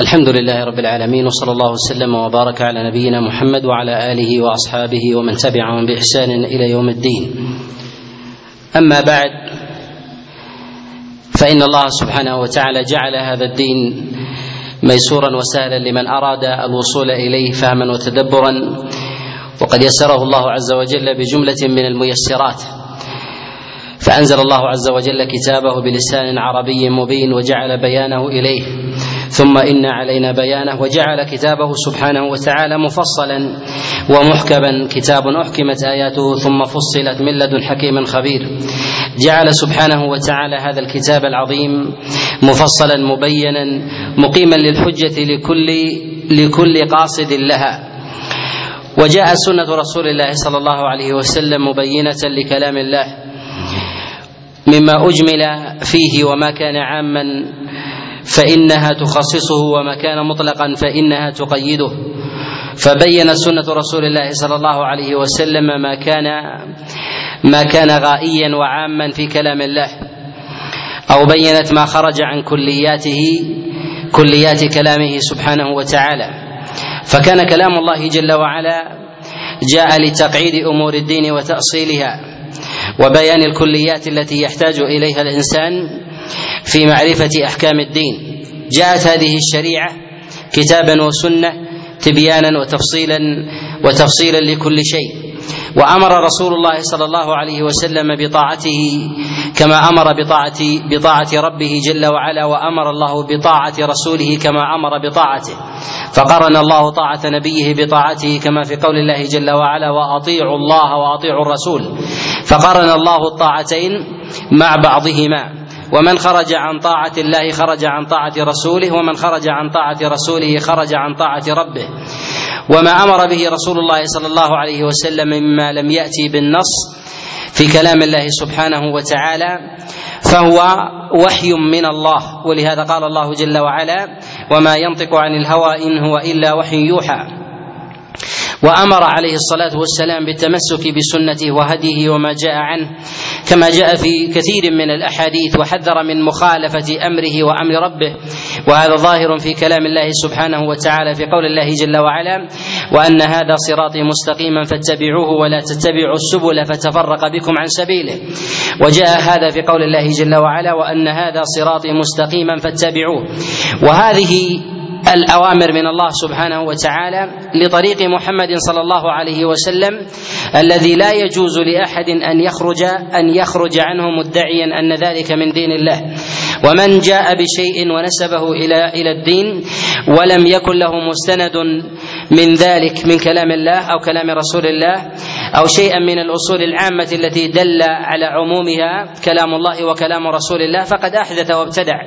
الحمد لله رب العالمين وصلى الله وسلم وبارك على نبينا محمد وعلى آله وأصحابه ومن تبعهم بإحسان إلى يوم الدين. أما بعد فإن الله سبحانه وتعالى جعل هذا الدين ميسورا وسهلا لمن أراد الوصول إليه فهما وتدبرا وقد يسره الله عز وجل بجملة من الميسرات. فأنزل الله عز وجل كتابه بلسان عربي مبين وجعل بيانه إليه. ثم إن علينا بيانه وجعل كتابه سبحانه وتعالى مفصلا ومحكما. كتاب أحكمت آياته ثم فصلت من لدن حكيم خبير. جعل سبحانه وتعالى هذا الكتاب العظيم مفصلا مبينا مقيما للحجة لكل لكل قاصد لها. وجاء سنة رسول الله صلى الله عليه وسلم مبينة لكلام الله. مما أجمل فيه وما كان عاما فإنها تخصصه وما كان مطلقا فإنها تقيده. فبين سنة رسول الله صلى الله عليه وسلم ما كان ما كان غائيا وعاما في كلام الله. أو بينت ما خرج عن كلياته كليات كلامه سبحانه وتعالى. فكان كلام الله جل وعلا جاء لتقعيد أمور الدين وتأصيلها. وبيان الكليات التي يحتاج إليها الإنسان في معرفة أحكام الدين. جاءت هذه الشريعة كتابا وسنة تبيانا وتفصيلا وتفصيلا لكل شيء. وأمر رسول الله صلى الله عليه وسلم بطاعته كما أمر بطاعه بطاعة ربه جل وعلا وأمر الله بطاعة رسوله كما أمر بطاعته. فقرن الله طاعة نبيه بطاعته كما في قول الله جل وعلا وأطيعوا الله وأطيعوا الرسول فقرن الله الطاعتين مع بعضهما. ومن خرج عن طاعة الله خرج عن طاعة رسوله ومن خرج عن طاعة رسوله خرج عن طاعة ربه. وما أمر به رسول الله صلى الله عليه وسلم مما لم يأتي بالنص في كلام الله سبحانه وتعالى فهو وحي من الله. ولهذا قال الله جل وعلا وما ينطق عن الهوى إن هو إلا وحي يوحى. وأمر عليه الصلاة والسلام بالتمسك بسنته وهديه وما جاء عنه كما جاء في كثير من الأحاديث وحذر من مخالفة أمره وأمر ربه. وهذا ظاهر في كلام الله سبحانه وتعالى في قول الله جل وعلا وأن هذا صراطي مستقيما فاتبعوه ولا تتبعوا السبل فتفرق بكم عن سبيله. وجاء هذا في قول الله جل وعلا وأن هذا صراطي مستقيما فاتبعوه. وهذه الأوامر من الله سبحانه وتعالى لطريق محمد صلى الله عليه وسلم الذي لا يجوز لأحد أن يخرج أن يخرج عنه مدعيا أن ذلك من دين الله. ومن جاء بشيء ونسبه إلى إلى الدين ولم يكن له مستند من ذلك من كلام الله أو كلام رسول الله أو شيئا من الأصول العامة التي دل على عمومها كلام الله وكلام رسول الله فقد أحدث وابتدع.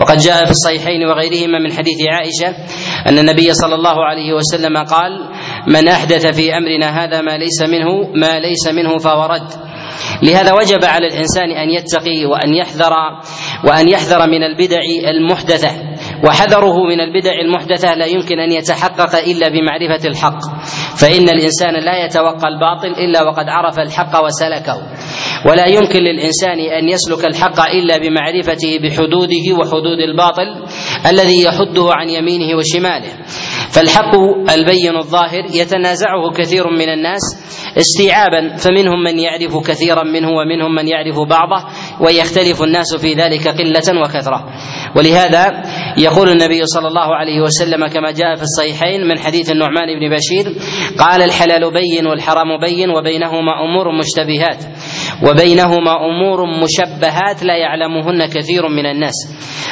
وقد جاء في الصحيحين وغيرهما من حديث عائشة أن النبي صلى الله عليه وسلم قال من أحدث في أمرنا هذا ما ليس منه ما ليس منه فهو رد. لهذا وجب على الإنسان أن يتقي وأن يحذر وأن يحذر من البدع المحدثة وحذره من البدع المحدثة لا يمكن أن يتحقق إلا بمعرفة الحق فإن الإنسان لا يتوقى الباطل إلا وقد عرف الحق وسلكه. ولا يمكن للإنسان أن يسلك الحق إلا بمعرفته بحدوده وحدود الباطل الذي يحده عن يمينه وشماله. فالحق البين الظاهر يتنازعه كثير من الناس استيعابا فمنهم من يعرف كثيرا منه ومنهم من يعرف بعضه ويختلف الناس في ذلك قلة وكثرة. ولهذا يقول النبي صلى الله عليه وسلم كما جاء في الصحيحين من حديث النعمان بن بشير قال الحلال بين والحرام بين وبينهما أمور مشتبهات. وبينهما أمور مشبهات لا يعلمهن كثير من الناس.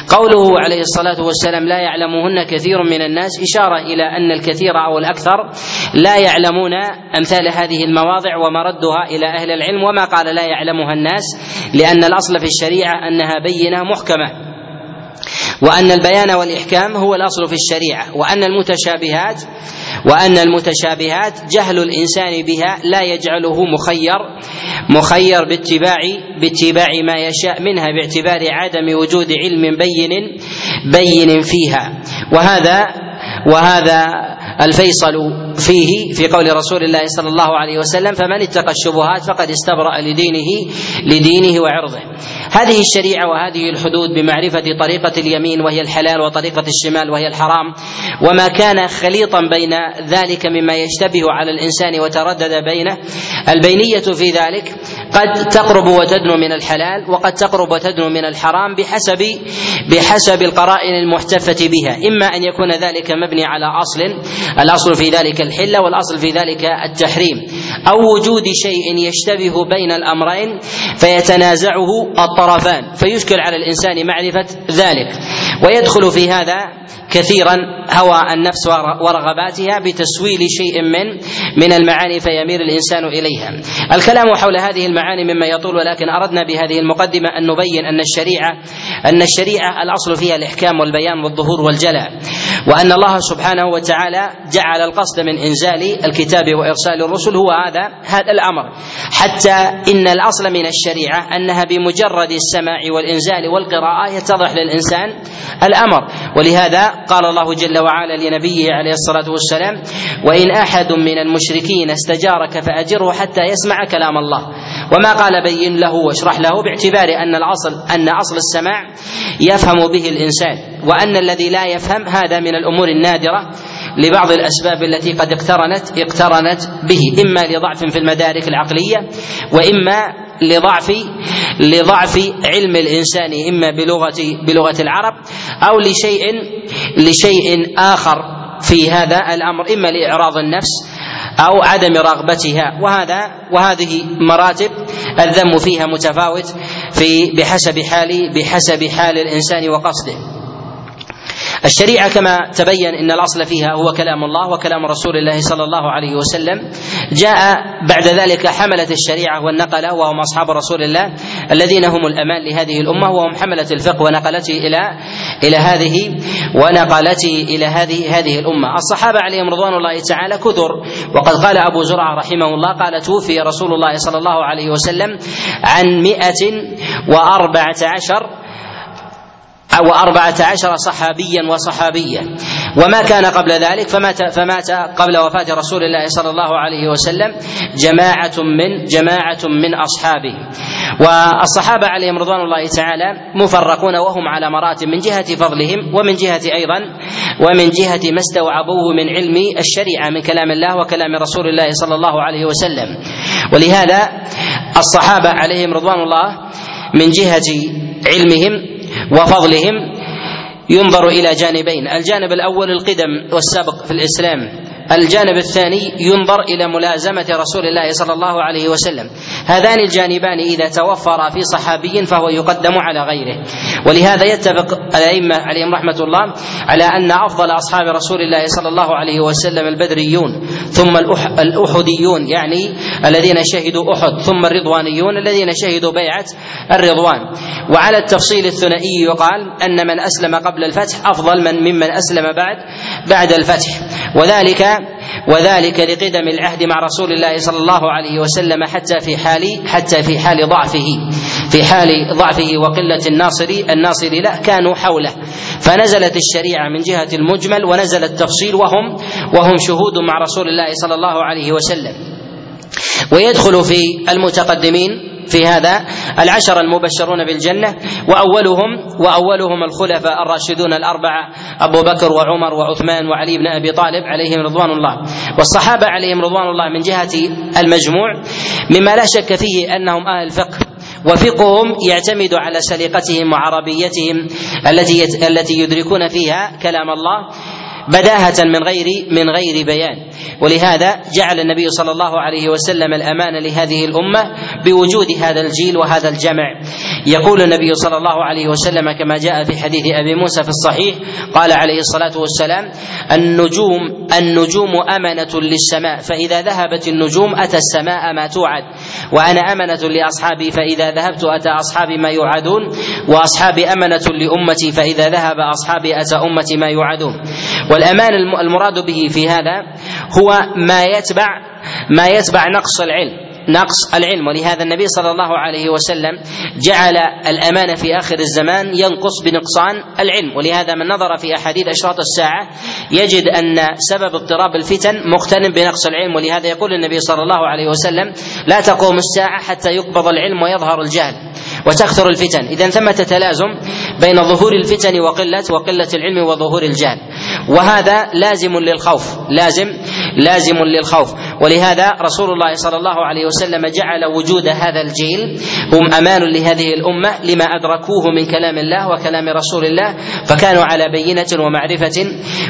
قوله عليه الصلاة والسلام لا يعلمهن كثير من الناس إشارة إلى أن الكثير أو الأكثر لا يعلمون أمثال هذه المواضع ومردها إلى أهل العلم وما قال لا يعلمها الناس لأن الأصل في الشريعة أنها بينة محكمة. وأن البيان والإحكام هو الأصل في الشريعة وأن المتشابهات وأن المتشابهات جهل الإنسان بها لا يجعله مخير مخير باتباع باتباع ما يشاء منها باعتبار عدم وجود علم بين بين فيها. وهذا وهذا الفيصل فيه في قول رسول الله صلى الله عليه وسلم فمن اتقى الشبهات فقد استبرأ لدينه لدينه وعرضه. هذه الشريعة وهذه الحدود بمعرفة طريقة اليمين وهي الحلال وطريقة الشمال وهي الحرام وما كان خليطا بين ذلك مما يشتبه على الإنسان وتردد بينه. البينية في ذلك قد تقرب وتدنو من الحلال وقد تقرب وتدنو من الحرام بحسب بحسب القرائن المحتفة بها. إما أن يكون ذلك مبني على أصل الأصل في ذلك الحلة والأصل في ذلك التحريم. أو وجود شيء يشتبه بين الأمرين فيتنازعه الطرفان. فيشكل على الإنسان معرفة ذلك. ويدخل في هذا كثيرا هوى النفس ورغباتها بتسويل شيء من من المعاني فيميل الإنسان إليها. الكلام حول هذه المعاني مما يطول ولكن أردنا بهذه المقدمة أن نبين أن الشريعه أن الشريعة الأصل فيها الإحكام والبيان والظهور والجلاء وأن الله سبحانه وتعالى جعل القصد من إنزال الكتاب وإرسال الرسل هو هذا هذا الأمر حتى إن الأصل من الشريعة أنها بمجرد السماع والإنزال والقراءة يتضح للإنسان الأمر. ولهذا قال الله جل وعلا لنبيه عليه الصلاة والسلام وإن أحد من المشركين استجارك فأجره حتى يسمع كلام الله. وما قال بين له واشرح له باعتبار أن الأصل أن أصل السماع يفهم به الإنسان وأن الذي لا يفهم هذا من الأمور النادرة لبعض الأسباب التي قد اقترنت اقترنت به إما لضعف في المدارك العقلية وإما لضعف لضعف علم الإنسان إما بلغة بلغة العرب أو لشيء لشيء آخر في هذا الأمر إما لإعراض النفس أو عدم رغبتها. وهذا وهذه مراتب الذم فيها متفاوت في بحسب حال بحسب حال الإنسان وقصده. الشريعة كما تبين أن الأصل فيها هو كلام الله وكلام رسول الله صلى الله عليه وسلم. جاء بعد ذلك حملة الشريعة والنقلة وهم أصحاب رسول الله الذين هم الأمان لهذه الأمة وهم حملة الفقه ونقلته إلى إلى هذه ونقلته إلى هذه هذه الأمة. الصحابة عليهم رضوان الله تعالى كثر. وقد قال أبو زرعة رحمه الله قال توفي رسول الله صلى الله عليه وسلم عن مئة وأربعة عشر وأربعة عشر صحابيا وصحابية. وما كان قبل ذلك فمات فمات قبل وفاة رسول الله صلى الله عليه وسلم جماعة من جماعة من أصحابه. والصحابة عليهم رضوان الله تعالى مفرقون وهم على مراتب من جهة فضلهم ومن جهة أيضا ومن جهة ما استوعبوه من علم الشريعة من كلام الله وكلام رسول الله صلى الله عليه وسلم. ولهذا الصحابة عليهم رضوان الله من جهة علمهم وفضلهم ينظر إلى جانبين. الجانب الأول القدم والسبق في الإسلام. الجانب الثاني ينظر إلى ملازمة رسول الله صلى الله عليه وسلم. هذان الجانبان إذا توفرا في صحابي فهو يقدم على غيره. ولهذا يتفق الأئمة عليهم رحمة الله على أن أفضل أصحاب رسول الله صلى الله عليه وسلم البدريون ثم الأحديون يعني الذين شهدوا أحد ثم الرضوانيون الذين شهدوا بيعة الرضوان. وعلى التفصيل الثنائي يقال أن من أسلم قبل الفتح أفضل من ممن أسلم بعد بعد الفتح. وذلك وذلك لقدم العهد مع رسول الله صلى الله عليه وسلم حتى في حال حتى في حال ضعفه في حال ضعفه وقلة الناصر الناصر له كانوا حوله. فنزلت الشريعة من جهة المجمل ونزل التفصيل وهم وهم شهود مع رسول الله صلى الله عليه وسلم. ويدخل في المتقدمين في هذا العشر المبشرون بالجنة وأولهم وأولهم الخلفاء الراشدون الأربعة أبو بكر وعمر وعثمان وعلي بن أبي طالب عليهم رضوان الله. والصحابة عليهم رضوان الله من جهة المجموع مما لا شك فيه أنهم أهل الفقه وفقههم يعتمد على سليقتهم وعربيتهم التي التي يدركون فيها كلام الله. بداهة من غير من غير بيان. ولهذا جعل النبي صلى الله عليه وسلم الأمان لهذه الأمة بوجود هذا الجيل وهذا الجمع. يقول النبي صلى الله عليه وسلم كما جاء في حديث أبي موسى في الصحيح قال عليه الصلاة والسلام النجوم النجوم أمنة للسماء فإذا ذهبت النجوم أتى السماء ما توعد. وأنا أمنة لأصحابي فإذا ذهبت أتى أصحابي ما يوعدون. وأصحابي أمنة لأمتي فإذا ذهب أصحابي أتى أمتي ما يوعدون. والأمان المراد به في هذا هو ما يتبع ما يتبع نقص العلم نقص العلم. ولهذا النبي صلى الله عليه وسلم جعل الأمانة في آخر الزمان ينقص بنقصان العلم. ولهذا من نظر في أحاديث أشراط الساعة يجد أن سبب اضطراب الفتن مقترن بنقص العلم. ولهذا يقول النبي صلى الله عليه وسلم لا تقوم الساعة حتى يقبض العلم ويظهر الجهل وتكثر الفتن. إذا ثمة تلازم بين ظهور الفتن وقلة وقلة العلم وظهور الجهل. وهذا لازم للخوف. لازم لازم للخوف. ولهذا رسول الله صلى الله عليه وسلم جعل وجود هذا الجيل هم أمان لهذه الأمة لما أدركوه من كلام الله وكلام رسول الله فكانوا على بينة ومعرفه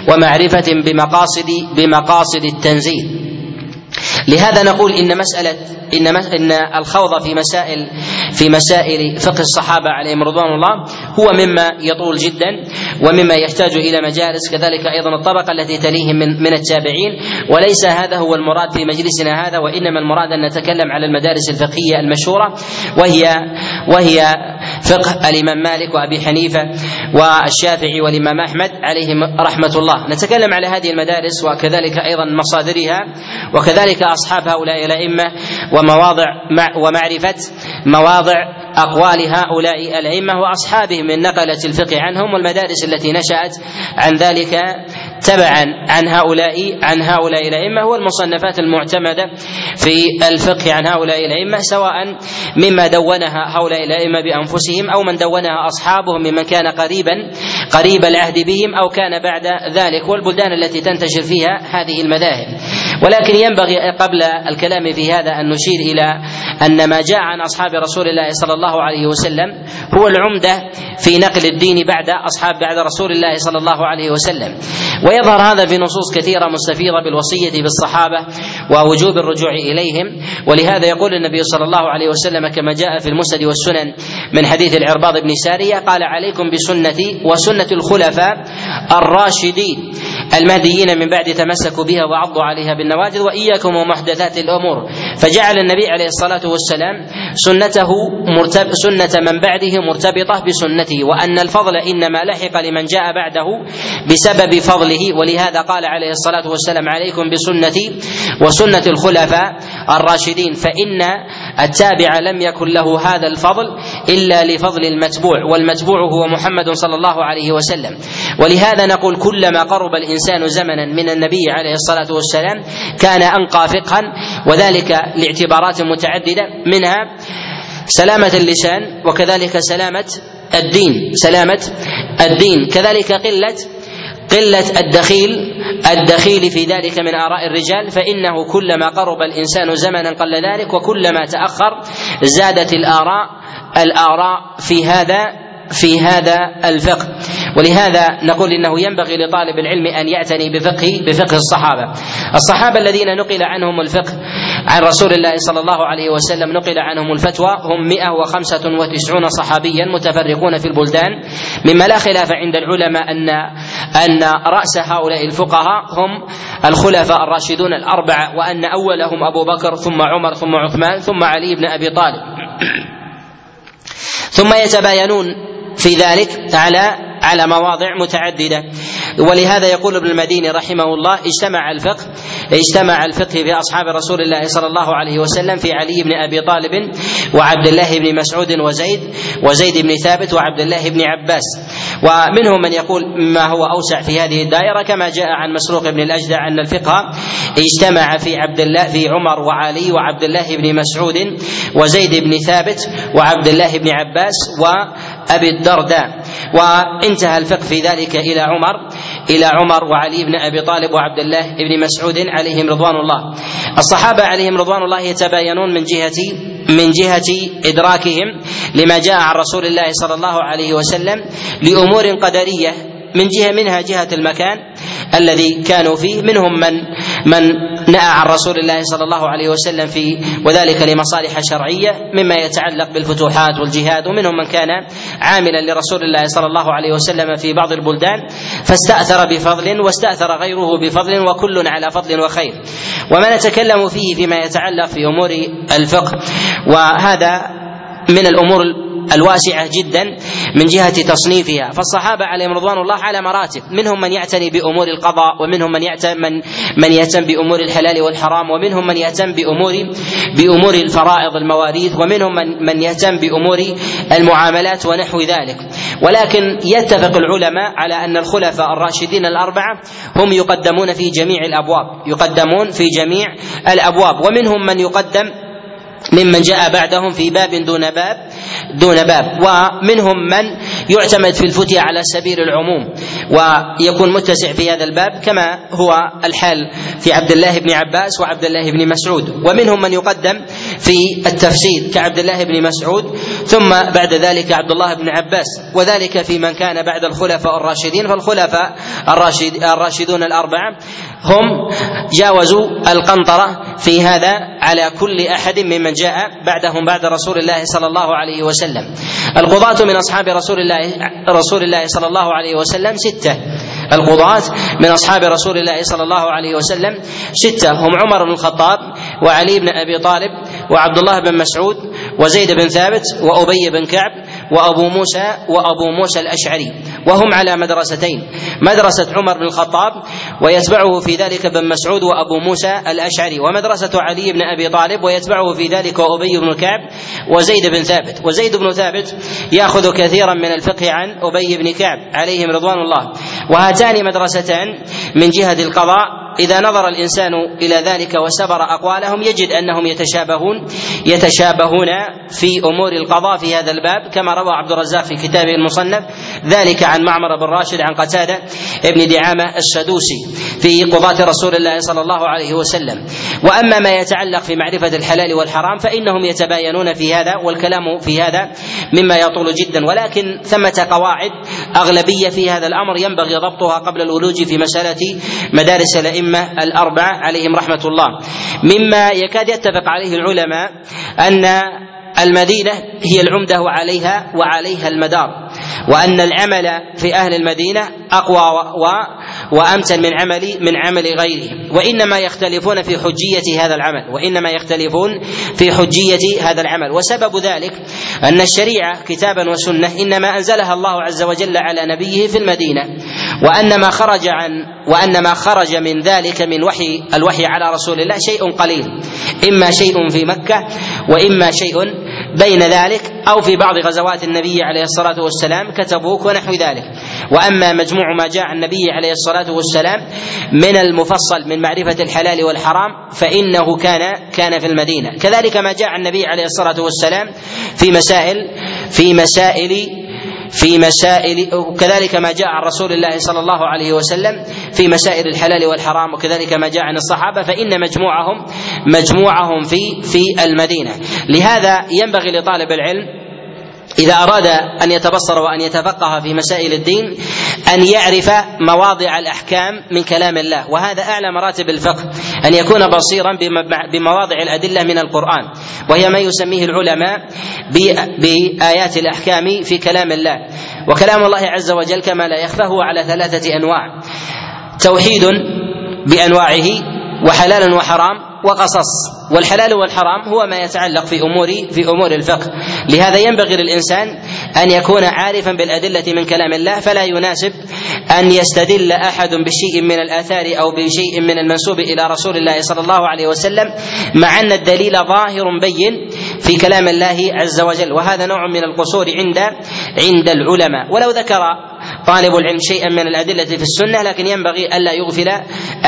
ومعرفة بمقاصد بمقاصد التنزيل. لهذا نقول إن مسألة إن إن الخوض في مسائل في مسائل فقه الصحابة عليهم رضوان الله هو مما يطول جدا ومما يحتاج إلى مجالس كذلك أيضا الطبقة التي تليهم من من التابعين. وليس هذا هو المراد في مجلسنا هذا وإنما المراد أن نتكلم على المدارس الفقهية المشهورة وهي وهي فقه الإمام مالك وأبي حنيفة والشافعي والإمام أحمد عليهم رحمة الله. نتكلم على هذه المدارس وكذلك أيضا مصادرها وكذلك أصحاب هؤلاء الأئمة ومواضع ومعرفة مواضع أقوال هؤلاء الأئمة وأصحابهم من نقلة الفقه عنهم والمدارس التي نشأت عن ذلك. تبعا عن هؤلاء عن هؤلاء الأئمة والمصنفات المعتمدة في الفقه عن هؤلاء الأئمة سواء مما دونها هؤلاء الأئمة بأنفسهم أو من دونها أصحابهم ممن كان قريبا قريب العهد بهم أو كان بعد ذلك والبلدان التي تنتشر فيها هذه المذاهب. ولكن ينبغي قبل الكلام في هذا أن نشير إلى أن ما جاء عن أصحاب رسول الله صلى الله عليه وسلم هو العمدة في نقل الدين بعد أصحاب بعد رسول الله صلى الله عليه وسلم. ويظهر هذا في نصوص كثيرة مستفيضة بالوصية بالصحابة ووجوب الرجوع إليهم. ولهذا يقول النبي صلى الله عليه وسلم كما جاء في المسند والسنن من حديث العرباض بن سارية قال عليكم بسنتي وسنة الخلفاء الراشدين المهديين من بعد تمسكوا بها وعضوا عليها بالنواجذ وإياكم ومحدثات الأمور. فجعل النبي عليه الصلاة والسلام سنته مرتب سنة من بعده مرتبطة بسنته وأن الفضل إنما لحق لمن جاء بعده بسبب فضله ولهذا قال عليه الصلاة والسلام عليكم بسنتي وسنة الخلفاء الراشدين فإن التابع لم يكن له هذا الفضل إلا لفضل المتبوع والمتبوع هو محمد صلى الله عليه وسلم. ولهذا نقول كلما قرب الإنسان زمنا من النبي عليه الصلاة والسلام كان أنقى فقها وذلك لاعتبارات متعددة منها سلامة اللسان وكذلك سلامة الدين سلامة الدين. كذلك قلة قلة الدخيل الدخيل في ذلك من آراء الرجال فإنه كلما قرب الإنسان زمنا قل ذلك وكلما تأخر زادت الآراء الآراء في هذا في هذا الفقه. ولهذا نقول إنه ينبغي لطالب العلم أن يعتني بفقه بفقه الصحابة. الصحابة الذين نقل عنهم الفقه عن رسول الله صلى الله عليه وسلم نقل عنهم الفتوى هم 195 صحابيا متفرقون في البلدان. مما لا خلاف عند العلماء أن أن رأس هؤلاء الفقهاء هم الخلفاء الراشدون الأربعة وأن أولهم أبو بكر ثم عمر ثم عثمان ثم علي بن أبي طالب. ثم يتباينون في ذلك على على مواضع متعددة. ولهذا يقول ابن المديني رحمه الله اجتمع الفقه اجتمع الفقه في أصحاب رسول الله صلى الله عليه وسلم في علي بن أبي طالب وعبد الله بن مسعود وزيد وزيد بن ثابت وعبد الله بن عباس. ومنهم من يقول ما هو أوسع في هذه الدائرة كما جاء عن مسروق بن الأجدع أن الفقه اجتمع في عبد الله في عمر وعلي وعبد الله بن مسعود وزيد بن ثابت وعبد الله بن عباس وأبي الدرداء. وانتهى الفقه في ذلك إلى عمر إلى عمر وعلي بن أبي طالب وعبد الله بن مسعود عليهم رضوان الله. الصحابة عليهم رضوان الله يتباينون من جهة من جهة إدراكهم لما جاء عن رسول الله صلى الله عليه وسلم لأمور قدرية من جهة منها جهة المكان الذي كانوا فيه منهم من من نأى عن رسول الله صلى الله عليه وسلم في وذلك لمصالح شرعية مما يتعلق بالفتوحات والجهاد ومنهم من كان عاملا لرسول الله صلى الله عليه وسلم في بعض البلدان فاستأثر بفضل واستأثر غيره بفضل وكل على فضل وخير. وما نتكلم فيه فيما يتعلق في أمور الفقه وهذا من الأمور الواسعة جدا من جهة تصنيفها. فالصحابة عليهم رضوان الله على مراتب. منهم من يعتني بأمور القضاء ومنهم من يعتني من من يهتم بأمور الحلال والحرام ومنهم من يهتم بامور بأمور الفرائض المواريث ومنهم من من يهتم بأمور المعاملات ونحو ذلك. ولكن يتفق العلماء على أن الخلفاء الراشدين الأربعة هم يقدمون في جميع الأبواب. يقدمون في جميع الأبواب. ومنهم من يقدم ممن جاء بعدهم في باب دون باب دون باب. ومنهم من يعتمد في الفتية على سبيل العموم ويكون متسع في هذا الباب كما هو الحال في عبد الله بن عباس وعبد الله بن مسعود. ومنهم من يقدم في التفسير كعبد الله بن مسعود ثم بعد ذلك عبد الله بن عباس وذلك في من كان بعد الخلفاء الراشدين. فالخلفاء الراشد الراشدون الأربعة هم جاوزوا القنطرة في هذا على كل أحد ممن جاء بعدهم بعد رسول الله صلى الله عليه وسلم. القضاة من أصحاب رسول الله رسول الله صلى الله عليه وسلم ستة. القضاة من أصحاب رسول الله صلى الله عليه وسلم ستة. هم عمر بن الخطاب وعلي بن أبي طالب وعبد الله بن مسعود وزيد بن ثابت وأبي بن كعب وأبو موسى وأبو موسى الأشعري وهم على مدرستين مدرسة عمر بن الخطاب ويتبعه في ذلك بن مسعود وأبو موسى الأشعري ومدرسة علي بن أبي طالب ويتبعه في ذلك أبي بن كعب وزيد بن ثابت وزيد بن ثابت يأخذ كثيرا من الفقه عن أبي بن كعب عليهم رضوان الله. وهاتان مدرستان من جهة القضاء إذا نظر الإنسان إلى ذلك وسبر أقوالهم يجد أنهم يتشابهون يتشابهون في أمور القضاء في هذا الباب كما روى عبد الرزاق في كتابه المصنف ذلك عن معمر بن راشد عن قتادة ابن دعامة السدوسي في قضاة رسول الله صلى الله عليه وسلم. وأما ما يتعلق في معرفة الحلال والحرام فإنهم يتباينون في هذا والكلام في هذا مما يطول جدا. ولكن ثمة قواعد أغلبية في هذا الأمر ينبغي ضبطها قبل الولوج في مسألة مدارس الأئمة الأربعة عليهم رحمة الله. مما يكاد يتفق عليه العلماء أن المدينة هي العمدة وعليها وعليها المدار وأن العمل في أهل المدينة أقوى و وأمتن من عمل من عمل غيرهم وإنما يختلفون في حجية هذا العمل. وإنما يختلفون في حجية هذا العمل. وسبب ذلك أن الشريعة كتابا وسنة إنما أنزلها الله عز وجل على نبيه في المدينة. وأن ما خرج عن وأن ما خرج من ذلك من وحي الوحي على رسول الله شيء قليل. إما شيء في مكة وإما شيء بين ذلك أو في بعض غزوات النبي عليه الصلاة والسلام كتبوك ونحو ذلك. وأما مجموع ما جاء النبي عليه الصلاة والسلام من المفصل من معرفة الحلال والحرام فإنه كان كان في المدينة. كذلك ما جاء النبي عليه الصلاة والسلام في مسائل في مسائل في مسائل وكذلك ما جاء عن رسول الله صلى الله عليه وسلم في مسائل الحلال والحرام وكذلك ما جاء عن الصحابة فإن مجموعهم مجموعهم في في المدينة. لهذا ينبغي لطالب العلم إذا أراد أن يتبصر وأن يتفقه في مسائل الدين أن يعرف مواضع الأحكام من كلام الله. وهذا أعلى مراتب الفقه أن يكون بصيرا بمواضع الأدلة من القرآن. وهي ما يسميه العلماء بآيات الأحكام في كلام الله. وكلام الله عز وجل كما لا يخفى هو على ثلاثة أنواع. توحيد بأنواعه وحلال وحرام وقصص. والحلال والحرام هو ما يتعلق في امور في أمور الفقه. لهذا ينبغي للإنسان أن يكون عارفا بالأدلة من كلام الله فلا يناسب أن يستدل أحد بشيء من الآثار أو بشيء من المنسوب إلى رسول الله صلى الله عليه وسلم مع أن الدليل ظاهر بين في كلام الله عز وجل. وهذا نوع من القصور عند عند العلماء. ولو ذكر طالب العلم شيئا من الأدلة في السنة لكن ينبغي ألا يغفل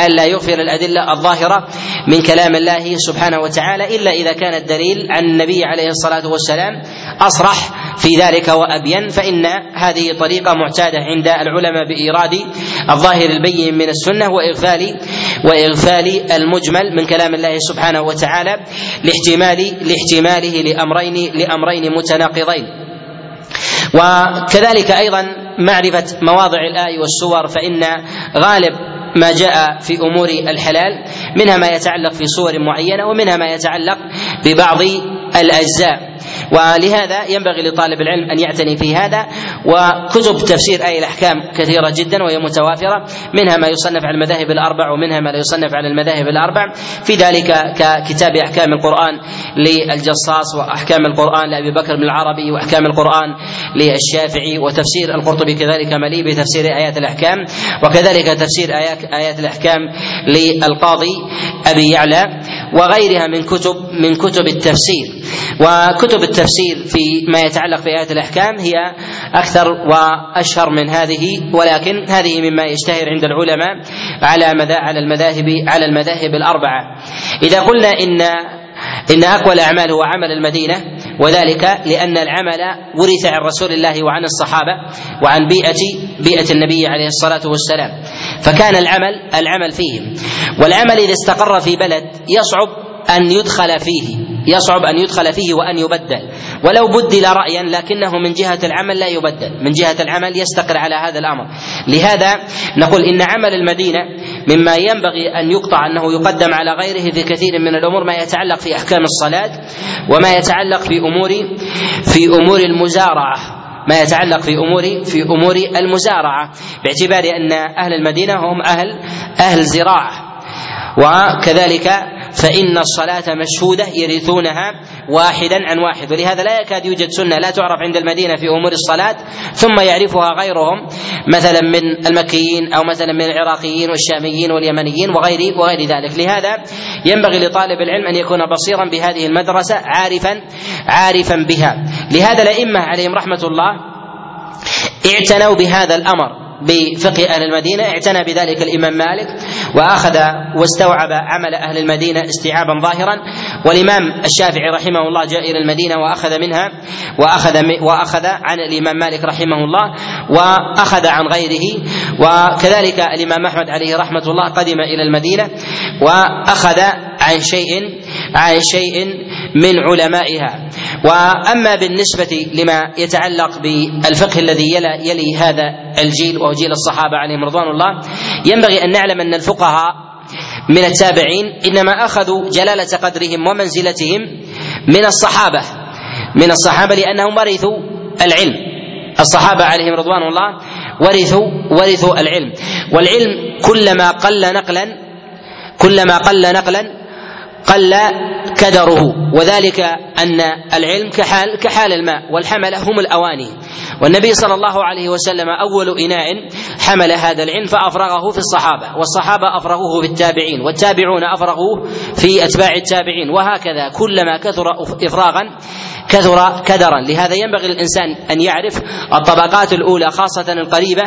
ألا يغفل الأدلة الظاهرة من كلام الله سبحانه وتعالى إلا إذا كان الدليل عن النبي عليه الصلاة والسلام أصرح في ذلك وأبين فإن هذه طريقة معتادة عند العلماء بإيراد الظاهر البين من السنة وإغفال وإغفال المجمل من كلام الله سبحانه وتعالى لاحتمال لاحتماله لأمرين لأمرين متناقضين. وكذلك أيضا معرفة مواضع الآي والسور فإن غالب ما جاء في أمور الحلال منها ما يتعلق في صور معينة ومنها ما يتعلق ببعض الأجزاء. ولهذا ينبغي لطالب العلم أن يعتني في هذا وكتب تفسير اي الأحكام كثيرة جدا وهي متوافرة منها ما يصنف على المذاهب الأربع ومنها ما لا يصنف على المذاهب الأربع. في ذلك ككتاب أحكام القرآن للجصاص وأحكام القرآن لأبي بكر بن العربي وأحكام القرآن للشافعي وتفسير القرطبي كذلك مليء بتفسير آيات الأحكام. وكذلك تفسير ايات آيات الأحكام للقاضي أبي يعلى وغيرها من كتب من كتب التفسير. وكتب التفسير في ما يتعلق بآيات الأحكام هي أكثر وأشهر من هذه ولكن هذه مما يشتهر عند العلماء على على المذاهب على المذاهب الأربعة. إذا قلنا إن إن أقوى الأعمال هو عمل المدينة وذلك لأن العمل ورث عن رسول الله وعن الصحابة وعن بيئة بيئة النبي عليه الصلاة والسلام. فكان العمل العمل فيهم. والعمل إذا استقر في بلد يصعب أن يدخل فيه يصعب أن يدخل فيه وأن يبدل. ولو بدل رأيا لكنه من جهة العمل لا يبدل. من جهة العمل يستقر على هذا الأمر. لهذا نقول إن عمل المدينة مما ينبغي أن يقطع أنه يقدم على غيره في كثير من الأمور ما يتعلق في أحكام الصلاة وما يتعلق في أمور في أمور المزارعة. ما يتعلق في أمور في أمور المزارعة. باعتبار أن أهل المدينة هم أهل أهل زراعة. وكذلك فإن الصلاة مشهودة يرثونها واحدا عن واحد. ولهذا لا يكاد يوجد سنة لا تعرف عند المدينة في أمور الصلاة ثم يعرفها غيرهم مثلا من المكيين أو مثلا من العراقيين والشاميين واليمنيين وغير وغير ذلك. لهذا ينبغي لطالب العلم أن يكون بصيرا بهذه المدرسة عارفا عارفا بها. لهذا الأئمة عليهم رحمة الله اعتنوا بهذا الأمر. بفقه أهل المدينة اعتنى بذلك الإمام مالك وأخذ واستوعب عمل أهل المدينة استيعابا ظاهرا. والإمام الشافعي رحمه الله جاء إلى المدينة وأخذ منها وأخذ وأخذ عن الإمام مالك رحمه الله وأخذ عن غيره. وكذلك الإمام أحمد عليه رحمة الله قدم إلى المدينة وأخذ عن شيء عن شيء من علمائها. وأما بالنسبة لما يتعلق بالفقه الذي يلي, هذا الجيل وهو جيل الصحابة عليهم رضوان الله ينبغي أن نعلم أن الفقهاء من التابعين إنما أخذوا جلالة قدرهم ومنزلتهم من الصحابة من الصحابة لأنهم ورثوا العلم. الصحابة عليهم رضوان الله ورثوا ورثوا العلم. والعلم كلما قل نقلا كلما قل نقلا قل كدره. وذلك أن العلم كحال كحال الماء والحمله هم الأواني. والنبي صلى الله عليه وسلم أول إناء حمل هذا العلم فأفرغه في الصحابة والصحابة أفرغوه في التابعين والتابعون أفرغوه في أتباع التابعين. وهكذا كلما كثر افراغا كثر كدرا. لهذا ينبغي للإنسان أن يعرف الطبقات الأولى خاصة القريبة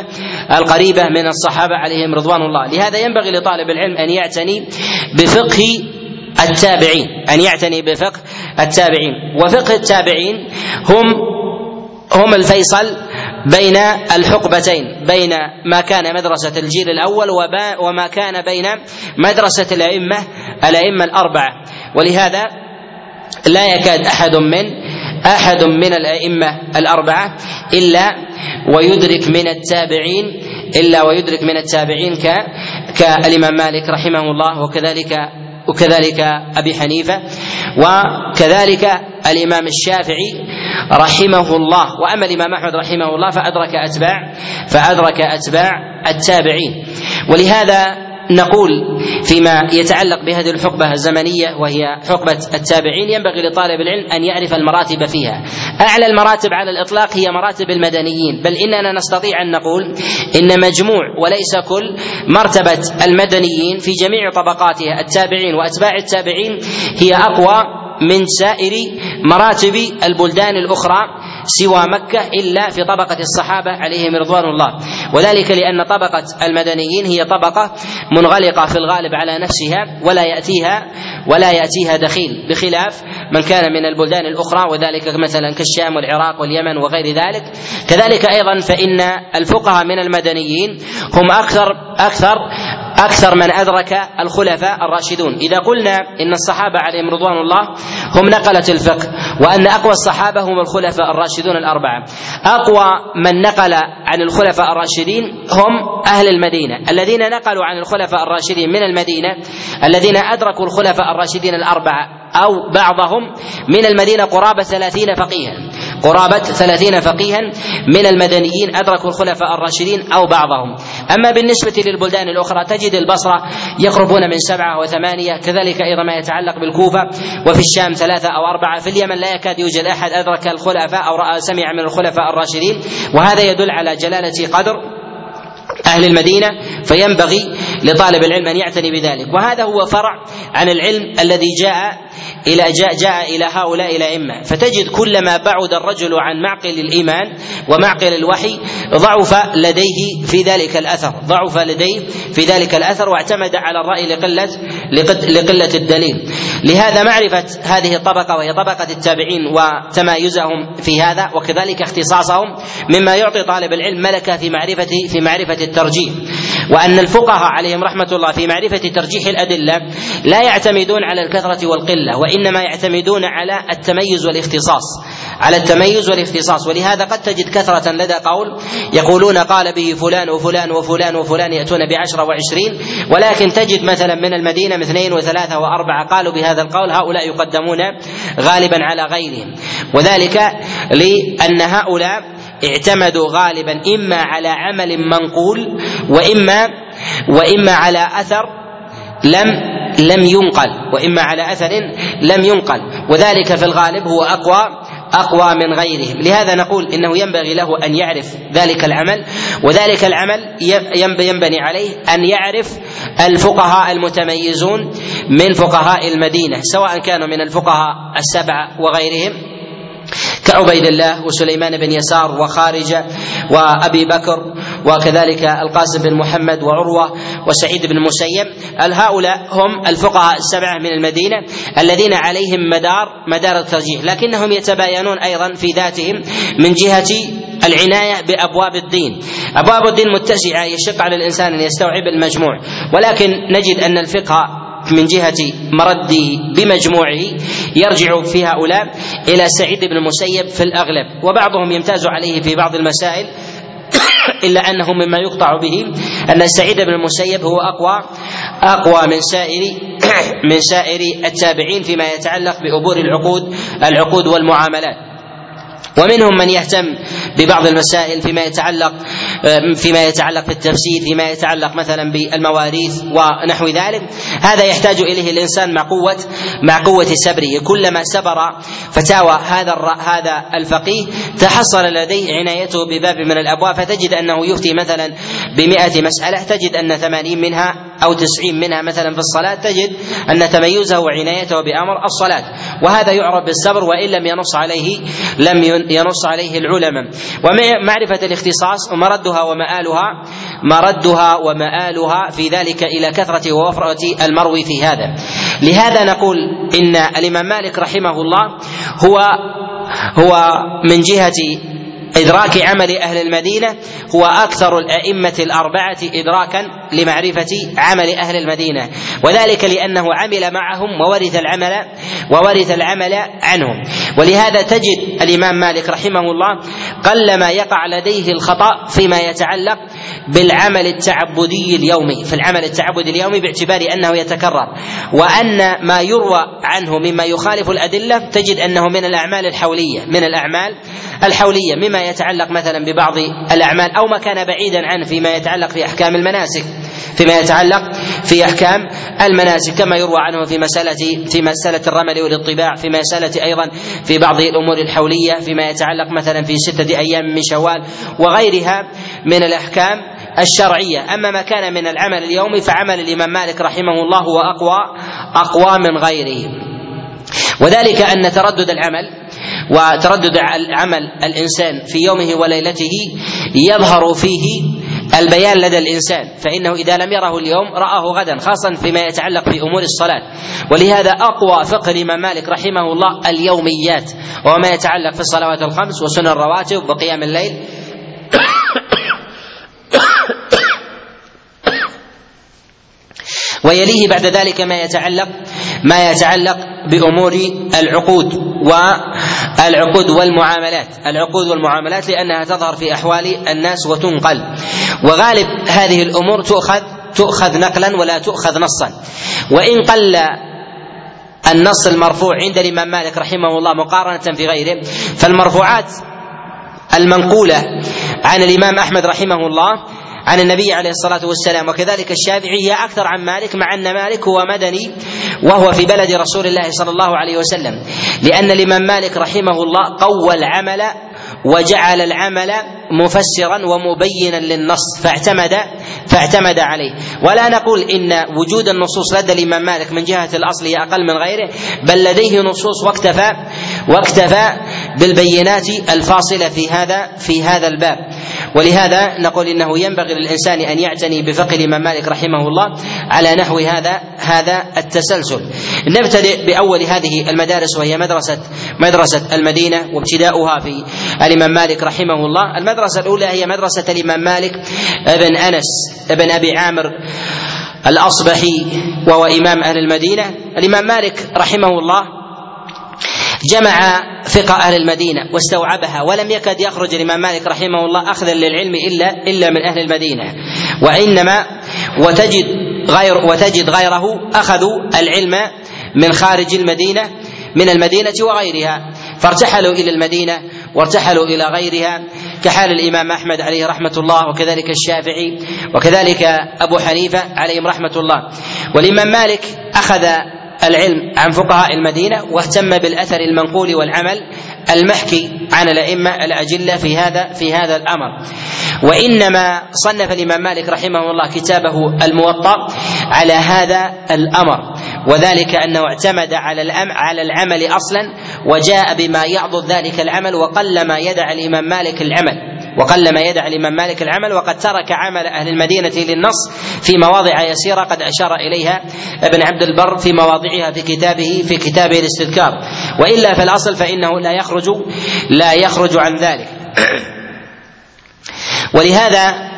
القريبة من الصحابة عليهم رضوان الله. لهذا ينبغي لطالب العلم أن يعتني بفقه التابعين أن يعتني بفقه التابعين. وفقه التابعين هم هم الفيصل بين الحقبتين بين ما كان مدرسة الجيل الأول وما كان بين مدرسة الأئمة الأئمة الأربعة. ولهذا لا يكاد أحد من أحد من الأئمة الأربعة إلا ويدرك من التابعين إلا ويدرك من التابعين كالإمام مالك رحمه الله وكذلك وكذلك أبي حنيفة وكذلك الإمام الشافعي رحمه الله. وأما الإمام أحمد رحمه الله فأدرك أتباع فأدرك أتباع التابعين. ولهذا نقول فيما يتعلق بهذه الحقبة الزمنية وهي حقبة التابعين ينبغي لطالب العلم أن يعرف المراتب فيها. أعلى المراتب على الإطلاق هي مراتب المدنيين. بل إننا نستطيع أن نقول إن مجموع وليس كل مرتبة المدنيين في جميع طبقاتها التابعين وأتباع التابعين هي أقوى من سائر مراتب البلدان الأخرى. سوى مكة إلا في طبقة الصحابة عليهم رضوان الله. وذلك لأن طبقة المدنيين هي طبقة منغلقة في الغالب على نفسها ولا يأتيها ولا يأتيها دخيل بخلاف من كان من البلدان الأخرى وذلك مثلا كالشام والعراق واليمن وغير ذلك. كذلك أيضا فإن الفقهاء من المدنيين هم أكثر أكثر أكثر من أدرك الخلفاء الراشدون. إذا قلنا إن الصحابة عليهم رضوان الله هم نقلة الفقه وأن أقوى الصحابة هم الخلفاء الراشدون الأربعة. أقوى من نقل عن الخلفاء الراشدين هم أهل المدينة. الذين نقلوا عن الخلفاء الراشدين من المدينة الذين أدركوا الخلفاء الراشدين الأربعة أو بعضهم من المدينة قرابة ثلاثين فقيها. قرابة ثلاثين فقيها من المدنيين أدركوا الخلفاء الراشدين أو بعضهم. أما بالنسبة للبلدان الأخرى تجد البصرة يقربون من سبعة وثمانية كذلك أيضا ما يتعلق بالكوفة. وفي الشام ثلاثة أو أربعة في اليمن لا يكاد يوجد أحد أدرك الخلفاء أو رأى سمع من الخلفاء الراشدين وهذا يدل على جلالة قدر أهل المدينة فينبغي لطالب العلم أن يعتني بذلك. وهذا هو فرع عن العلم الذي جاء إلى جاء, جاء إلى هؤلاء الأئمة. فتجد كلما بعد الرجل عن معقل الإيمان ومعقل الوحي ضعف لديه في ذلك الأثر. ضعف لديه في ذلك الأثر واعتمد على الرأي لقلة لقلة الدليل. لهذا معرفة هذه الطبقة وهي طبقة التابعين وتمايزهم في هذا وكذلك اختصاصهم مما يعطي طالب العلم ملكة في معرفة في معرفة الترجيح. وأن الفقهاء عليهم رحمة الله في معرفة ترجيح الأدلة لا يعتمدون على الكثرة والقلة. وإنما يعتمدون على التميز والاختصاص على التميز والاختصاص. ولهذا قد تجد كثرة لدى قول يقولون قال به فلان وفلان وفلان وفلان يأتون بعشرة وعشرين ولكن تجد مثلا من المدينة اثنين وثلاثة وأربعة قالوا بهذا القول هؤلاء يقدمون غالبا على غيرهم. وذلك لأن هؤلاء اعتمدوا غالبا إما على عمل منقول وإما وإما على أثر لم لم ينقل وإما على أثر لم ينقل. وذلك في الغالب هو أقوى أقوى من غيرهم. لهذا نقول إنه ينبغي له أن يعرف ذلك العمل وذلك العمل ينبني عليه أن يعرف الفقهاء المتميزون من فقهاء المدينة سواء كانوا من الفقهاء السبعه وغيرهم كعبيد الله وسليمان بن يسار وخارجة وأبي بكر وكذلك القاسم بن محمد وعروة وسعيد بن المسيب هؤلاء هم الفقهاء السبعه من المدينة الذين عليهم مدار مدار الترجيح؟ لكنهم يتباينون أيضا في ذاتهم من جهة العناية بأبواب الدين. أبواب الدين متسعة يشق على الإنسان أن يستوعب المجموع. ولكن نجد أن الفقه من جهة مرده بمجموعه يرجع في هؤلاء إلى سعيد بن المسيب في الأغلب. وبعضهم يمتاز عليه في بعض المسائل إلا أنه مما يقطع به أن سعيد بن المسيب هو أقوى أقوى من سائر من سائر التابعين فيما يتعلق بأمور العقود العقود والمعاملات. ومنهم من يهتم ببعض المسائل فيما يتعلق فيما يتعلق بالتفسير فيما يتعلق مثلا بالمواريث ونحو ذلك. هذا يحتاج إليه الإنسان مع قوة مع قوة سبره كلما سبر فتاوى هذا هذا الفقيه تحصل لديه عنايته بباب من الأبواب. فتجد أنه يفتي مثلا بمئة مسألة تجد أن ثمانين منها أو تسعين منها مثلا في الصلاة تجد أن تميزه وعنايته بأمر الصلاة. وهذا يعرف بالصبر وإن لم ينص عليه لم ينص عليه العلماء. ومعرفة الاختصاص مردها ومآلها مردها ومآلها في ذلك إلى كثرة ووفرة المروي في هذا. لهذا نقول إن الإمام مالك رحمه الله هو هو من جهة إدراك عمل أهل المدينة هو أكثر الأئمة الأربعة إدراكا لمعرفة عمل أهل المدينة. وذلك لأنه عمل معهم وورث العمل وورث العمل عنهم. ولهذا تجد الإمام مالك رحمه الله قلما يقع لديه الخطأ فيما يتعلق بالعمل التعبدي اليومي. في العمل التعبدي اليومي باعتبار أنه يتكرر. وأن ما يروى عنه مما يخالف الأدلة تجد أنه من الأعمال الحولية من الأعمال الحولية. مما يتعلق مثلا ببعض الأعمال أو ما كان بعيدا عنه فيما يتعلق في أحكام المناسك. فيما يتعلق في أحكام المناسك كما يروى عنه في مساله في مسألة الرمل والاطباع في مسألة أيضا في بعض الأمور الحولية فيما يتعلق مثلا في سته أيام من شوال وغيرها من الأحكام الشرعية. أما ما كان من العمل اليومي فعمل الإمام مالك رحمه الله هو اقوى أقوى من غيره. وذلك أن تردد العمل وتردد عمل الإنسان في يومه وليلته يظهر فيه البيان لدى الإنسان فإنه إذا لم يره اليوم رآه غدا خاصه فيما يتعلق بأمور الصلاة. ولهذا أقوى فقه الإمام مالك رحمه الله اليوميات وما يتعلق في الصلوات الخمس وسنن الرواتب وقيام الليل. ويليه بعد ذلك ما يتعلق ما يتعلق بأمور العقود والعقود والمعاملات. العقود والمعاملات لأنها تظهر في أحوال الناس وتنقل. وغالب هذه الأمور تؤخذ تؤخذ نقلا ولا تؤخذ نصا. وإن قل النص المرفوع عند الإمام مالك رحمه الله مقارنة في غيره فالمرفوعات المنقولة عن الإمام أحمد رحمه الله عن النبي عليه الصلاة والسلام. وكذلك الشافعي هي أكثر عن مالك مع أن مالك هو مدني وهو في بلد رسول الله صلى الله عليه وسلم. لأن الإمام مالك رحمه الله قوى العمل وجعل العمل مفسرا ومبينا للنص فاعتمد فاعتمد عليه. ولا نقول إن وجود النصوص لدى الإمام مالك من جهة الأصل هي أقل من غيره بل لديه نصوص واكتفى واكتفى بالبينات الفاصلة في هذا في هذا الباب. ولهذا نقول إنه ينبغي للإنسان أن يعتني بفقه الإمام مالك رحمه الله على نحو هذا هذا التسلسل. نبتدئ بأول هذه المدارس وهي مدرسة مدرسة المدينة وابتداؤها في الإمام مالك رحمه الله، المدرسة الأولى هي مدرسة الإمام مالك ابن أنس ابن أبي عامر الأصبحي وهو إمام أهل المدينة، الإمام مالك رحمه الله جمع فقه أهل المدينة واستوعبها ولم يكد يخرج الإمام مالك رحمه الله اخذا للعلم إلا إلا من أهل المدينة. وإنما وتجد غير وتجد غيره اخذوا العلم من خارج المدينة من المدينة وغيرها. فارتحلوا إلى المدينة وارتحلوا إلى غيرها كحال الإمام أحمد عليه رحمة الله وكذلك الشافعي وكذلك أبو حنيفة عليهم رحمة الله. والإمام مالك أخذ العلم عن فقهاء المدينة واهتم بالأثر المنقول والعمل المحكي عن الأئمة الأجلة في هذا في هذا الأمر. وإنما صنف الإمام مالك رحمه الله كتابه الموطأ على هذا الأمر وذلك أنه اعتمد على الأم على العمل أصلا وجاء بما يعضد ذلك العمل وقلما يدع الإمام مالك العمل. وقلما يدع الإمام مالك العمل وقد ترك عمل أهل المدينة للنص في مواضع يسيرة قد أشار إليها ابن عبد البر في مواضعها في كتابه في كتابه الاستذكار. وإلا فالاصل فإنه لا يخرج لا يخرج عن ذلك. ولهذا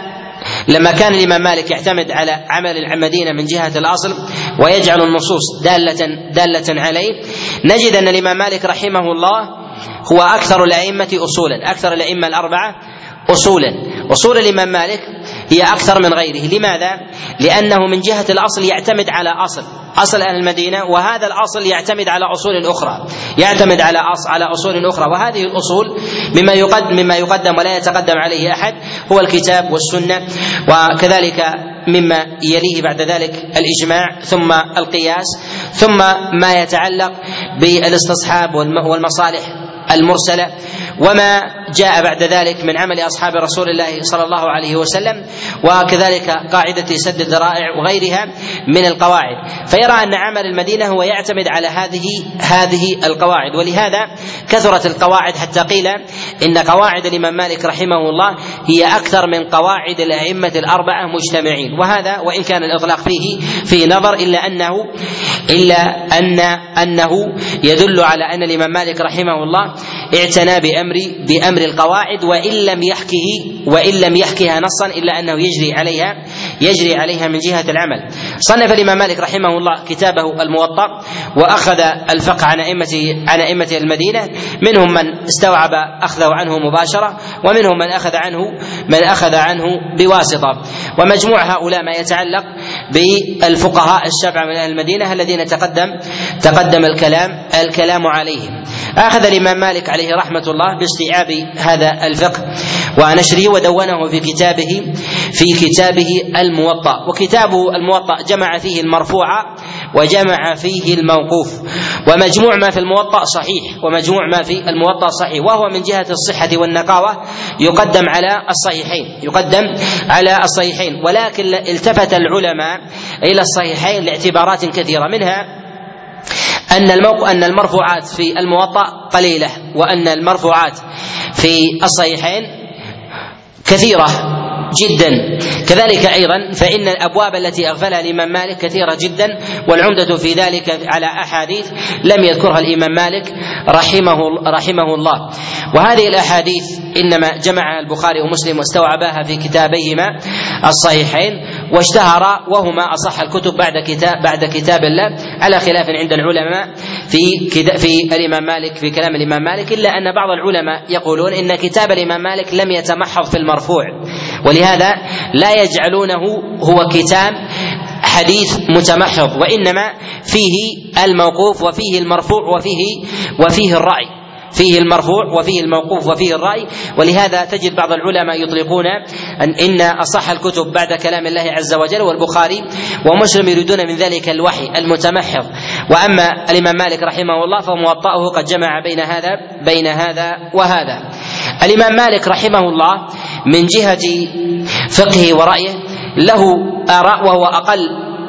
لما كان الإمام مالك يعتمد على عمل المدينة من جهة الأصل ويجعل النصوص دالة دالة عليه نجد أن الإمام مالك رحمه الله هو أكثر الأئمة اصولا أكثر الأئمة الأربعة اصولا. أصول الإمام مالك هي أكثر من غيره. لماذا؟ لأنه من جهة الأصل يعتمد على أصل أصل أهل المدينة وهذا الأصل يعتمد على أصول أخرى. يعتمد على أصل على أصول أخرى. وهذه الأصول مما يقدم مما يقدم ولا يتقدم عليه أحد هو الكتاب والسنة وكذلك مما يليه بعد ذلك الإجماع ثم القياس ثم ما يتعلق بالاستصحاب والمصالح. المرسلة وما جاء بعد ذلك من عمل أصحاب رسول الله صلى الله عليه وسلم وكذلك قاعدة سد الذرائع وغيرها من القواعد. فيرى أن عمل المدينة هو يعتمد على هذه هذه القواعد. ولهذا كثرت القواعد حتى قيل إن قواعد الإمام مالك رحمه الله هي أكثر من قواعد الأئمة الأربعة مجتمعين. وهذا وإن كان الإطلاق فيه في نظر إلا أنه إلا أن أنه يدل على أن الإمام مالك رحمه الله اعتنى بامر بأمر القواعد وإن لم يحكه وإن لم يحكها نصا إلا أنه يجري عليها يجري عليها من جهة العمل. صنف الإمام مالك رحمه الله كتابه الموطأ وأخذ الفقه عن ائمه عن أئمة المدينة منهم من استوعب أخذه عنه مباشرة ومنهم من أخذ عنه من أخذ عنه بواسطة ومجموع هؤلاء ما يتعلق بالفقهاء السبعة من أهل المدينة الذين تقدم تقدم الكلام الكلام عليهم. أخذ الإمام مالك عليه رحمة الله باستيعاب هذا الفقه ونشره ودونه في كتابه في كتابه الموطأ. وكتابه الموطأ جمع فيه المرفوع وجمع فيه الموقوف. ومجموع ما في الموطأ صحيح ومجموع ما في الموطأ صحيح. وهو من جهة الصحة والنقاوة يقدم على الصحيحين يقدم على الصحيحين. ولكن التفت العلماء إلى الصحيحين لاعتبارات كثيرة منها أن الموق... أن المرفوعات في الموطأ قليلة وأن المرفوعات في الصحيحين كثيرة. جدا. كذلك أيضا فإن الأبواب التي أغفلها الإمام مالك كثيرة جدا والعمدة في ذلك على أحاديث لم يذكرها الإمام مالك رحمه رحمه الله. وهذه الأحاديث إنما جمعها البخاري ومسلم واستوعباها في كتابيهما الصحيحين واشتهر وهما أصح الكتب بعد كتاب بعد كتاب الله على خلاف عند العلماء في في الإمام مالك في كلام الإمام مالك إلا أن بعض العلماء يقولون إن كتاب الإمام مالك لم يتمحض في المرفوع. ولهذا لا يجعلونه هو كتاب حديث متمحض وإنما فيه الموقوف وفيه المرفوع وفيه وفيه الرأي. فيه المرفوع وفيه الموقوف وفيه الرأي. ولهذا تجد بعض العلماء يطلقون أن إن أصح الكتب بعد كلام الله عز وجل والبخاري ومسلم يريدون من ذلك الوحي المتمحض. وأما الإمام مالك رحمه الله فموطأه قد جمع بين هذا بين هذا وهذا. الإمام مالك رحمه الله من جهة فقهه ورأيه له آراء وهو أقل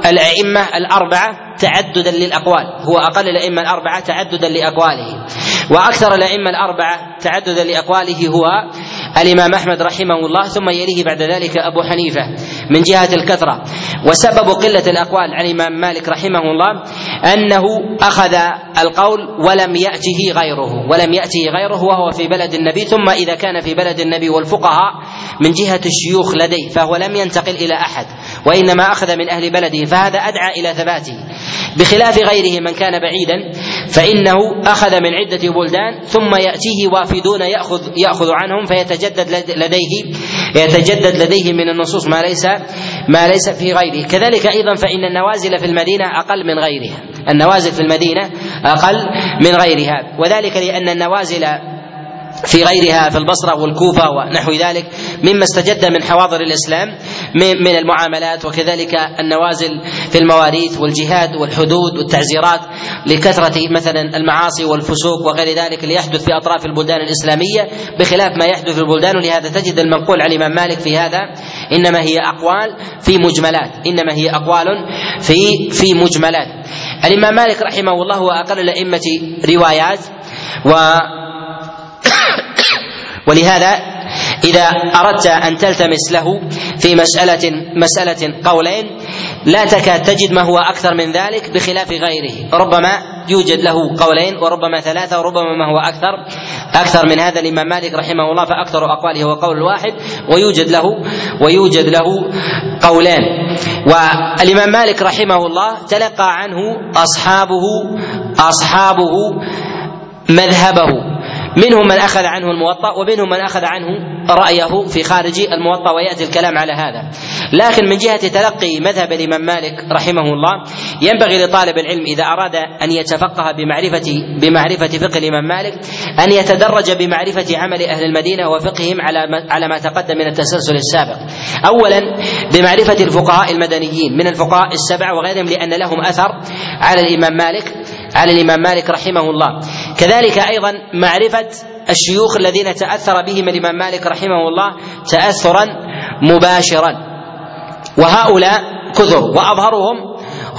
الأئمة الأربعة تعددا للأقوال هو أقل الأئمة الأربعة تعددا لأقواله وأكثر الأئمة الأربعة تعددا لأقواله هو الإمام أحمد رحمه الله ثم يليه بعد ذلك أبو حنيفة. من جهة الكثرة. وسبب قلة الأقوال عن الإمام مالك رحمه الله أنه أخذ القول ولم يأته غيره ولم يأته غيره وهو في بلد النبي ثم إذا كان في بلد النبي والفقهاء من جهة الشيوخ لديه فهو لم ينتقل إلى أحد وإنما أخذ من أهل بلده فهذا أدعى إلى ثباته. بخلاف غيره من كان بعيدا فإنه أخذ من عدة بلدان ثم يأتيه وافدون ياخذ يأخذ عنهم فيتجدد لديه يتجدد لديه من النصوص ما ليس ما ليس في غيره. كذلك أيضا فإن النوازل في المدينة أقل من غيرها. النوازل في المدينة أقل من غيرها. وذلك لأن النوازل في غيرها في البصرة والكوفة ونحو ذلك مما استجد من حواضر الإسلام من المعاملات وكذلك النوازل في المواريث والجهاد والحدود والتعزيرات لكثرة مثلا المعاصي والفسوق وغير ذلك اللي يحدث في أطراف البلدان الإسلامية بخلاف ما يحدث في البلدان. ولهذا تجد المنقول عن الإمام مالك في هذا إنما هي أقوال في مجملات. إنما هي أقوال في في مجملات. الإمام مالك رحمه الله هو أقل الأئمة روايات. و ولهذا إذا أردت أن تلتمس له في مسألة مسألة قولين لا تكاد تجد ما هو أكثر من ذلك بخلاف غيره. ربما يوجد له قولين وربما ثلاثة وربما ما هو أكثر أكثر من هذا الإمام مالك رحمه الله فأكثر أقواله هو قول واحد ويوجد له ويوجد له قولان والإمام مالك رحمه الله تلقى عنه أصحابه أصحابه مذهبه. منهم من أخذ عنه الموطأ ومنهم من أخذ عنه رأيه في خارج الموطأ ويأتي الكلام على هذا. لكن من جهة تلقي مذهب الإمام مالك رحمه الله ينبغي لطالب العلم إذا أراد أن يتفقه بمعرفه بمعرفة فقه الإمام مالك أن يتدرج بمعرفة عمل أهل المدينة وفقههم على على ما تقدم من التسلسل السابق. اولا بمعرفة الفقهاء المدنيين من الفقهاء السبعه وغيرهم لأن لهم أثر على الإمام مالك على الإمام مالك رحمه الله. كذلك أيضا معرفة الشيوخ الذين تأثر بهم الإمام مالك رحمه الله تاثرا مباشرا. وهؤلاء كثر وأظهرهم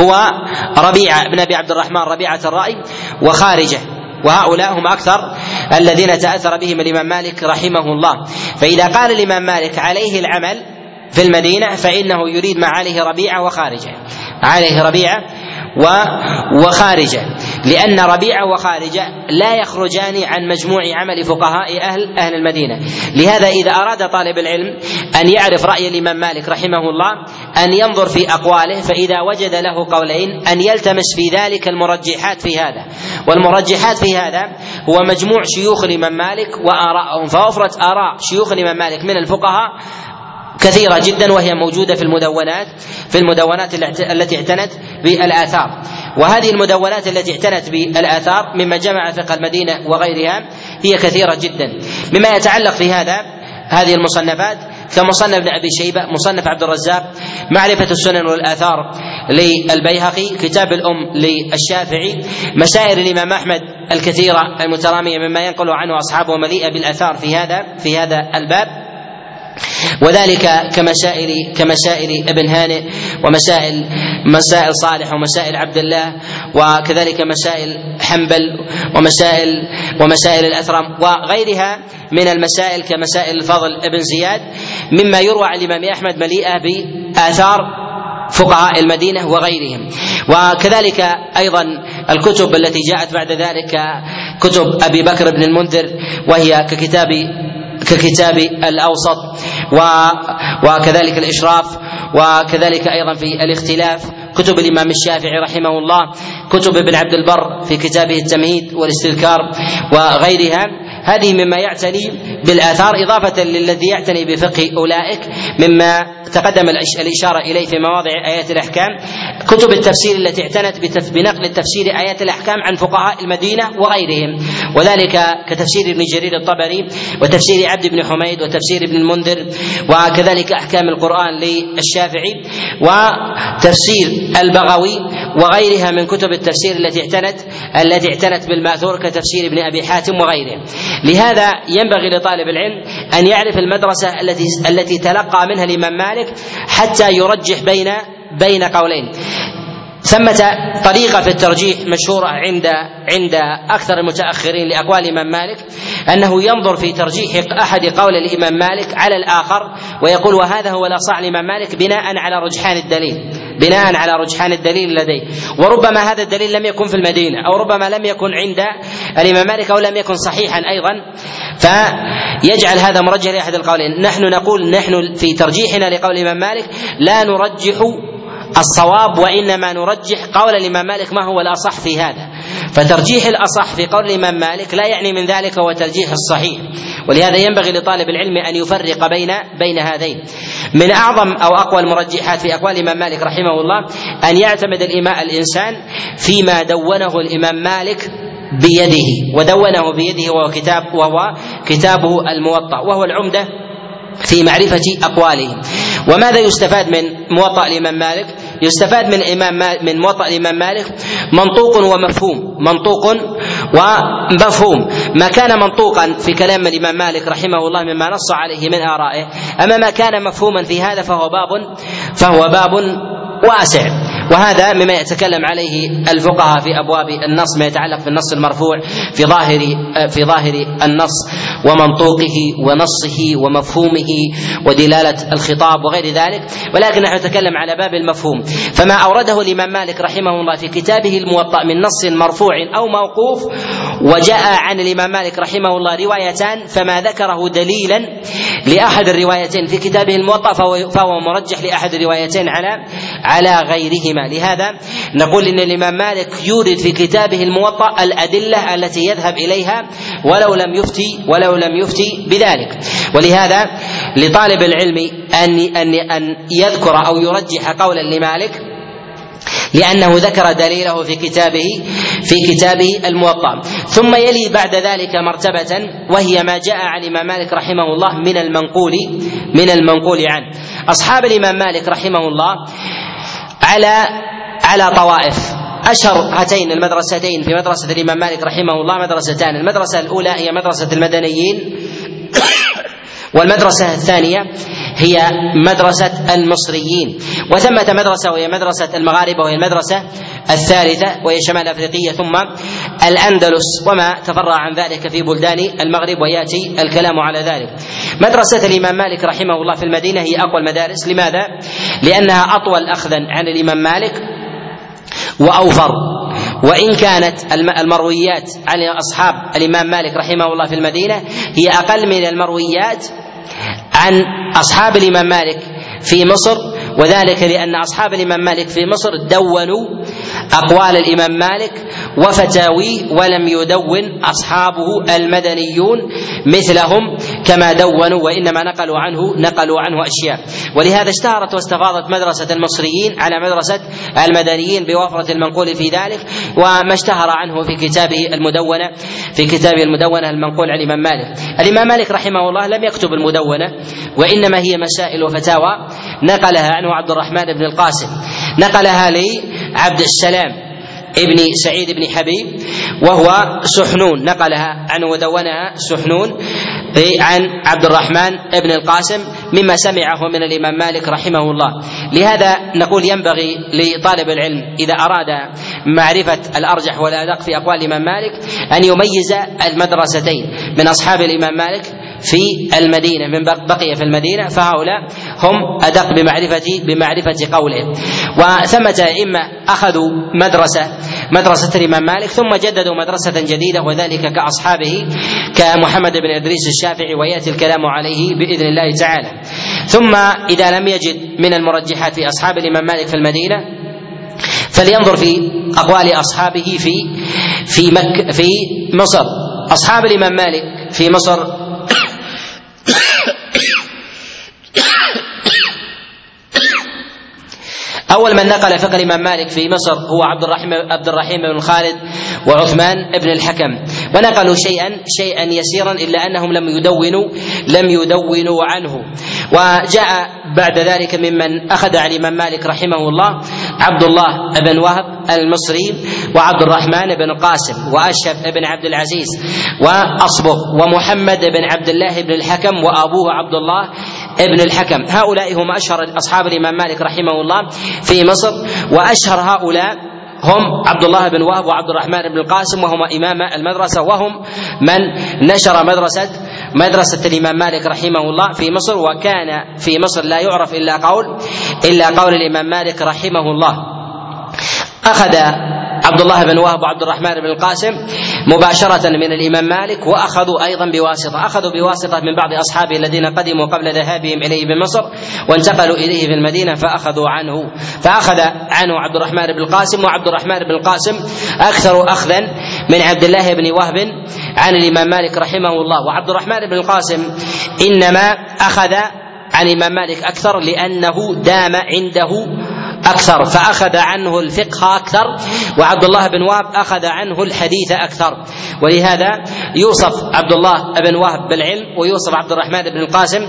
هو ربيعه بن أبي عبد الرحمن ربيعة الرأي وخارجه. وهؤلاء هم أكثر الذين تأثر بهم الإمام مالك رحمه الله. فإذا قال الإمام مالك عليه العمل في المدينة فإنه يريد ما عليه ربيعة وخارجه. عليه ربيعة وخارجه. لأن ربيعة وخارجة لا يخرجان عن مجموع عمل فقهاء أهل أهل المدينة. لهذا إذا أراد طالب العلم أن يعرف رأي الإمام مالك رحمه الله أن ينظر في أقواله فإذا وجد له قولين أن يلتمس في ذلك المرجحات في هذا. والمرجحات في هذا هو مجموع شيوخ الإمام مالك وآرائهم فوفرت آراء شيوخ الإمام مالك من الفقهاء كثيرة جدا وهي موجودة في المدونات في المدونات التي اعتنت بالآثار. وهذه المدونات التي اعتنت بالآثار مما جمع فقه المدينة وغيرها هي كثيرة جدا. مما يتعلق في هذا هذه المصنفات كمصنف ابن ابي شيبة، مصنف عبد الرزاق، معرفة السنن والآثار للبيهقي، كتاب الأم للشافعي، مسائل الإمام أحمد الكثيرة المترامية مما ينقل عنه أصحابه مليئة بالآثار في هذا في هذا الباب، وذلك كمسائل كمسائل ابن هانئ ومسائل مسائل صالح ومسائل عبد الله وكذلك مسائل حنبل ومسائل ومسائل الأثرم وغيرها من المسائل كمسائل الفضل ابن زياد مما يروى عن الإمام أحمد مليئة بآثار فقهاء المدينة وغيرهم. وكذلك أيضا الكتب التي جاءت بعد ذلك كتب أبي بكر بن المنذر وهي ككتاب ككتاب الأوسط وكذلك الإشراف وكذلك أيضا في الاختلاف. كتب الإمام الشافعي رحمه الله كتب ابن عبد البر في كتابه التمهيد والاستذكار وغيرها. هذه مما يعتني بالآثار إضافة للذي يعتني بفقه أولئك مما تقدم الإشارة إليه في مواضع آيات الأحكام. كتب التفسير التي اعتنت بنقل التفسير آيات الأحكام عن فقهاء المدينة وغيرهم. وذلك كتفسير ابن جرير الطبري وتفسير عبد بن حميد وتفسير ابن المنذر وكذلك أحكام القرآن للشافعي وتفسير البغوي وغيرها من كتب التفسير التي اعتنت التي اعتنت بالمأثور كتفسير ابن أبي حاتم وغيره. لهذا ينبغي لطالب العلم أن يعرف المدرسة التي التي تلقى منها الإمام مالك حتى يرجح بين بين قولين. ثمة طريقة في الترجيح مشهورة عند عند أكثر المتأخرين لأقوال الإمام مالك أنه ينظر في ترجيح أحد قول الإمام مالك على الآخر ويقول وهذا هو الأصح الإمام مالك بناء على رجحان الدليل بناء على رجحان الدليل لديه. وربما هذا الدليل لم يكن في المدينة أو ربما لم يكن عند الإمام مالك أو لم يكن صحيحا أيضا. فيجعل هذا مرجح لأحد القولين. نحن نقول نحن في ترجيحنا لقول الإمام مالك لا نرجح الصواب وإنما نرجح قول الامام مالك ما هو الأصح في هذا. فترجيح الأصح في قول الإمام مالك لا يعني من ذلك هو ترجيح الصحيح. ولهذا ينبغي لطالب العلم أن يفرق بين بين هذين. من أعظم أو أقوى المرجحات في أقوال الإمام مالك رحمه الله أن يعتمد الإماء الإنسان فيما دونه الإمام مالك بيده ودونه بيده وهو كتاب وهو كتابه الموطأ وهو العمدة في معرفة أقواله. وماذا يستفاد من موطأ الإمام مالك؟ يستفاد من الإمام من موطأ الإمام مالك منطوق ومفهوم. منطوق ومفهوم. ما كان منطوقا في كلام الإمام مالك رحمه الله مما نص عليه من آرائه أما ما كان مفهوما في هذا فهو باب فهو باب واسع. وهذا مما يتكلم عليه الفقهاء في أبواب النص ما يتعلق بالنص المرفوع في ظاهر في ظاهر النص ومنطوقه ونصه ومفهومه ودلالة الخطاب وغير ذلك. ولكن نحن نتكلم على باب المفهوم. فما أورده الإمام مالك رحمه الله في كتابه الموطأ من نص مرفوع أو موقوف وجاء عن الإمام مالك رحمه الله روايتان فما ذكره دليلا لأحد الروايتين في كتابه الموطأ فهو مرجح لأحد الروايتين على على غيرهما. لهذا نقول إن الإمام مالك يورد في كتابه الموطأ الأدلة التي يذهب إليها ولو لم يفتي ولو لم يفتي بذلك. ولهذا لطالب العلم ان ان أن يذكر أو يرجح قولا لمالك لأنه ذكر دليله في كتابه في كتابه الموطأ. ثم يلي بعد ذلك مرتبة وهي ما جاء عن الإمام مالك رحمه الله من المنقول من المنقول عنه. أصحاب الإمام مالك رحمه الله على على طوائف. أشهر هاتين المدرستين في مدرسة الإمام مالك رحمه الله مدرستان المدرسة الأولى هي مدرسة المدنيين. والمدرسة الثانية هي مدرسة المصريين. وثمة مدرسة وهي مدرسة المغاربة وهي المدرسة الثالثة وهي شمال أفريقية. ثم الأندلس وما تفرع عن ذلك في بلدان المغرب ويأتي الكلام على ذلك. مدرسة الإمام مالك رحمه الله في المدينة هي أقوى المدارس. لماذا؟ لأنها أطول أخذا عن الإمام مالك وأوفر. وإن كانت المرويات عن أصحاب الإمام مالك رحمه الله في المدينة هي أقل من المرويات عن أصحاب الإمام مالك في مصر وذلك لأن أصحاب الإمام مالك في مصر دونوا أقوال الإمام مالك وفتاوي ولم يدون أصحابه المدنيون مثلهم كما دونوا وإنما نقلوا عنه نقلوا عنه أشياء. ولهذا اشتهرت واستفاضت مدرسة المصريين على مدرسة المدنيين بوفرة المنقول في ذلك وما اشتهر عنه في كتابه المدونة في كتابه المدونة المنقول عن الإمام مالك. الإمام مالك رحمه الله لم يكتب المدونة وإنما هي مسائل وفتاوى نقلها عنه عبد الرحمن بن القاسم. نقلها لعبد السلام ابن سعيد بن حبيب وهو سحنون. نقلها عنه ودونها سحنون عن عبد الرحمن بن القاسم مما سمعه من الإمام مالك رحمه الله. لهذا نقول ينبغي لطالب العلم إذا أراد معرفة الأرجح والأدق في أقوال الإمام مالك أن يميز المدرستين من أصحاب الإمام مالك في المدينة من بقي في المدينة فهؤلاء هم أدق بمعرفة بمعرفة قوله. وثمة ائمه أخذوا مدرسة مدرسة الإمام مالك ثم جددوا مدرسة جديدة وذلك كأصحابه كمحمد بن إدريس الشافعي ويأتي الكلام عليه بإذن الله تعالى. ثم إذا لم يجد من المرجحات في أصحاب الإمام مالك في المدينة فلينظر في أقوال أصحابه في في مكه في مصر. أصحاب الإمام مالك في مصر أول من نقل فقه الإمام مالك في مصر هو عبد الرحيم عبد الرحيم بن خالد وعثمان بن الحكم. ونقلوا شيئا شيئا يسيرا إلا أنهم لم يدونوا لم يدونوا عنه. وجاء بعد ذلك ممن أخذ عن الإمام مالك رحمه الله عبد الله بن وهب المصري وعبد الرحمن بن قاسم وأشهب بن عبد العزيز وأصبغ ومحمد بن عبد الله بن الحكم وأبوه عبد الله ابن الحكم. هؤلاء هم أشهر أصحاب الإمام مالك رحمه الله في مصر وأشهر هؤلاء هم عبد الله بن وهب وعبد الرحمن بن القاسم وهما إمام المدرسة وهم من نشر مدرسة مدرسة الإمام مالك رحمه الله في مصر وكان في مصر لا يعرف إلا قول إلا قول الإمام مالك رحمه الله. أخذ عبد الله بن وهب وعبد الرحمن بن القاسم مباشرة من الإمام مالك وأخذوا أيضا بواسطة أخذوا بواسطة من بعض أصحابه الذين قدموا قبل ذهابهم إليه بمصر وانتقلوا إليه في المدينة فأخذوا عنه فأخذ عنه عبد الرحمن بن القاسم وعبد الرحمن بن القاسم أكثر أخذا من عبد الله بن وهب عن الإمام مالك رحمه الله. وعبد الرحمن بن القاسم إنما أخذ عن الإمام مالك أكثر لأنه دام عنده أكثر فأخذ عنه الفقه أكثر وعبد الله بن وهب أخذ عنه الحديث أكثر. ولهذا يوصف عبد الله بن وهب بالعلم ويوصف عبد الرحمن بن القاسم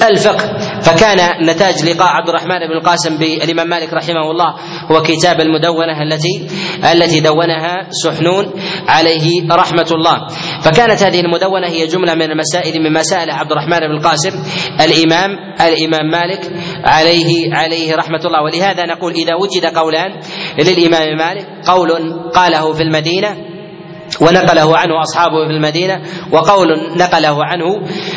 بالفقه. فكان نتاج لقاء عبد الرحمن بن القاسم بالإمام مالك رحمه الله هو كتاب المدونة التي التي دونها سحنون عليه رحمة الله. فكانت هذه المدونة هي جملة من المسائل من مسائل عبد الرحمن بن القاسم الإمام الإمام مالك عليه عليه رحمة الله. ولهذا نقول إذا وجد قولان للإمام مالك قول قاله في المدينة ونقله عنه أصحابه في المدينة وقول نقله عنه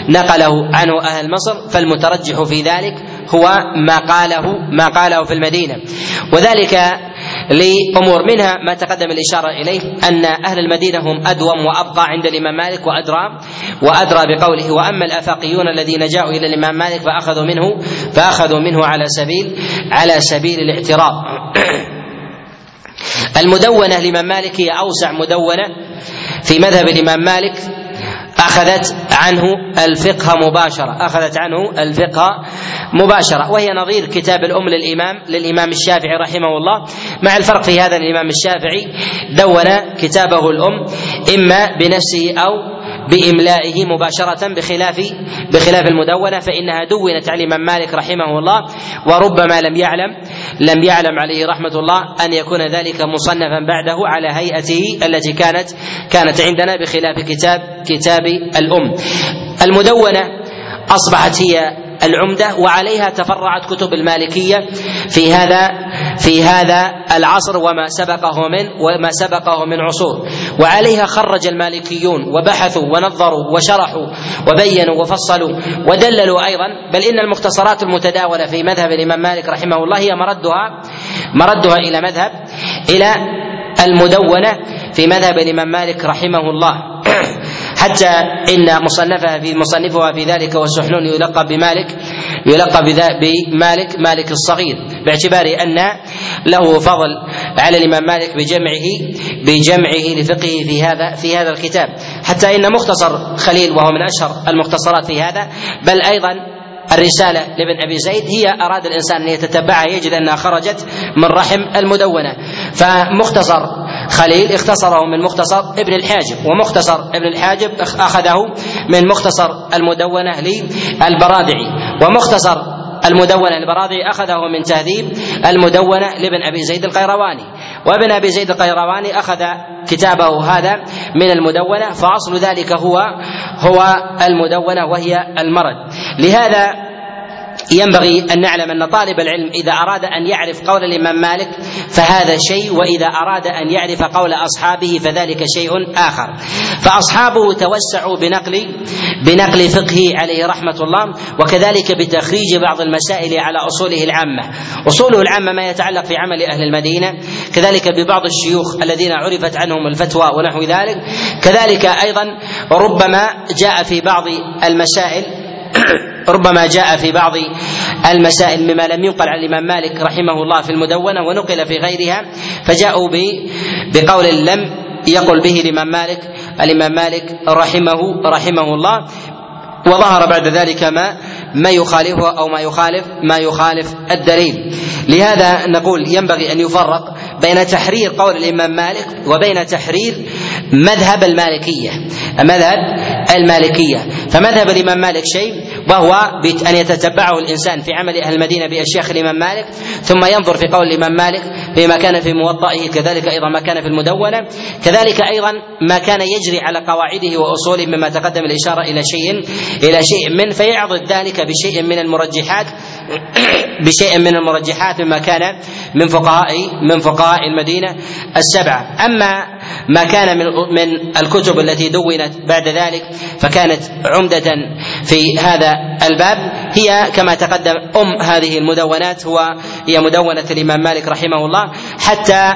نقله عنه أهل مصر فالمترجح في ذلك هو ما قاله ما قاله في المدينة. وذلك لأمور. منها ما تقدم الإشارة إليه أن أهل المدينة هم أدوم وأبقى عند الإمام مالك وأدرى وأدرى بقوله وأما الأفاقيون الذين جاءوا إلى الإمام مالك فأخذوا منه فأخذوا منه على سبيل على سبيل الاعتراض المدونة لإمام مالك هي أوسع مدونة في مذهب الإمام مالك. أخذت عنه الفقه مباشرة أخذت عنه الفقه مباشرة. وهي نظير كتاب الأم للإمام للإمام الشافعي رحمه الله. مع الفرق في هذا الإمام الشافعي دون كتابه الأم إما بنفسه أو بإملائه مباشرة بخلاف بخلاف المدونة فإنها دونت على الإمام مالك رحمه الله وربما لم يعلم لم يعلم عليه رحمة الله أن يكون ذلك مصنفا بعده على هيئته التي كانت كانت عندنا بخلاف كتاب كتاب الأم. المدونة أصبحت هي العمدة وعليها تفرعت كتب المالكية في هذا في هذا العصر وما سبقه من وما سبقه من عصور. وعليها خرج المالكيون وبحثوا ونظروا وشرحوا وبينوا وفصلوا ودللوا أيضا. بل إن المختصرات المتداولة في مذهب الإمام مالك رحمه الله هي مردها مردها إلى مذهب إلى المدونة في مذهب الإمام مالك رحمه الله. حتى إن مصنفها في مصنفها في ذلك والسحنون يلقب بمالك يلقب بمالك مالك الصغير باعتبار أن له فضل على الإمام مالك بجمعه بجمعه لفقهه في هذا في هذا الكتاب. حتى إن مختصر خليل وهو من أشهر المختصرات في هذا بل أيضا الرسالة لابن أبي زيد هي أراد الإنسان أن يتتبعها يجد أنها خرجت من رحم المدونة. فمختصر خليل اختصره من مختصر ابن الحاجب ومختصر ابن الحاجب أخذه من مختصر المدونة للبرادعي ومختصر المدونة البراضي أخذه من تهذيب المدونة لابن أبي زيد القيرواني. وابن أبي زيد القيرواني أخذ كتابه هذا من المدونة فأصل ذلك هو هو المدونة وهي المرد لهذا ينبغي أن نعلم أن طالب العلم إذا أراد أن يعرف قول الإمام مالك فهذا شيء وإذا أراد أن يعرف قول أصحابه فذلك شيء آخر. فأصحابه توسعوا بنقل بنقل فقهه عليه رحمة الله وكذلك بتخريج بعض المسائل على أصوله العامة. أصوله العامة ما يتعلق في عمل أهل المدينة كذلك ببعض الشيوخ الذين عرفت عنهم الفتوى ونحو ذلك. كذلك أيضا ربما جاء في بعض المسائل ربما جاء في بعض المسائل مما لم ينقل عن الإمام مالك رحمه الله في المدونة ونقل في غيرها فجاءوا بقول لم يقل به الإمام مالك الإمام مالك رحمه رحمه الله وظهر بعد ذلك ما ما يخالفه أو ما يخالف ما يخالف الدليل. لهذا نقول ينبغي أن يفرق بين تحرير قول الإمام مالك وبين تحرير مذهب المالكية. مذهب المالكية. فمذهب الإمام مالك شيء وهو أن يتتبعه الإنسان في عمل أهل المدينة باشياخ الإمام مالك ثم ينظر في قول الإمام مالك فيما كان في موطئه كذلك أيضا ما كان في المدونة. كذلك أيضا ما كان يجري على قواعده وأصوله مما تقدم الإشارة إلى شيء إلى شيء من فيعضد ذلك بشيء من المرجحات. بشيء من المرجحات مما كان من فقهاء من فقهاء المدينة السبعة. أما ما كان من من الكتب التي دونت بعد ذلك فكانت عمدة في هذا الباب. هي كما تقدم أم هذه المدونات هو هي مدونة الإمام مالك رحمه الله حتى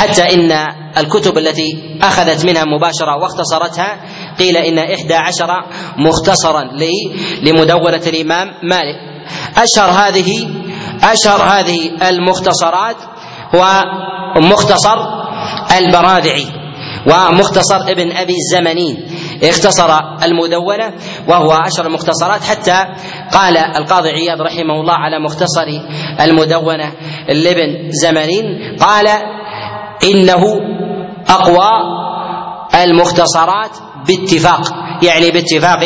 حتى إن الكتب التي أخذت منها مباشرة واختصرتها قيل إن إحدى عشر مختصرا لمدونة الإمام مالك. أشهر هذه أشهر هذه المختصرات هو مختصر البراذعي ومختصر ابن أبي الزمنين اختصر المدونة وهو أشهر المختصرات حتى قال القاضي عياض رحمه الله على مختصر المدونة لابن زمنين قال إنه أقوى المختصرات باتفاق يعني باتفاق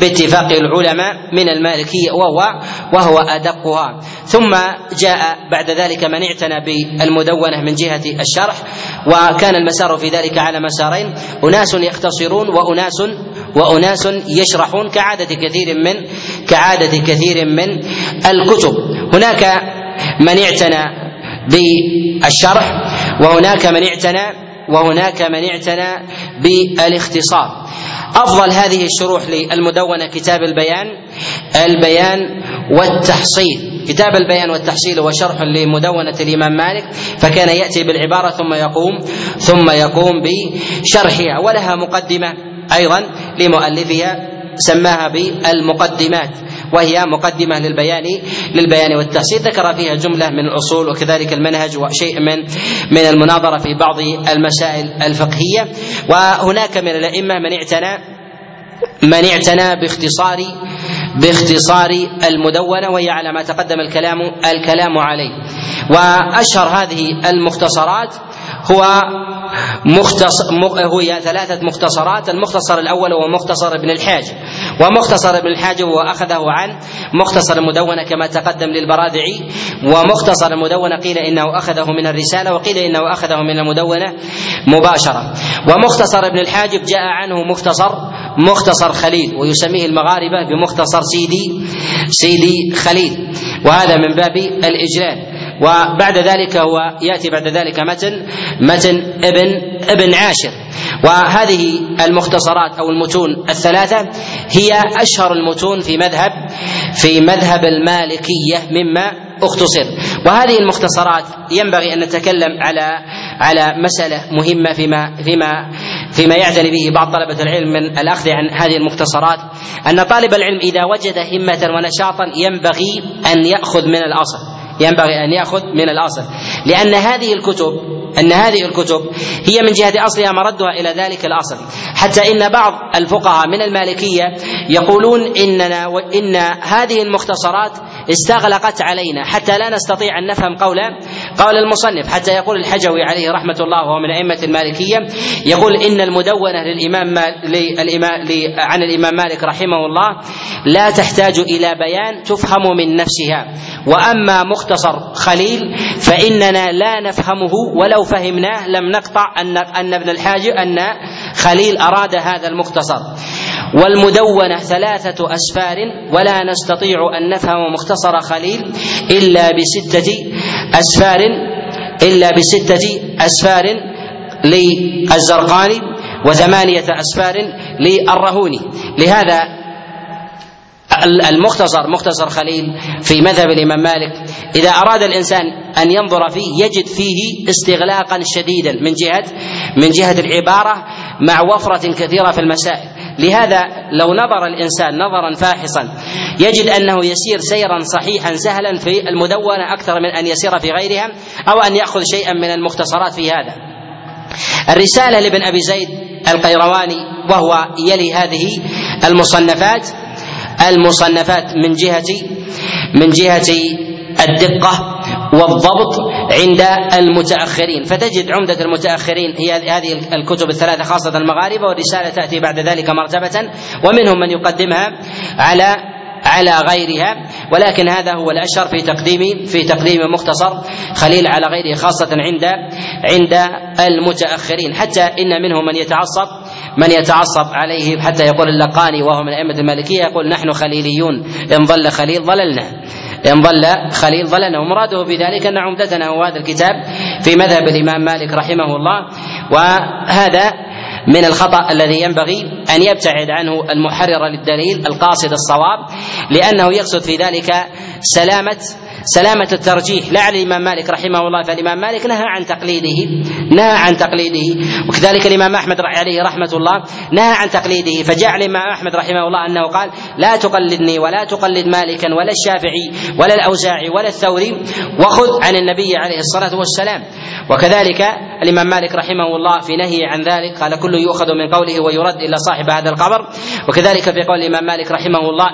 باتفاق العلماء من المالكية وهو وهو أدقها. ثم جاء بعد ذلك من اعتنى بالمدونة من جهة الشرح وكان المسار في ذلك على مسارين أناس يختصرون وأناس وأناس يشرحون كعادة كثير من كعادة كثير من الكتب. هناك من اعتنى بالشرح وهناك من اعتنى وهناك من اعتنى بالاختصار. أفضل هذه الشروح للمدونة كتاب البيان البيان والتحصيل. كتاب البيان والتحصيل هو شرح لمدونة الإمام مالك فكان يأتي بالعبارة ثم يقوم ثم يقوم بشرحها ولها مقدمة أيضا لمؤلفها سماها بالمقدمات. وهي مقدمة للبيان للبيان والتحصيل ذكر فيها جملة من الأصول وكذلك المنهج وشيء من من المناظرة في بعض المسائل الفقهية. وهناك من الأئمة من اعتنى من اعتنى باختصار باختصار المدونة وهي على ما تقدم الكلام الكلام عليه. وأشهر هذه المختصرات هو مختصر هي ثلاثة مختصرات المختصر الأول هو مختصر ابن الحاجب ومختصر ابن الحاجب هو أخذه عن مختصر المدونة كما تقدم للبرادعي. ومختصر المدونة قيل إنه أخذه من الرسالة وقيل إنه أخذه من المدونة مباشرة. ومختصر ابن الحاجب جاء عنه مختصر مختصر خليل ويسميه المغاربة بمختصر سيدي سيدي خليل. وهذا من باب الإجلال. وبعد ذلك هو يأتي بعد ذلك متن متن ابن ابن عاشر. وهذه المختصرات أو المتون الثلاثة هي أشهر المتون في مذهب في مذهب المالكية مما اختصر. وهذه المختصرات ينبغي أن نتكلم على على مسألة مهمة فيما فيما فيما يعتني به بعض طلبة العلم من الأخذ عن هذه المختصرات. أن طالب العلم إذا وجد همة ونشاطا ينبغي أن يأخذ من الأصل. ينبغي أن يأخذ من الأصل. لأن هذه الكتب أن هذه الكتب هي من جهة أصلها مردها إلى ذلك الأصل. حتى إن بعض الفقهاء من المالكية يقولون إننا وان هذه المختصرات استغلقت علينا حتى لا نستطيع أن نفهم قول قول المصنف حتى يقول الحجوي عليه رحمة الله وهو من أئمة المالكية يقول إن المدونة للإمام للامام عن الإمام مالك رحمه الله لا تحتاج إلى بيان تفهم من نفسها وأما مختصر خليل فإننا لا نفهمه ولو فهمناه لم نقطع أن أن ابن الحاج أن خليل أراد هذا المختصر والمدونة ثلاثة أسفار ولا نستطيع أن نفهم مختصر خليل إلا بستة أسفار إلا بستة أسفار للزرقاني وثمانية أسفار للرهوني. لهذا المختصر مختصر خليل في مذهب الإمام مالك إذا أراد الإنسان أن ينظر فيه يجد فيه استغلاقا شديدا من جهة من جهة العبارة مع وفرة كثيرة في المسائل. لهذا لو نظر الإنسان نظرا فاحصا يجد أنه يسير سيرا صحيحا سهلا في المدونة أكثر من أن يسير في غيرها أو أن يأخذ شيئا من المختصرات في هذا. الرسالة لابن أبي زيد القيرواني وهو يلي هذه المصنفات المصنفات من جهة من جهة الدقة والضبط عند المتأخرين. فتجد عمدة المتأخرين هي هذه الكتب الثلاثة خاصة المغاربة والرسالة تأتي بعد ذلك مرتبة. ومنهم من يقدمها على على غيرها ولكن هذا هو الأشهر في تقديم في تقديم مختصر خليل على غيره خاصة عند عند المتأخرين. حتى إن منهم من يتعصب من يتعصب عليه حتى يقول اللقاني وهو من أئمة المالكية يقول نحن خليليون إن ضل خليل ضللنا. إن ضل خليل ضللنا ومراده بذلك أن عمدتنا هو هذا الكتاب في مذهب الإمام مالك رحمه الله. وهذا من الخطأ الذي ينبغي أن يبتعد عنه المحرر للدليل القاصد الصواب لأنه يقصد في ذلك سلامة سلامة الترجيح. لا على الإمام مالك رحمه الله فالإمام مالك نهى عن تقليده نهى عن تقليده. وكذلك الإمام أحمد عليه رحمة الله نهى عن تقليده. فجعل الإمام أحمد رحمه الله أنه قال لا تقلدني ولا تقلد مالكا ولا الشافعي ولا الأوزاعي ولا الثوري وخذ عن النبي عليه الصلاة والسلام. وكذلك الإمام مالك رحمه الله في نهي عن ذلك قال كل يؤخذ من قوله ويرد إلا صاحب هذا القبر. وكذلك في قول الإمام مالك رحمه الله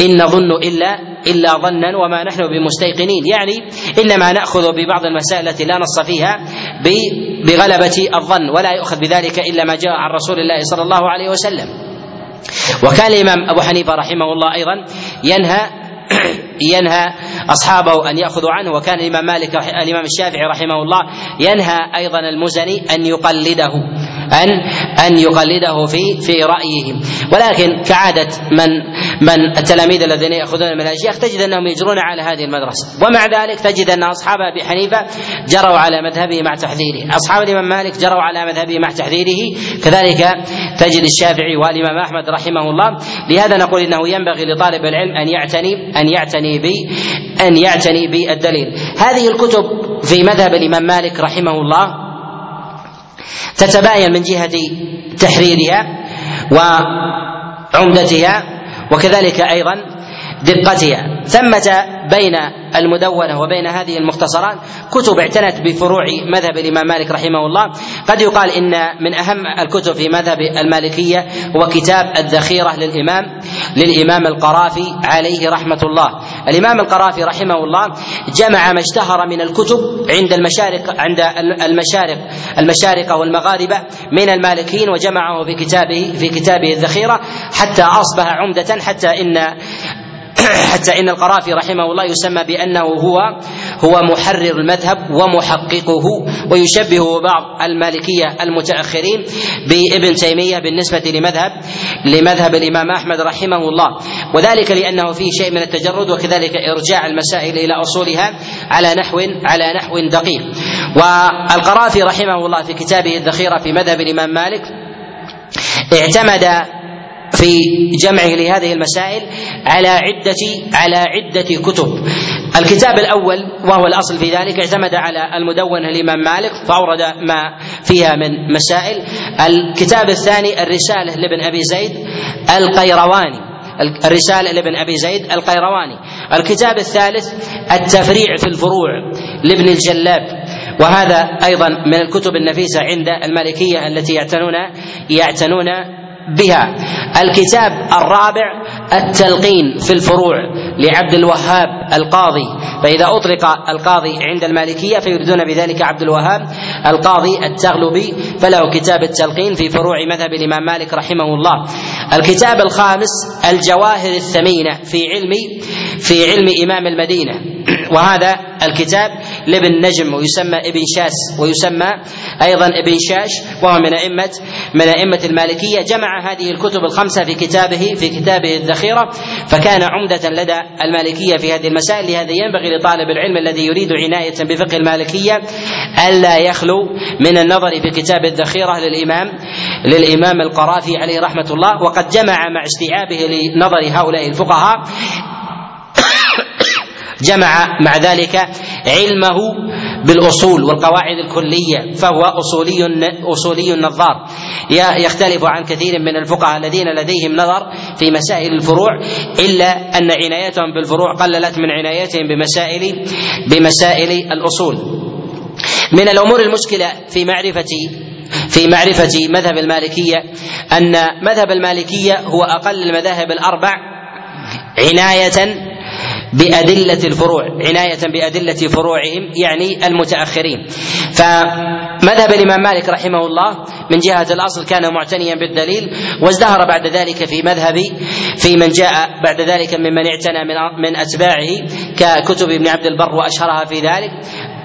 إن نظن إلا إلا ظنا وما نحن بمستيقنين. يعني إنما نأخذ ببعض المسائل التي لا نص فيها بغلبة الظن ولا يؤخذ بذلك إلا ما جاء عن رسول الله صلى الله عليه وسلم. وكان الإمام أبو حنيفة رحمه الله أيضا ينهى ينهى أصحابه أن يأخذوا عنه وكان الإمام مالك الإمام الشافعي رحمه الله ينهى أيضا المزني أن يقلده ان أن يقلده في في رأيهم. ولكن كعادة من من التلاميذ الذين يأخذون من الأشياخ تجد أنهم يجرون على هذه المدرسة. ومع ذلك تجد أن أصحاب أبي حنيفة جروا على مذهبه مع تحذيره. أصحاب الإمام مالك جروا على مذهبه مع تحذيره. كذلك تجد الشافعي والإمام أحمد رحمه الله. لهذا نقول إنه ينبغي لطالب العلم أن يعتني أن يعتني ب أن يعتني بالدليل هذه الكتب في مذهب الإمام مالك رحمه الله تتباين من جهة تحريرها وعمدتها وكذلك أيضا دقتها. ثمة بين المدونة وبين هذه المختصرات كتب اعتنت بفروع مذهب الإمام مالك رحمه الله. قد يقال إن من أهم الكتب في مذهب المالكية هو كتاب الذخيرة للإمام. للإمام القرافي عليه رحمة الله. الإمام القرافي رحمه الله جمع ما اشتهر من الكتب عند المشارق عند المشارق المشارقة والمغاربة من المالكيين وجمعه في كتابه في كتابه الذخيرة حتى أصبح عمدة حتى إن حتى إن القرافي رحمه الله يسمى بأنه هو هو محرر المذهب ومحققه ويشبه بعض المالكية المتأخرين بابن تيمية بالنسبة لمذهب لمذهب الإمام أحمد رحمه الله. وذلك لأنه فيه شيء من التجرد وكذلك إرجاع المسائل إلى أصولها على نحو على نحو دقيق. والقرافي رحمه الله في كتابه الذخيرة في مذهب الإمام مالك اعتمد في جمعه لهذه المسائل على عدة على عدة كتب. الكتاب الأول وهو الأصل في ذلك اعتمد على المدونة الإمام مالك فأورد ما فيها من مسائل. الكتاب الثاني الرسالة لابن أبي زيد القيرواني الرسالة لابن أبي زيد القيرواني الكتاب الثالث التفريع في الفروع لابن الجلاب وهذا أيضا من الكتب النفيسة عند المالكية التي يعتنون يعتنون بها. الكتاب الرابع التلقين في الفروع لعبد الوهاب القاضي. فإذا أطلق القاضي عند المالكية فيريدون بذلك عبد الوهاب القاضي التغلبي. فله كتاب التلقين في فروع مذهب الإمام مالك رحمه الله. الكتاب الخامس الجواهر الثمينة في علم في علم إمام المدينة. وهذا الكتاب لابن نجم ويسمى ابن شاس ويسمى أيضا ابن شاش وهو من ائمه من أئمة المالكية. جمع هذه الكتب الخمسة في كتابه في كتابه الذخيرة فكان عمدة لدى المالكية في هذه المسائل. لهذا ينبغي لطالب العلم الذي يريد عناية بفقه المالكية ألا يخلو من النظر في كتاب الذخيرة للامام للإمام القرافي عليه رحمة الله. وقد جمع مع استيعابه لنظر هؤلاء الفقهاء جمع مع ذلك علمه بالأصول والقواعد الكلية فهو أصولي أصولي نظار. يختلف عن كثير من الفقهاء الذين لديهم نظر في مسائل الفروع إلا أن عنايتهم بالفروع قللت من عنايتهم بمسائل بمسائل الأصول. من الأمور المشكلة في معرفه في معرفة مذهب المالكية أن مذهب المالكية هو أقل المذاهب الأربع عناية بأدلة الفروع عناية بأدلة فروعهم يعني المتأخرين. فمذهب الإمام مالك رحمه الله من جهة الأصل كان معتنيا بالدليل وازدهر بعد ذلك في مذهب في من جاء بعد ذلك ممن اعتنى من من أتباعه ككتب ابن عبد البر وأشهرها في ذلك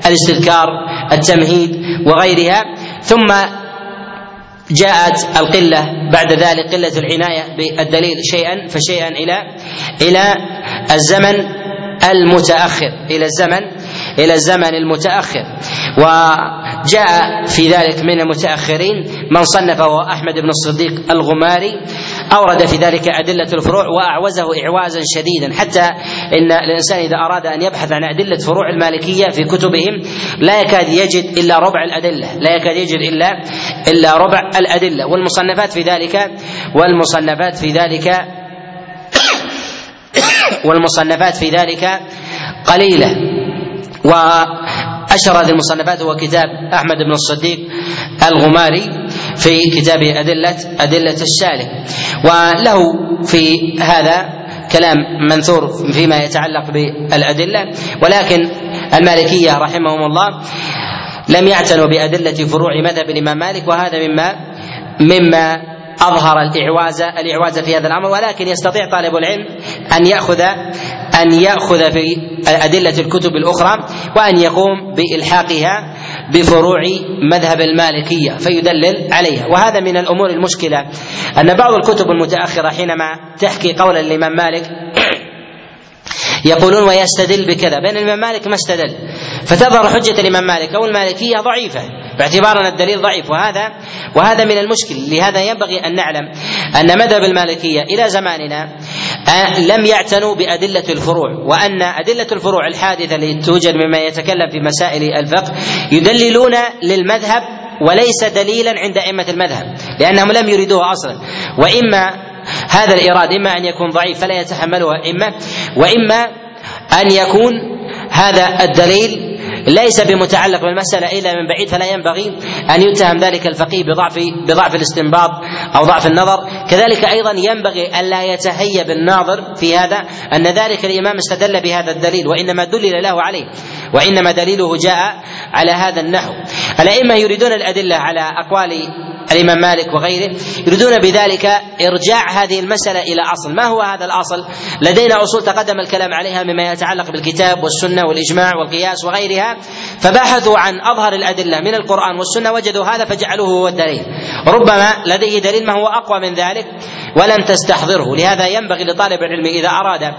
الاستذكار التمهيد وغيرها. ثم جاءت القلة بعد ذلك قلة العناية بالدليل شيئا فشيئا إلى إلى الزمن المتأخر إلى الزمن إلى الزمن المتأخر. وجاء في ذلك من المتأخرين من صنف وهو أحمد بن الصديق الغماري أورد في ذلك أدلة الفروع وأعوزه إعوازا شديدا. حتى إن الإنسان إذا أراد أن يبحث عن أدلة فروع المالكية في كتبهم لا يكاد يجد إلا ربع الأدلة. لا يكاد يجد إلا إلا ربع الأدلة. والمصنفات في ذلك والمصنفات في ذلك والمصنفات في ذلك قليلة. وأشهر هذه المصنفات هو كتاب أحمد بن الصديق الغماري في كتاب أدلة أدلة السالك وله في هذا كلام منثور فيما يتعلق بالأدلة. ولكن المالكية رحمهم الله لم يعتنوا بأدلة فروع مذهب الإمام مالك وهذا مما مما أظهر الاعواز الإعواز في هذا الأمر. ولكن يستطيع طالب العلم أن ياخذ أن يأخذ في أدلة الكتب الأخرى وأن يقوم بإلحاقها بفروع مذهب المالكية فيدلل عليها. وهذا من الأمور المشكلة. أن بعض الكتب المتأخرة حينما تحكي قول الامام مالك يقولون ويستدل بكذا بين الإمام مالك ما استدل. فتظهر حجة الإمام مالك أو المالكية ضعيفة باعتبار ان الدليل ضعيف. وهذا وهذا من المشكل. لهذا ينبغي أن نعلم أن مذهب المالكية إلى زماننا لم يعتنوا بأدلة الفروع وأن أدلة الفروع الحادثة التي توجد مما يتكلم في مسائل الفقه يدللون للمذهب وليس دليلا عند أئمة المذهب لأنهم لم يريدوه أصلا. وإما هذا الإيراد إما أن يكون ضعيف فلا يتحمله إما وإما أن يكون هذا الدليل ليس بمتعلق بالمسألة إلا من بعيد فلا ينبغي أن يتهم ذلك الفقيه بضعف بضعف الاستنباط أو ضعف النظر. كذلك أيضا ينبغي ألا يتهيب الناظر في هذا أن ذلك الإمام استدل بهذا الدليل وإنما دلل له عليه وإنما دليله جاء على هذا النحو. الأئمة يريدون الأدلة على أقوال الإمام مالك وغيره يريدون بذلك إرجاع هذه المسألة إلى أصل. ما هو هذا الأصل؟ لدينا أصول تقدم الكلام عليها مما يتعلق بالكتاب والسنة والإجماع والقياس وغيرها فبحثوا عن أظهر الأدلة من القرآن والسنة وجدوا هذا فجعلوه هو الدليل. ربما لديه دليل ما هو أقوى من ذلك ولم تستحضره. لهذا ينبغي لطالب العلم إذا أراد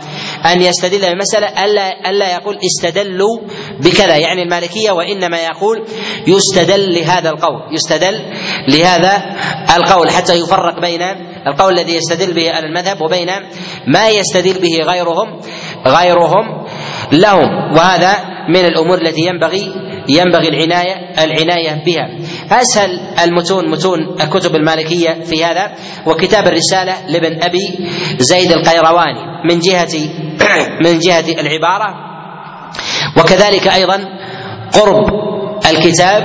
أن يستدل بمسألة ألا ألا يقول استدلوا بكذا. يعني المالكية وإنما يقول يستدل لهذا القول يستدل لهذا القول حتى يفرق بين القول الذي يستدل به المذهب وبين ما يستدل به غيرهم غيرهم لهم. وهذا من الأمور التي ينبغي ينبغي العناية العناية بها. أسهل المتون متون الكتب المالكية في هذا وكتاب الرسالة لابن أبي زيد القيرواني من جهة من جهة العبارة. وكذلك أيضا قرب الكتاب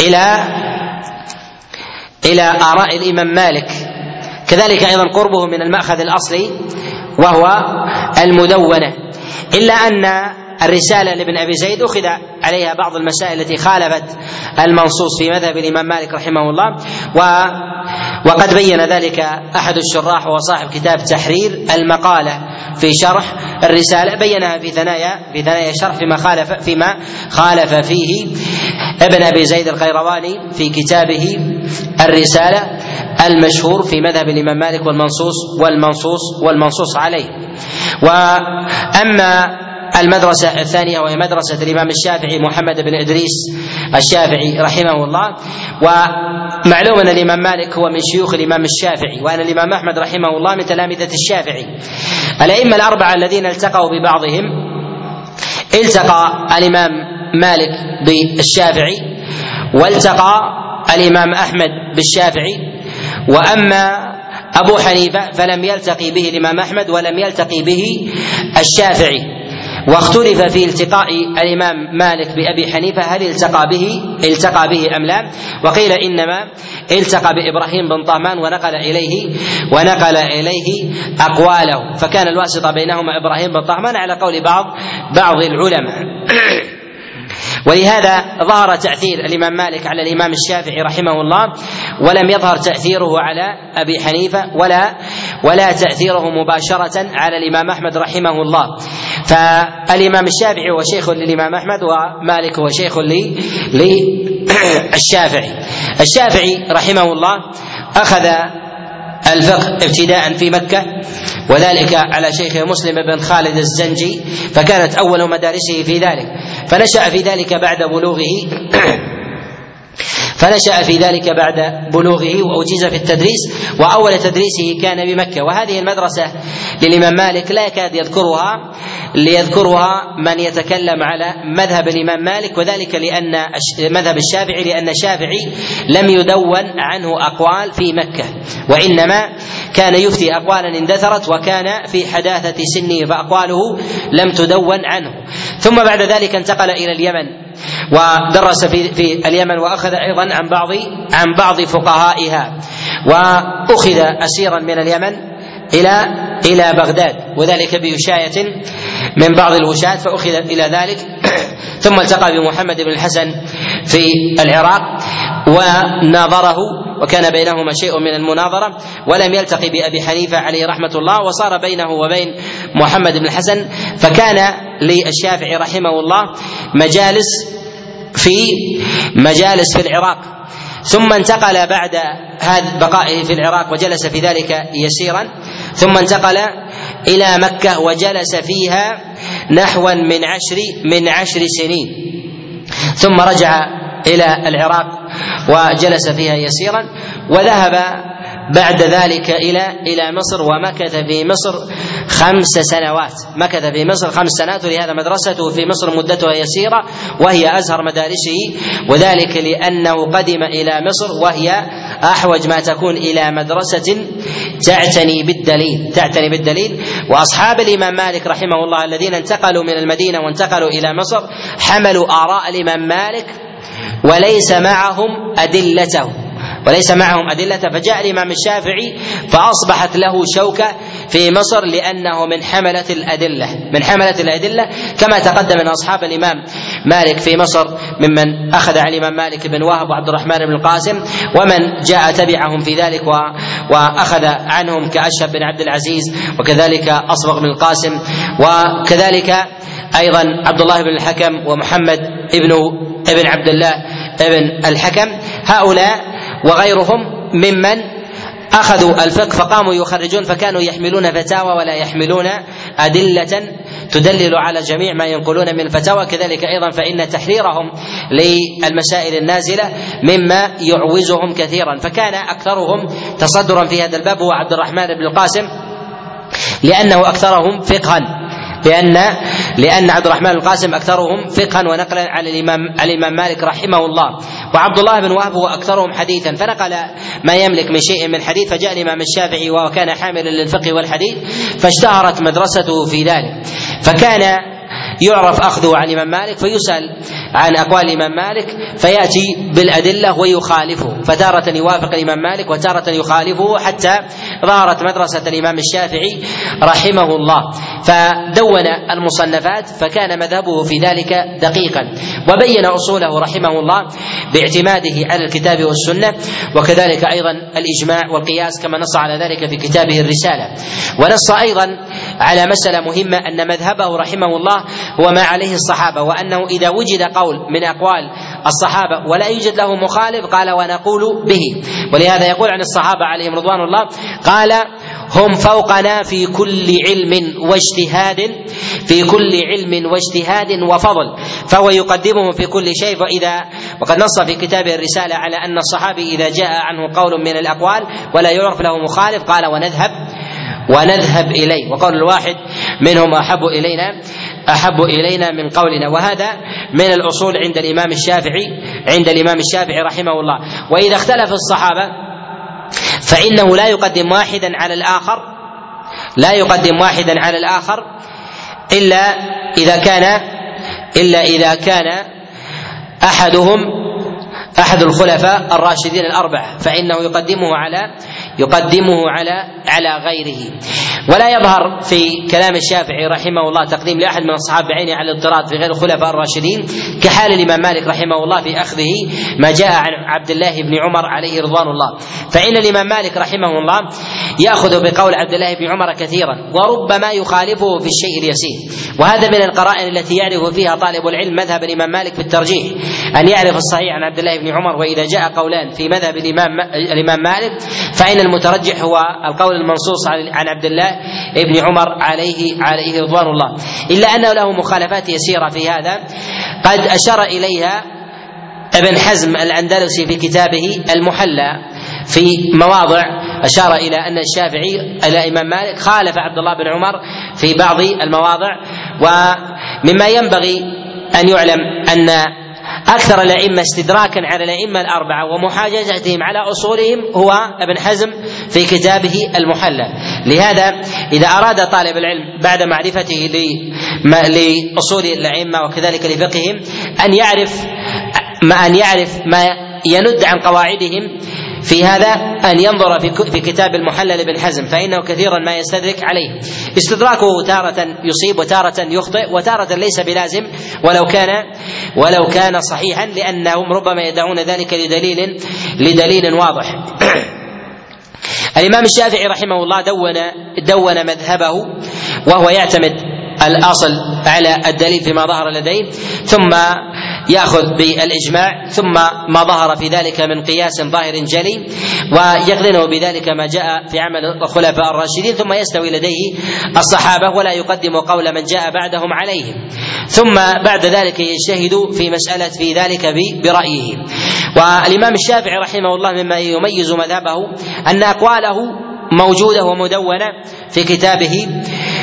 إلى إلى آراء الإمام مالك. كذلك أيضا قربه من المأخذ الأصلي وهو المدونة. إلا أن الرسالة لابن أبي زيد أخذ عليها بعض المسائل التي خالفت المنصوص في مذهب الإمام مالك رحمه الله و وقد بين ذلك أحد الشراح وهو صاحب كتاب تحرير المقالة في شرح الرسالة بينها في ثنايا في ثنايا الشرح فيما خالف فيما خالف فيه ابن أبي زيد القيرواني في كتابه الرسالة المشهور في مذهب الإمام مالك والمنصوص والمنصوص والمنصوص عليه. وأما المدرسة الثانية وهي مدرسة الإمام الشافعي محمد بن إدريس الشافعي رحمه الله. ومعلوم أن الإمام مالك هو من شيوخ الإمام الشافعي وأن الإمام أحمد رحمه الله من تلامذة الشافعي. الأئمة الأربعة الذين التقوا ببعضهم التقى الإمام مالك بالشافعي والتقى الإمام أحمد بالشافعي. وأما أبو حنيفة فلم يلتقي به الإمام أحمد ولم يلتقي به الشافعي. واختلف في التقاء الإمام مالك بأبي حنيفة هل التقى به؟ التقى به أم لا؟ وقيل إنما التقى بإبراهيم بن طهمان ونقل إليه ونقل إليه أقواله. فكان الواسطة بينهما إبراهيم بن طهمان على قول بعض بعض العلماء. ولهذا ظهر تأثير الإمام مالك على الإمام الشافعي رحمه الله ولم يظهر تأثيره على أبي حنيفة ولا ولا تأثيره مباشرة على الإمام أحمد رحمه الله. فالإمام الشافعي هو شيخ للإمام أحمد ومالك هو شيخ للشافعي. الشافعي رحمه الله أخذ الفقه ابتداء في مكة وذلك على شيخه مسلم بن خالد الزنجي فكانت أول مدارسه في ذلك. فنشأ في ذلك بعد بلوغه. فنشأ في ذلك بعد بلوغه وأجيز في التدريس وأول تدريسه كان بمكة. وهذه المدرسة للإمام مالك لا يكاد يذكرها ليذكرها من يتكلم على مذهب الإمام مالك وذلك لأن مذهب الشافعي لأن الشافعي لم يدون عنه أقوال في مكة. وإنما كان يفتي أقوالا اندثرت وكان في حداثة سنه فأقواله لم تدون عنه. ثم بعد ذلك انتقل إلى اليمن. ودرس في في اليمن وأخذ أيضا عن بعض عن بعض فقهائها وأخذ اسيرا من اليمن إلى إلى بغداد وذلك بوشاية من بعض الوشاة فأخذ إلى ذلك. ثم التقى بمحمد بن الحسن في العراق وناظره وكان بينهما شيء من المناظرة ولم يلتقي بأبي حنيفة عليه رحمة الله وصار بينه وبين محمد بن الحسن. فكان للشافعي رحمه الله مجالس في مجالس في العراق. ثم انتقل بعد هذا بقائه في العراق وجلس في ذلك يسيرا. ثم انتقل إلى مكة وجلس فيها نحوا من عشر من عشر سنين. ثم رجع إلى العراق. وجلس فيها يسيرا وذهب بعد ذلك إلى إلى مصر ومكث في مصر خمس سنوات. مكث في مصر خمس سنوات ولهذا مدرسته في مصر مدتها يسيرة وهي أزهر مدارسه. وذلك لأنه قدم إلى مصر وهي أحوج ما تكون إلى مدرسة تعتني بالدليل تعتني بالدليل. وأصحاب الإمام مالك رحمه الله الذين انتقلوا من المدينة وانتقلوا إلى مصر حملوا آراء الإمام مالك وليس معهم أدلته. وليس معهم أدلة. فجاء الإمام الشافعي فأصبحت له شوكة في مصر لأنه من حملة الأدلة. من حملة الأدلة. كما تقدم من أصحاب الإمام مالك في مصر ممن أخذ عن الإمام مالك بن وهب وعبد الرحمن بن القاسم ومن جاء تبعهم في ذلك وأخذ عنهم كأشهب بن عبد العزيز وكذلك أصبغ بن القاسم وكذلك أيضا عبد الله بن الحكم ومحمد ابن ابن عبد الله ابن الحكم. هؤلاء وغيرهم ممن أخذوا الفقه فقاموا يخرجون فكانوا يحملون فتاوى ولا يحملون أدلة تدلل على جميع ما ينقلون من الفتاوى كذلك أيضا فإن تحريرهم للمسائل النازلة مما يعوزهم كثيرا. فكان أكثرهم تصدرا في هذا الباب هو عبد الرحمن بن القاسم لأنه أكثرهم فقها. لأن لأن عبد الرحمن القاسم أكثرهم فقها ونقلا عن الإمام الإمام مالك رحمه الله. وعبد الله بن وهب هو أكثرهم حديثا. فنقل ما يملك من شيء من حديث فجاء الإمام الشافعي وكان حاملا للفقه والحديث فاشتهرت مدرسته في ذلك. فكان يعرف أخذه عن الامام مالك فيسأل عن أقوال الامام مالك فيأتي بالأدلة ويخالفه فتارة يوافق الإمام مالك وتارة يخالفه حتى ظهرت مدرسة الإمام الشافعي رحمه الله. فدون المصنفات فكان مذهبه في ذلك دقيقا. وبين أصوله رحمه الله باعتماده على الكتاب والسنة وكذلك أيضا الإجماع والقياس كما نص على ذلك في كتابه الرسالة. ونص أيضا على مسألة مهمة أن مذهبه رحمه الله هو ما عليه الصحابة وأنه إذا وجد قول من أقوال الصحابة ولا يوجد له مخالف قال ونقول به. ولهذا يقول عن الصحابة عليهم رضوان الله قال هم فوقنا في كل علم واجتهاد في كل علم واجتهاد وفضل فهو يقدمهم في كل شيء واذا وقد نص في كتابه الرسالة على أن الصحابي إذا جاء عنه قول من الأقوال ولا يعرف له مخالف قال ونذهب ونذهب إليه. وقول الواحد منهم أحب إلينا. أحب إلينا من قولنا. وهذا من الأصول عند الإمام الشافعي عند الإمام الشافعي رحمه الله. وإذا اختلف الصحابة فإنه لا يقدم واحدا على الآخر لا يقدم واحدا على الآخر إلا إذا كان إلا إذا كان أحدهم أحد الخلفاء الراشدين الأربعة فإنه يقدمه على يقدمه على على غيره. ولا يظهر في كلام الشافعي رحمه الله تقديم لأحد من الصحابة بعينه على الاضطراد في غير الخلفاء الراشدين كحال الإمام مالك رحمه الله في أخذه ما جاء عن عبد الله بن عمر عليه رضوان الله. فإن الإمام مالك رحمه الله يأخذ بقول عبد الله بن عمر كثيرا وربما يخالفه في الشيء اليسير. وهذا من القرائن التي يعرف فيها طالب العلم مذهب الإمام مالك في الترجيح أن يعرف الصحيح عن عبد الله بن عمر وإذا جاء قولان في مذهب الإمام الإمام مالك فإن المترجح هو القول المنصوص عن عبد الله بن عمر عليه عليه رضوان الله. إلا أنه له مخالفات يسيرة في هذا. قد أشار إليها ابن حزم الأندلسي في كتابه المحلى في مواضع. أشار إلى أن الشافعي إلى إمام مالك خالف عبد الله بن عمر في بعض المواضع. ومما ينبغي أن يعلم أن أكثر الأئمة استدراكا على الأئمة الأربعة ومحاججتهم على أصولهم هو ابن حزم في كتابه المحلى. لهذا إذا أراد طالب العلم بعد معرفته لأصول الأئمة وكذلك لفقههم أن يعرف ما أن يعرف ما يند عن قواعدهم في هذا أن ينظر في كتاب المحلل لابن حزم فإنه كثيرا ما يستدرك عليه. استدراكه تارة يصيب وتارة يخطئ وتارة ليس بلازم ولو كان ولو كان صحيحا لأنهم ربما يدعون ذلك لدليل لدليل واضح. الإمام الشافعي رحمه الله دون دون مذهبه وهو يعتمد الأصل على الدليل فيما ظهر لديه ثم ياخذ بالاجماع ثم ما ظهر في ذلك من قياس ظاهر جلي ويقرنه بذلك ما جاء في عمل الخلفاء الراشدين ثم يستوي لديه الصحابة ولا يقدم قول من جاء بعدهم عليهم. ثم بعد ذلك يجتهد في مسألة في ذلك برأيه. والإمام الشافعي رحمه الله مما يميز مذهبه أن أقواله موجودة ومدونة في كتابه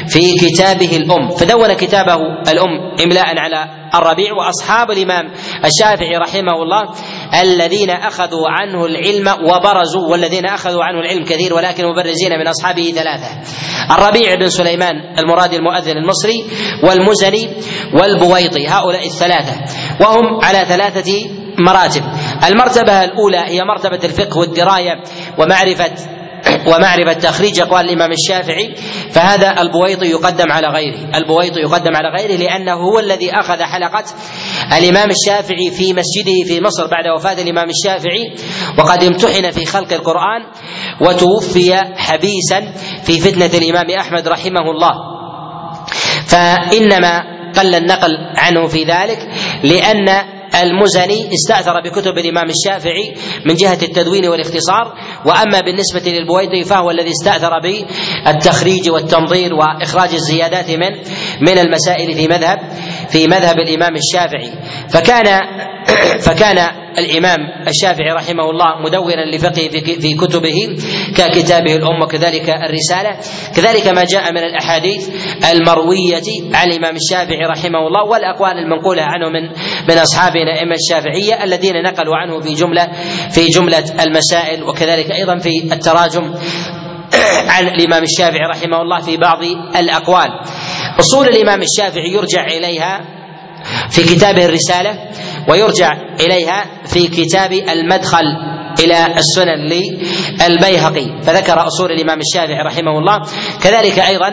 في كتابه الأم فدون كتابه الأم إملاء على الربيع وأصحاب الإمام الشافعي رحمه الله الذين أخذوا عنه العلم وبرزوا والذين أخذوا عنه العلم كثير ولكن مبرزين من أصحابه ثلاثة. الربيع بن سليمان المرادي المؤذن المصري والمزني والبويطي هؤلاء الثلاثة وهم على ثلاثة مراتب. المرتبة الأولى هي مرتبة الفقه والدراية ومعرفة ومعرفة تخريج أقوال الإمام الشافعي فهذا البويطي يقدم على غيره البويطي يقدم على غيره لأنه هو الذي أخذ حلقة الإمام الشافعي في مسجده في مصر بعد وفاة الإمام الشافعي وقد امتحن في خلق القرآن وتوفي حبيسا في فتنة الإمام أحمد رحمه الله. فإنما قل النقل عنه في ذلك لأن المزني استأثر بكتب الإمام الشافعي من جهة التدوين والاختصار وأما بالنسبة للبويضي فهو الذي استأثر بالتخريج والتنظير وإخراج الزيادات من من المسائل في مذهب. في مذهب الإمام الشافعي. فكان فكان الإمام الشافعي رحمه الله مدونا لفقه في كتبه ككتابه الأم وكذلك الرسالة. كذلك ما جاء من الأحاديث المروية عن الإمام الشافعي رحمه الله والأقوال المنقولة عنه من من أصحابنا الأئمة الشافعية الذين نقلوا عنه في جملة في جملة المسائل وكذلك أيضا في التراجم عن الإمام الشافعي رحمه الله في بعض الأقوال. أصول الإمام الشافعي يرجع إليها في كتابه الرسالة ويرجع إليها في كتاب المدخل إلى السنن للبيهقي. فذكر أصول الإمام الشافعي رحمه الله. كذلك أيضا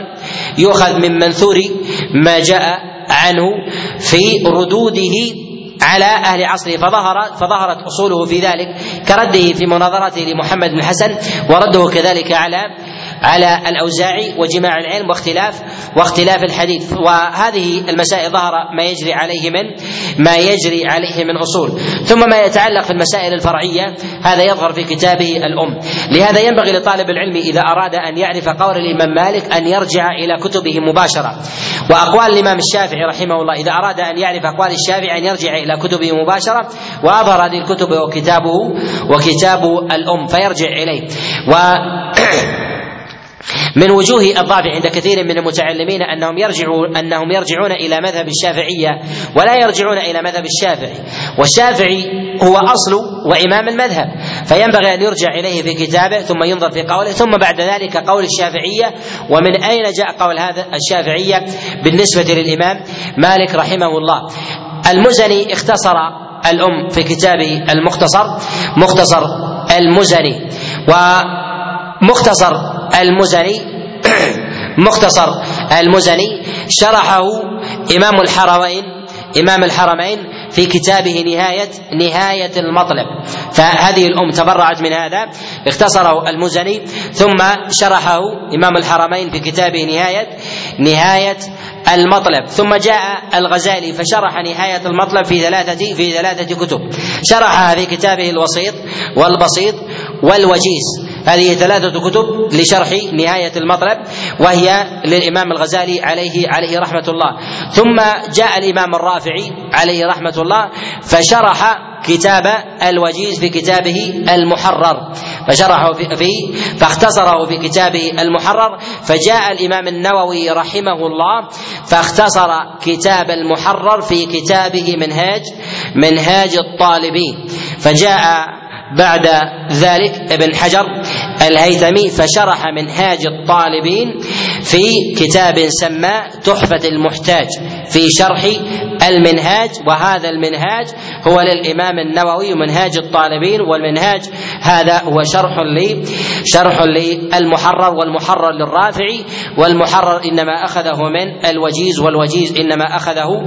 يؤخذ من منثور ما جاء عنه في ردوده على أهل عصره فظهر فظهرت أصوله في ذلك كرده في مناظرته لمحمد بن الحسن ورده كذلك على على الأوزاعي وجماع العلم واختلاف واختلاف الحديث. وهذه المسائل ظهر ما يجري عليه من ما يجري عليه من أصول. ثم ما يتعلق في المسائل الفرعية هذا يظهر في كتابه الأم. لهذا ينبغي لطالب العلم إذا أراد أن يعرف قول الإمام مالك أن يرجع إلى كتبه مباشرة. وأقوال الإمام الشافعي رحمه الله إذا أراد أن يعرف أقوال الشافعي أن يرجع إلى كتبه مباشرة وأظهر هذه الكتب وكتابه وكتاب الأم فيرجع إليه. و من وجوه الضعف عند كثير من المتعلمين أنهم يرجعوا أنهم يرجعون إلى مذهب الشافعية ولا يرجعون إلى مذهب الشافعي. والشافعي هو أصل وإمام المذهب. فينبغي أن يرجع إليه في كتابه ثم ينظر في قوله. ثم بعد ذلك قول الشافعية. ومن أين جاء قول هذا الشافعية بالنسبة للإمام مالك رحمه الله؟ المزني اختصر الأم في كتابه المختصر. مختصر المزني. ومختصر المزني مختصر المزني شرحه إمام الحرمين إمام الحرمين في كتابه نهاية نهاية المطلب. فهذه الأم تبرعت من هذا اختصره المزني ثم شرحه إمام الحرمين في كتابه نهاية نهاية المطلب. ثم جاء الغزالي فشرح نهاية المطلب في ثلاثة في ثلاثة كتب. شرحها في كتابه الوسيط والبسيط والوجيز. هذه ثلاثة كتب لشرح نهاية المطلب وهي للإمام الغزالي عليه عليه رحمة الله. ثم جاء الإمام الرافعي عليه رحمة الله فشرح كتاب الوجيز في كتابه المحرر. فشرحه في فاختصره في كتابه المحرر. فجاء الإمام النووي رحمه الله فاختصر كتاب المحرر في كتابه منهاج منهاج الطالبين. فجاء بعد ذلك ابن حجر الهيثمي فشرح منهاج الطالبين في كتاب سماه تحفة المحتاج في شرح المنهاج وهذا المنهاج هو للإمام النووي منهاج الطالبين والمنهاج هذا هو شرح لي شرح للمحرر والمحرر للرافعي والمحرر إنما أخذه من الوجيز والوجيز إنما أخذه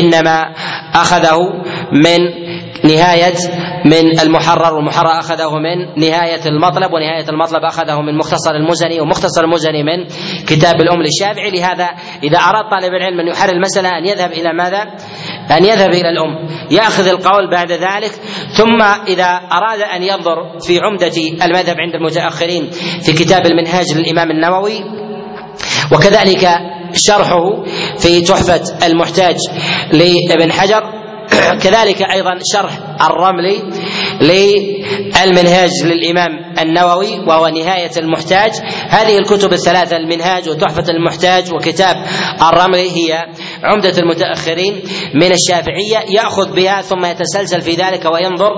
إنما أخذه من نهاية من المحرر والمحرر أخذه من نهاية المطلب ونهاية المطلب أخذه من مختصر المزني ومختصر المزني من كتاب الأم للشافعي لهذا إذا أراد طالب العلم أن يحرر المسألة أن يذهب إلى ماذا؟ أن يذهب إلى الأم يأخذ القول بعد ذلك ثم إذا أراد أن ينظر في عمدة المذهب عند المتأخرين في كتاب المنهاج للإمام النووي وكذلك شرحه في تحفة المحتاج لابن حجر كذلك أيضا شرح الرملي للمنهاج للإمام النووي وهو نهاية المحتاج. هذه الكتب الثلاثة المنهاج وتحفة المحتاج وكتاب الرملي هي عمدة المتأخرين من الشافعية. يأخذ بها ثم يتسلسل في ذلك وينظر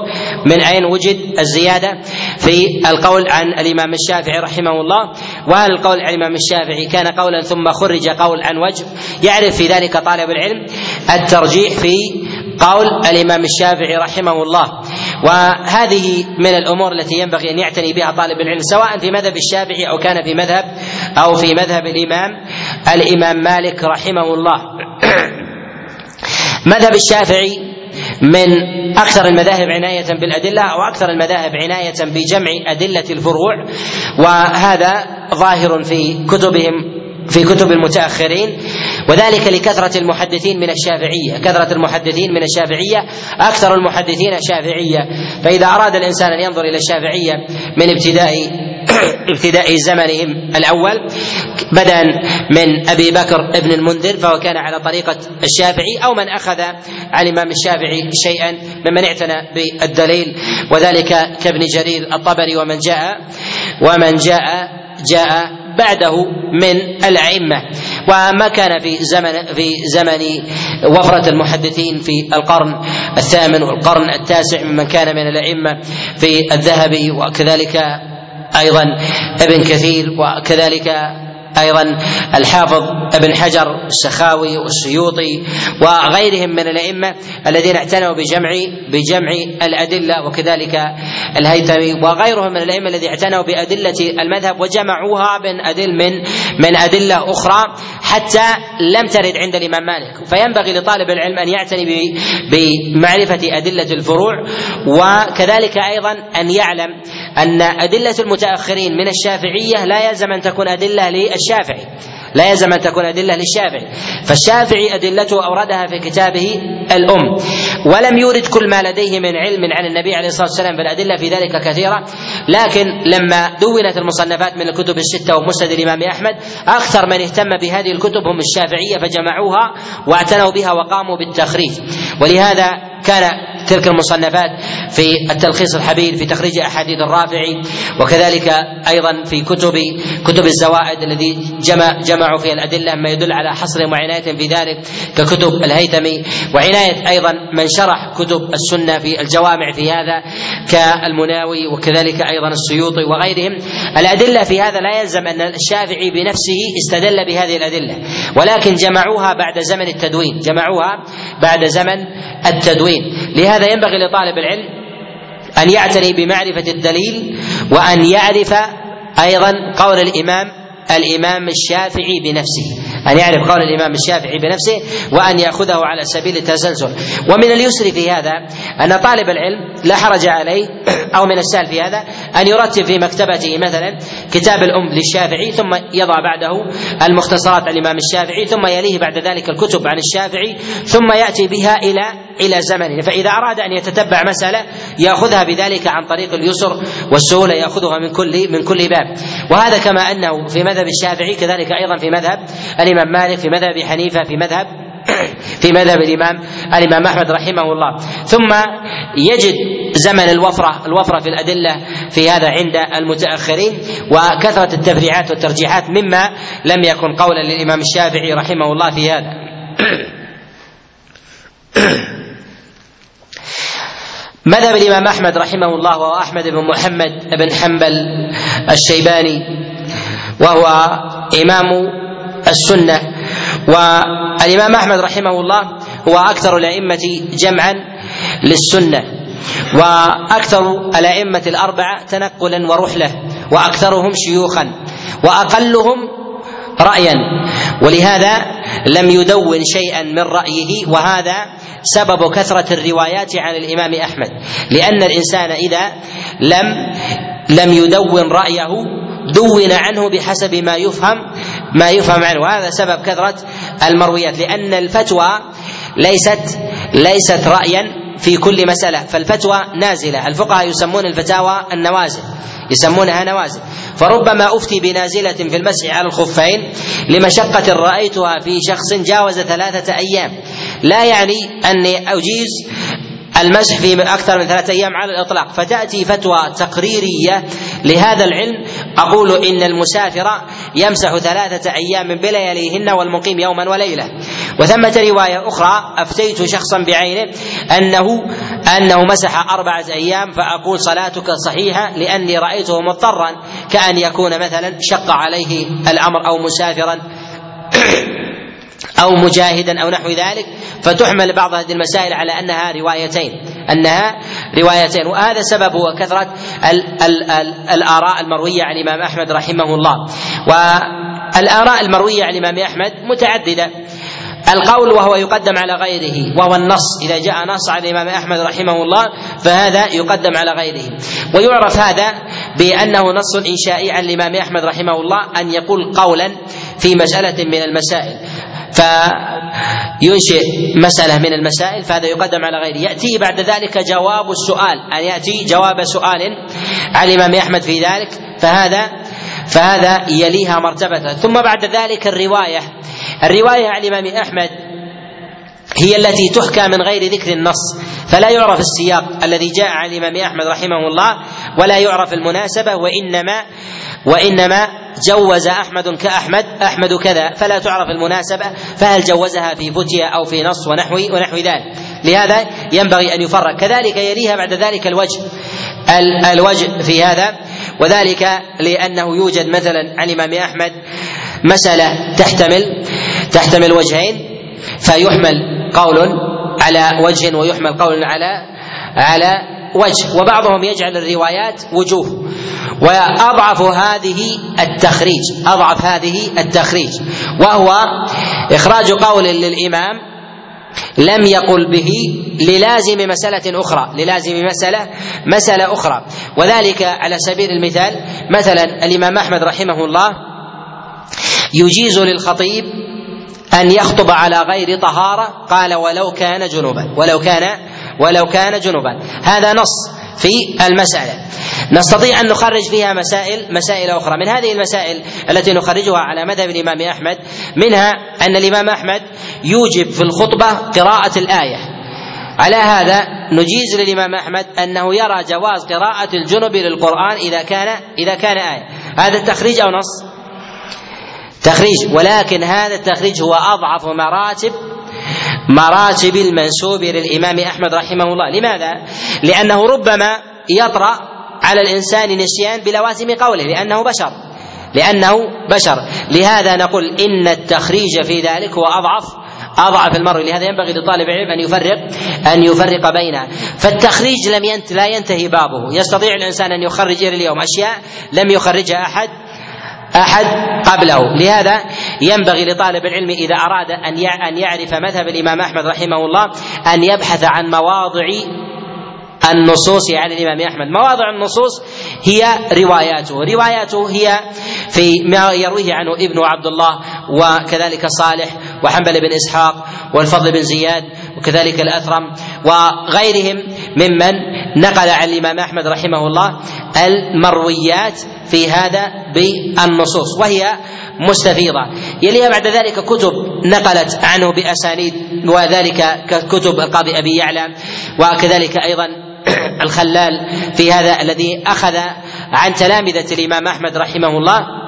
من أين وجد الزيادة. في القول عن الإمام الشافعي رحمه الله وهل القول عن الإمام الشافعي كان قولا ثم خرج قول عن وجه؟ يعرف في ذلك طالب العلم الترجيح في قول الإمام الشافعي رحمه الله. وهذه من الأمور التي ينبغي أن يعتني بها طالب العلم سواء في مذهب الشافعي أو كان في مذهب أو في مذهب الإمام الإمام مالك رحمه الله. مذهب الشافعي من أكثر المذاهب عناية بالأدلة أو أكثر المذاهب عناية بجمع أدلة الفروع. وهذا ظاهر في كتبهم في كتب المتأخرين وذلك لكثرة المحدثين من الشافعية. كثرة المحدثين من الشافعية أكثر المحدثين شافعية. فإذا أراد الإنسان أن ينظر إلى الشافعية من ابتداء ابتداء زمنهم الأول بدءا من أبي بكر ابن المنذر فهو كان على طريقة الشافعي أو من أخذ عن الإمام الشافعي شيئا ممن اعتنى بالدليل. وذلك كابن جرير الطبري ومن جاء ومن جاء جاء بعده من الأئمة. وما كان في زمن في زمن وفرة المحدثين في القرن الثامن والقرن التاسع ممن كان من الأئمة في الذهبي وكذلك أيضا ابن كثير وكذلك أيضا الحافظ ابن حجر السخاوي والسيوطي وغيرهم من الأئمة الذين اعتنوا بجمع بجمع الأدلة وكذلك الهيثمي وغيرهم من الأئمة الذين اعتنوا بأدلة المذهب وجمعوها من أدل من من أدلة أخرى حتى لم ترد عند الإمام مالك. فينبغي لطالب العلم أن يعتني بمعرفة أدلة الفروع وكذلك أيضا أن يعلم أن أدلة المتأخرين من الشافعية لا يلزم أن تكون أدلة للشافعي. لا يلزم أن تكون أدلة للشافعي. فالشافعي أدلته أوردها في كتابه الأم. ولم يورد كل ما لديه من علم عن النبي عليه الصلاة والسلام فالادله في ذلك كثيرة. لكن لما دونت المصنفات من الكتب الستة ومسند الإمام أحمد أكثر من اهتم بهذه الكتب هم الشافعية فجمعوها واعتنوا بها وقاموا بالتخريج. ولهذا كان تلك المصنفات في التلخيص الحبيب في تخريج أحاديث الرافعي وكذلك أيضا في كتب كتب الزوائد الذي جمع جمعوا فيها الأدلة ما يدل على حصرهم وعنايه في ذلك ككتب الهيثمي. وعناية أيضا من شرح كتب السنة في الجوامع في هذا كالمناوي وكذلك أيضا السيوطي وغيرهم. الأدلة في هذا لا يلزم أن الشافعي بنفسه استدل بهذه الأدلة ولكن جمعوها بعد زمن التدوين جمعوها بعد زمن التدوين. لهذا ينبغي لطالب العلم أن يعتني بمعرفة الدليل وأن يعرف أيضا قول الإمام الإمام الشافعي بنفسه. أن يعرف قول الإمام الشافعي بنفسه وأن يأخذه على سبيل التسلسل ومن اليسر في هذا أن طالب العلم لا حرج عليه أو من السهل في هذا أن يرتب في مكتبته مثلا كتاب الأم للشافعي ثم يضع بعده المختصرات عن الإمام الشافعي ثم يليه بعد ذلك الكتب عن الشافعي ثم يأتي بها إلى إلى زمنه. فإذا أراد أن يتتبع مسألة يأخذها بذلك عن طريق اليسر والسهولة يأخذها من كل من كل باب. وهذا كما أنه في مذهب الشافعي كذلك أيضا في مذهب الإمام مالك في مذهب حنيفة في مذهب في مذهب الإمام الإمام أحمد رحمه الله. ثم يجد زمن الوفرة الوفرة في الأدلة في هذا عند المتأخرين وكثرة التفريعات والترجيحات مما لم يكن قولا للإمام الشافعي رحمه الله في هذا. مذهب الإمام أحمد رحمه الله وهو أحمد بن محمد بن حنبل الشيباني وهو إمام السنة. والإمام أحمد رحمه الله هو أكثر الأئمة جمعا للسنة وأكثر الأئمة الأربعة تنقلا ورحلة وأكثرهم شيوخا وأقلهم رايا. ولهذا لم يدون شيئا من رأيه وهذا سبب كثرة الروايات عن الإمام أحمد. لأن الإنسان إذا لم لم يدون رأيه دون عنه بحسب ما يفهم ما يفهم عنه. وهذا سبب كثرة المرويات. لأن الفتوى ليست ليست رايا في كل مسألة. فالفتوى نازلة. الفقهاء يسمون الفتاوى النوازل. يسمونها نوازل فربما أفتي بنازلة في المسح على الخفين لمشقة رأيتها في شخص جاوز ثلاثة أيام. لا يعني أني أجيز المسح في أكثر من ثلاثة أيام على الإطلاق. فتأتي فتوى تقريرية لهذا العلم. أقول إن المسافر يمسح ثلاثة أيام بلياليهن والمقيم يوما وليلة. وثمة رواية أخرى أفتيت شخصا بعينه أنه أنه مسح أربعة أيام فأقول صلاتك صحيحة لأني رأيته مضطرا كأن يكون مثلا شق عليه الأمر أو مسافرا. أو مجاهدا أو نحو ذلك فتحمل بعض هذه المسائل على أنها روايتين. أنها روايتين وهذا سبب كثرة ال ال ال الآراء المروية عن الإمام أحمد رحمه الله. والآراء المروية عن الإمام أحمد متعددة. القول وهو يقدم على غيره وهو النص. إذا جاء نص على الإمام أحمد رحمه الله فهذا يقدم على غيره. ويعرف هذا بأنه نص إنشائي عن الإمام أحمد رحمه الله أن يقول قولا في مسألة من المسائل. فينشئ مسألة من المسائل فهذا يقدم على غيره. يأتي بعد ذلك جواب السؤال. أن يأتي جواب سؤال عن الإمام أحمد في ذلك فهذا فهذا يليها مرتبة. ثم بعد ذلك الرواية. الرواية عن الإمام أحمد هي التي تحكى من غير ذكر النص فلا يعرف السياق الذي جاء عن الإمام أحمد رحمه الله ولا يعرف المناسبة وإنما وإنما جوز أحمد كأحمد أحمد كذا فلا تعرف المناسبة فهل جوزها في فتية أو في نص ونحو ونحو ذلك. لهذا ينبغي أن يفرق. كذلك يليها بعد ذلك الوجه الوجه في هذا وذلك لأنه يوجد مثلا عن الإمام أحمد مسألة تحتمل تحتمل وجهين فيحمل قول على وجه ويحمل قول على على وجه وبعضهم يجعل الروايات وجوه. وأضعف هذه التخريج أضعف هذه التخريج. وهو إخراج قول للإمام لم يقل به للازم مسألة أخرى للازم مسألة مسألة أخرى. وذلك على سبيل المثال مثلا الإمام أحمد رحمه الله يجيز للخطيب أن يخطب على غير طهارة قال ولو كان جنوبا ولو كان ولو كان جنوبا هذا نص في المسألة. نستطيع أن نخرج فيها مسائل مسائل أخرى. من هذه المسائل التي نخرجها على مذهب الإمام أحمد منها أن الإمام أحمد يوجب في الخطبة قراءة الآية. على هذا نجيز للإمام أحمد أنه يرى جواز قراءة الجنب للقرآن إذا كان إذا كان آية. هذا التخريج أو نص؟ تخريج. ولكن هذا التخريج هو أضعف مراتب مراتب المنسوب للإمام أحمد رحمه الله. لماذا؟ لأنه ربما يطرأ على الإنسان نسيان بلوازم قوله لأنه بشر. لأنه بشر. لهذا نقول إن التخريج في ذلك هو أضعف أضعف المرء. لهذا ينبغي لطالب العلم أن يفرق أن يفرق بينه فالتخريج لم ينت لا ينتهي بابه. يستطيع الإنسان أن يخرج إلى اليوم. أشياء لم يخرجها أحد أحد قبله. لهذا ينبغي لطالب العلم إذا أراد أن أن يعرف مذهب الإمام أحمد رحمه الله أن يبحث عن مواضع النصوص عن الإمام أحمد. مواضع النصوص هي رواياته. رواياته هي في ما يرويه عنه ابن عبد الله وكذلك صالح وحنبل بن إسحاق والفضل بن زياد وكذلك الأثرم وغيرهم. ممن نقل عن الإمام أحمد رحمه الله المرويات في هذا بالنصوص وهي مستفيضة. يليها بعد ذلك كتب نقلت عنه بأسانيد وذلك كتب القاضي أبي يعلى وكذلك أيضا الخلال في هذا الذي أخذ عن تلامذة الإمام أحمد رحمه الله.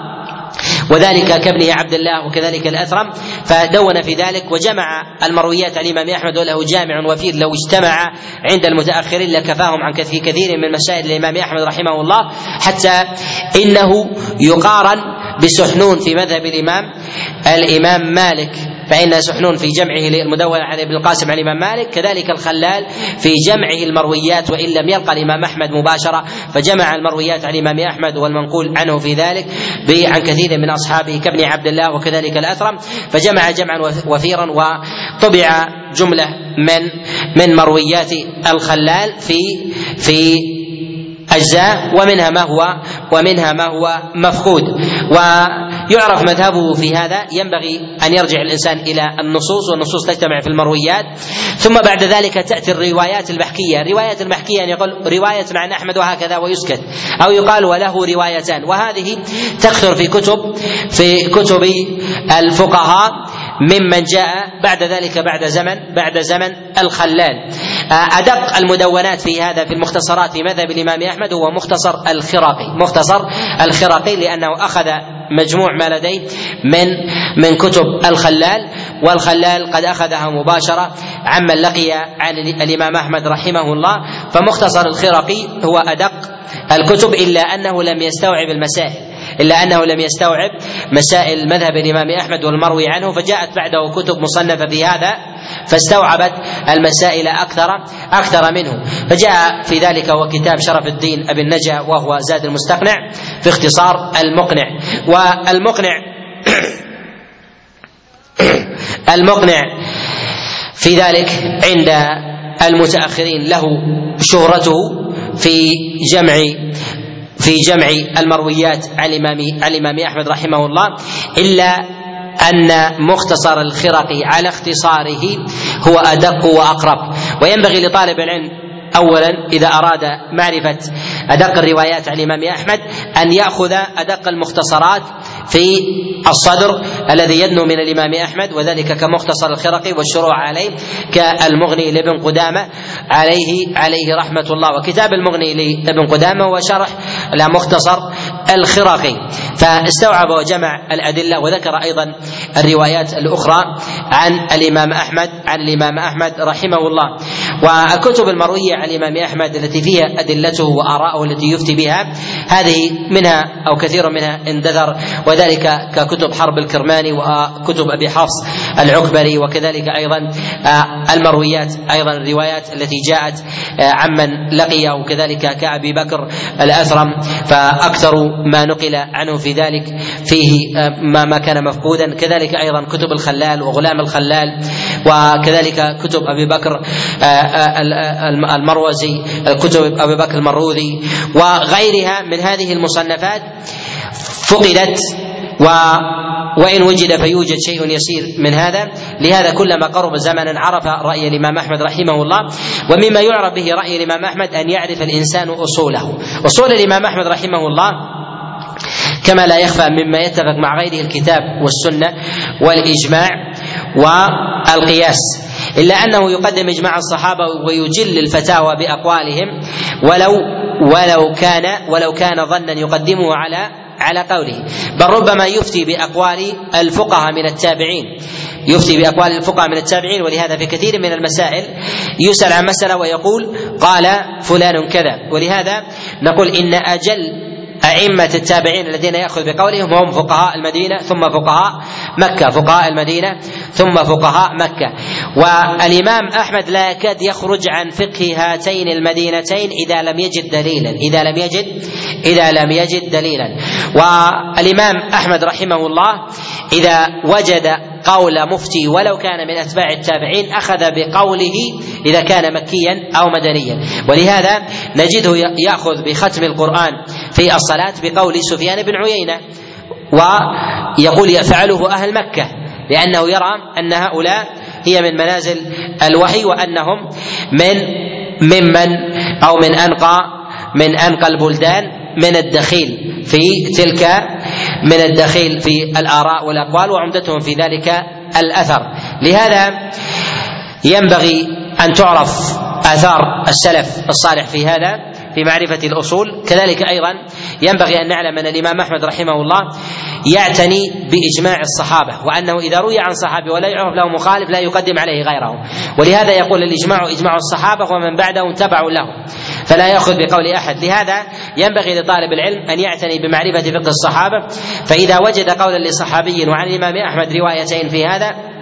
وذلك كابنه عبد الله وكذلك الأثرم فدون في ذلك وجمع المرويات عن الإمام أحمد وله جامع وفير لو اجتمع عند المتأخرين لكفاهم عن كثير من مسائل الإمام أحمد رحمه الله حتى إنه يقارن بسحنون في مذهب الإمام الإمام مالك. فإن سحنون في جمعه للمدون عن ابن القاسم عن الإمام مالك كذلك الخلال في جمعه المرويات وإن لم يلقى الإمام أحمد مباشرة فجمع المرويات عن الإمام أحمد والمنقول عنه في ذلك عن كثير من أصحابه كابن عبد الله وكذلك الأثرم فجمع جمعا وفيرا وطبع جملة من من مرويات الخلال في في أجزاء ومنها ما هو ومنها ما هو مفقود. ويعرف مذهبه في هذا ينبغي أن يرجع الإنسان إلى النصوص والنصوص تجتمع في المرويات. ثم بعد ذلك تأتي الروايات المحكية الروايات المحكية أن يقول رواية عن أحمد وهكذا ويسكت. أو يقال وله روايتان. وهذه تكثر في كتب في كتب الفقهاء ممن جاء بعد ذلك بعد زمن بعد زمن الخلال. أدق المدونات في هذا في المختصرات في مذهب الإمام أحمد هو مختصر الخراقي. مختصر الخراقي لأنه أخذ مجموع ما لديه من من كتب الخلال والخلال قد أخذها مباشرة عمن لقي عن الإمام أحمد رحمه الله. فمختصر الخرقي هو أدق الكتب إلا أنه لم يستوعب المسائل. إلا أنه لم يستوعب مسائل مذهب الإمام أحمد والمروي عنه فجاءت بعده كتب مصنفة في هذا فاستوعبت المسائل أكثر أكثر منه. فجاء في ذلك هو كتاب شرف الدين أبي النجا وهو زاد المستقنع في اختصار المقنع. والمقنع المقنع في ذلك عند المتأخرين له شهرته في جمع في جمع المرويات عن الامام الإمام أحمد رحمه الله إلا أن مختصر الخرقي على اختصاره هو أدق وأقرب. وينبغي لطالب العلم اولا إذا أراد معرفة أدق الروايات عن الإمام أحمد أن يأخذ أدق المختصرات في الصدر الذي يدنو من الإمام أحمد وذلك كمختصر الخرقي والشروع عليه كالمغني لابن قدامة عليه عليه رحمة الله وكتاب المغني لابن قدامة هو شرح لمختصر الخرقي فاستوعب وجمع الأدلة وذكر أيضا الروايات الأخرى عن الإمام أحمد عن الإمام أحمد رحمه الله. والكتب المروية عن الإمام أحمد التي فيها أدلته وآراءه التي يفتي بها هذه منها أو كثير منها اندثر وذلك ككتب حرب الكرماني وكتب أبي حفص العكبري وكذلك أيضا المرويات أيضا الروايات التي جاءت عمن لقي وكذلك كأبي بكر الأثرم فأكثر ما نقل عنه في ذلك فيه ما ما كان مفقودا. كذلك أيضا كتب الخلال وغلام الخلال وكذلك كتب أبي بكر المروزي كتب أبي بكر المروذي وغيرها من هذه المصنفات فقدت و وإن وجد فيوجد شيء يسير من هذا. لهذا كلما قرب زمنا عرف رأي الإمام أحمد رحمه الله ومما يعرف به رأي الإمام أحمد أن يعرف الإنسان أصوله. أصول الإمام أحمد رحمه الله كما لا يخفى مما يتفق مع غيره الكتاب والسنة والإجماع والقياس. إلا أنه يقدم إجماع الصحابة ويجل الفتاوى بأقوالهم ولو ولو كان ولو كان ظنا يقدمه على على قوله. بل ربما يفتي بأقوال الفقهاء من التابعين. يفتي بأقوال الفقهاء من التابعين ولهذا في كثير من المسائل يسأل عن مسألة ويقول قال فلان كذا. ولهذا نقول إن أجل أئمة التابعين الذين يأخذ بقولهم هم فقهاء المدينة ثم فقهاء مكة فقهاء المدينة ثم فقهاء مكة. والإمام أحمد لا يكاد يخرج عن فقه هاتين المدينتين إذا لم يجد دليلا إذا لم يجد إذا لم يجد دليلا. والإمام أحمد رحمه الله إذا وجد قول مفتي ولو كان من أتباع التابعين أخذ بقوله إذا كان مكيا أو مدنيا. ولهذا نجده يأخذ بختم القرآن في الصلاة بقول سفيان بن عيينة ويقول يفعله أهل مكة لأنه يرى أن هؤلاء هي من منازل الوحي وأنهم من ممن أو من أنقى من أنقى البلدان من الدخيل في تلك من الدخيل في الآراء والأقوال وعمدتهم في ذلك الأثر. لهذا ينبغي أن تعرف آثار السلف الصالح في هذا في معرفة الأصول. كذلك أيضا ينبغي أن نعلم أن الإمام أحمد رحمه الله يعتني بإجماع الصحابة وأنه إذا روي عن صحابي ولا يعرف له مخالف لا يقدم عليه غيره. ولهذا يقول الإجماع إجماع الصحابة ومن بعدهم تبع له. فلا يأخذ بقول أحد. لهذا ينبغي لطالب العلم أن يعتني بمعرفة فقه الصحابة. فإذا وجد قولا لصحابي وعن الإمام أحمد روايتين في هذا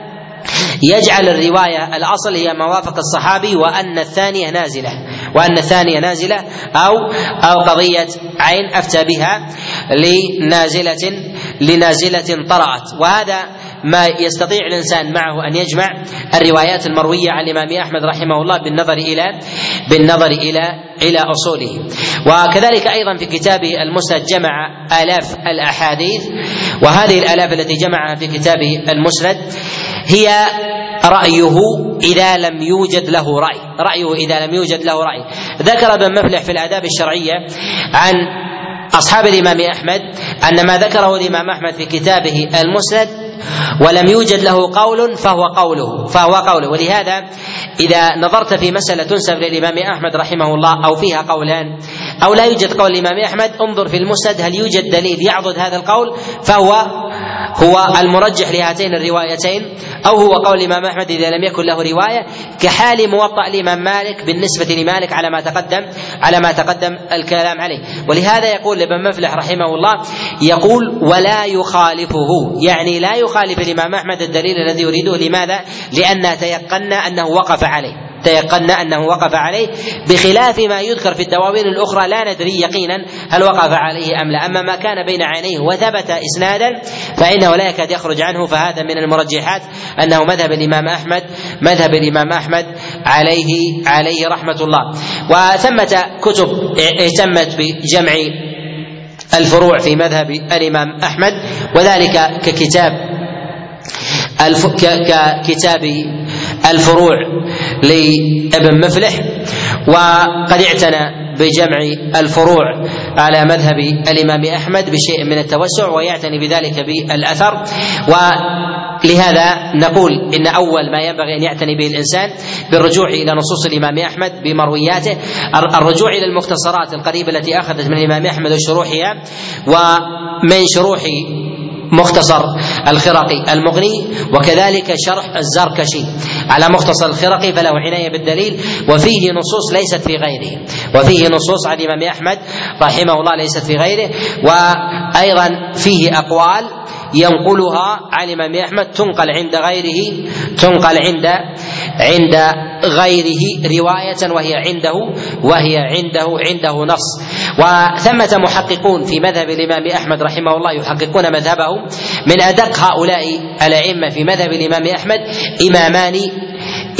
يجعل الرواية الأصل هي ما وافق الصحابي وأن الثانية نازلة. وأن الثانية نازلة أو أو قضية عين أفتى بها لنازلة لنازلة طرأت. وهذا ما يستطيع الإنسان معه أن يجمع الروايات المروية عن الإمام أحمد رحمه الله بالنظر إلى بالنظر إلى إلى أصوله. وكذلك أيضا في كتابه المسند جمع آلاف الأحاديث وهذه الآلاف التي جمعها في كتابه المسند هي رأيه إذا لم يوجد له رأي. رأيه إذا لم يوجد له رأي. ذكر ابن مفلح في الآداب الشرعية عن أصحاب الإمام أحمد أن ما ذكره الإمام أحمد في كتابه المسند ولم يوجد له قول فهو قوله فهو قوله. ولهذا إذا نظرت في مسألة تنسب للإمام أحمد رحمه الله أو فيها قولان أو لا يوجد قول الإمام أحمد انظر في المسند هل يوجد دليل يعضد هذا القول فهو هو المرجح لهاتين الروايتين أو هو قول الإمام أحمد إذا لم يكن له رواية كحال موطأ الإمام مالك بالنسبة لمالك على ما تقدم على ما تقدم الكلام عليه. ولهذا يقول ابن مفلح رحمه الله يقول ولا يخالفه. يعني لا يخالف الإمام أحمد الدليل الذي يريده. لماذا؟ لأن تيقنا أنه وقف عليه. تيقنا أنه وقف عليه بخلاف ما يذكر في الدواوين الأخرى. لا ندري يقينا هل وقف عليه أم لا. أما ما كان بين عينيه وثبت إسنادا فإنه لا يكاد يخرج عنه. فهذا من المرجحات أنه مذهب الإمام أحمد مذهب الإمام أحمد عليه عليه رحمة الله. وثمة كتب اهتمت بجمع الفروع في مذهب الإمام أحمد وذلك ككتاب. ككتاب الفروع لابن مفلح وقد اعتنى بجمع الفروع على مذهب الإمام أحمد بشيء من التوسع ويعتني بذلك بالأثر. ولهذا نقول إن أول ما ينبغي أن يعتني به الإنسان بالرجوع إلى نصوص الإمام أحمد بمروياته الرجوع إلى المختصرات القريبة التي أخذت من الإمام أحمد وشروحها ومن شروح مختصر الخرقي المغني وكذلك شرح الزركشي. على مختصر الخرقي فله عناية بالدليل وفيه نصوص ليست في غيره. وفيه نصوص عن الإمام أحمد رحمه الله ليست في غيره. وأيضا فيه أقوال ينقلها عن الإمام أحمد تنقل عند غيره تنقل عند عند غيره رواية وهي عنده وهي عنده عنده نص. وثمة محققون في مذهب الإمام أحمد رحمه الله يحققون مذهبه. من أدق هؤلاء الأئمة في مذهب الإمام أحمد إمامان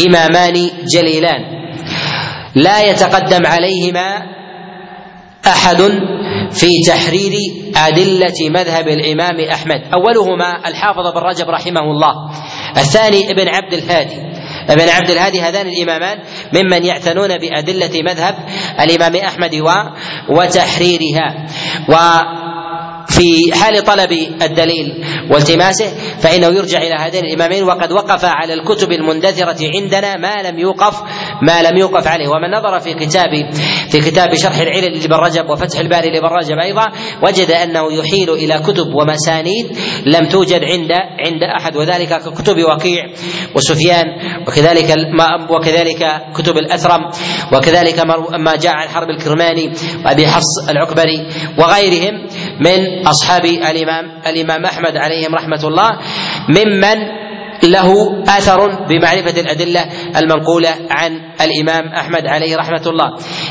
إمامان جليلان. لا يتقدم عليهما أحد في تحرير أدلة مذهب الإمام أحمد. أولهما الحافظ بن رجب رحمه الله. الثاني ابن عبد الهادي. ابن عبد الهادي هذان الإمامان ممن يعتنون بأدلة مذهب الإمام أحمد وتحريرها. وفي في حال طلب الدليل والتماسه فإنه يرجع إلى هذين الإمامين وقد وقف على الكتب المندثرة عندنا ما لم يوقف ما لم يوقف عليه. ومن نظر في كتاب في كتاب شرح العلل لابن رجب وفتح الباري لابن رجب أيضا وجد أنه يحيل إلى كتب ومسانيد لم توجد عند عند أحد وذلك ككتب وكيع وسفيان وكذلك وكذلك كتب الأثرم وكذلك ما جاء عن حرب الكرماني وأبي حفص العكبري وغيرهم من أصحاب الامام الإمام أحمد عليهم رحمة الله ممن له آثر بمعرفة الأدلة المنقولة عن الإمام أحمد عليه رحمة الله.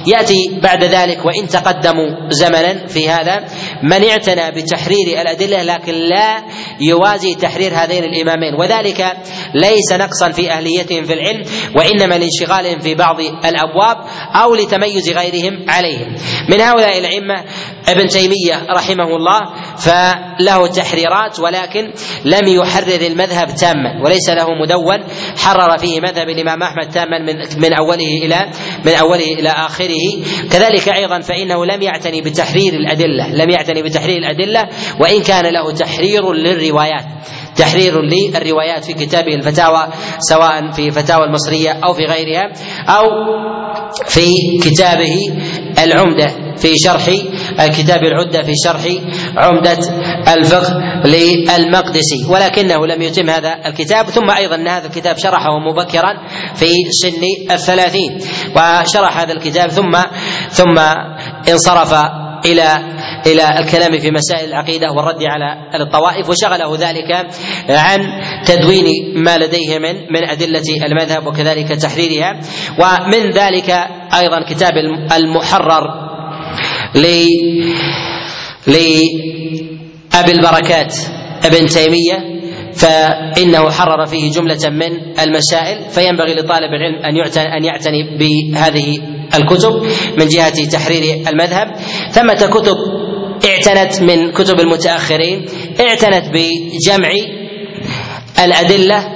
يأتي بعد ذلك وإن تقدموا زمنا في هذا من اعتنى بتحرير الأدلة لكن لا يوازي تحرير هذين الإمامين وذلك ليس نقصا في أهليتهم في العلم وإنما لانشغالهم في بعض الأبواب أو لتميز غيرهم عليهم. من هؤلاء الأئمة ابن تيمية رحمه الله فله تحريرات ولكن لم يحرر المذهب تاما وليس له مدون حرر فيه مذهب الإمام أحمد تاما من من أوله إلى من أوله إلى آخره. كذلك أيضا فإنه لم يعتني بتحرير الأدلة لم يعتني بتحرير الأدلة وإن كان له تحرير للروايات تحرير للروايات في كتابه الفتاوى سواء في فتاوى المصرية أو في غيرها أو في كتابه العمدة في شرح كتاب العدة في شرح عمدة الفقه للمقدسي. ولكنه لم يتم هذا الكتاب ثم أيضا أن هذا الكتاب شرحه مبكرا في سن الثلاثين وشرح هذا الكتاب ثم ثم انصرف إلى إلى الكلام في مسائل العقيدة والرد على الطوائف وشغله ذلك عن تدوين ما لديه من من أدلة المذهب وكذلك تحريرها. ومن ذلك أيضا كتاب المحرر لأبي البركات ابن تيمية فإنه حرر فيه جملة من المسائل فينبغي لطالب العلم أن يعتني أن يعتني بهذه الكتب من جهة تحرير المذهب. ثمة كتب اعتنت من كتب المتأخرين اعتنت بجمع الأدلة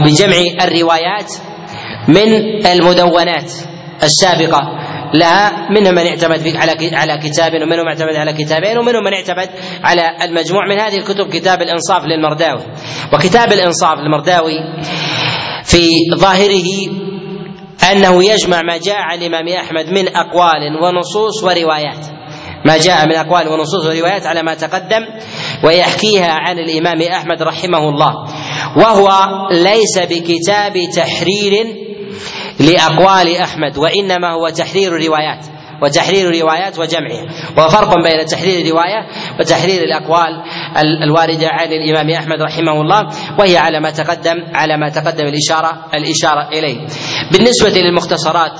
بجمع الروايات من المدونات. السابقة. لها منهم من اعتمد على على كتاب ومنهم من اعتمد على كتابين ومنهم من اعتمد على المجموع من هذه الكتب كتاب الإنصاف للمرداوي. وكتاب الإنصاف للمرداوي في ظاهره أنه يجمع ما جاء عن الإمام أحمد من أقوال ونصوص وروايات. ما جاء من أقوال ونصوص وروايات على ما تقدم ويحكيها عن الإمام أحمد رحمه الله. وهو ليس بكتاب تحرير لأقوال أحمد وإنما هو تحرير الروايات وتحرير الروايات وجمعها. وفرق بين تحرير الرواية وتحرير الأقوال الواردة عن الإمام أحمد رحمه الله وهي على ما تقدم على ما تقدم الاشاره الإشارة إليه. بالنسبة للمختصرات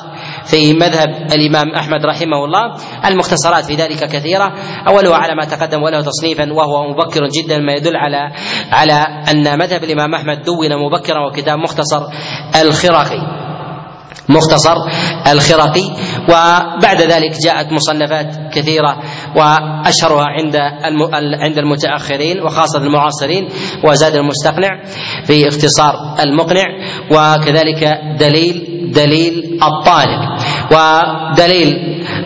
في مذهب الإمام أحمد رحمه الله المختصرات في ذلك كثيرة. أولها على ما تقدم وله تصنيفا وهو مبكر جدا ما يدل على على أن مذهب الإمام أحمد دون مبكرا وكتاب مختصر الخرقي مختصر الخرقي وبعد ذلك جاءت مصنفات كثيرة وأشهرها عند عند المتأخرين وخاصة المعاصرين وزاد المستقنع في اختصار المقنع وكذلك دليل دليل الطالب. ودليل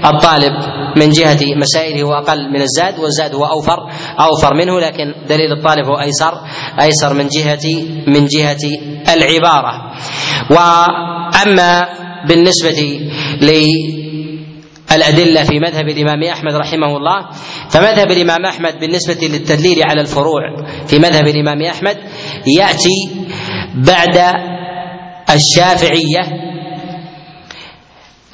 الطالب من جهة مسائله هو أقل من الزاد والزاد هو أوفر أوفر منه لكن دليل الطالب هو أيسر أيسر من جهة من جهة العبارة. وأما بالنسبة للأدلة في مذهب الإمام أحمد رحمه الله فمذهب الإمام أحمد بالنسبة للتدليل على الفروع في مذهب الإمام أحمد يأتي بعد الشافعية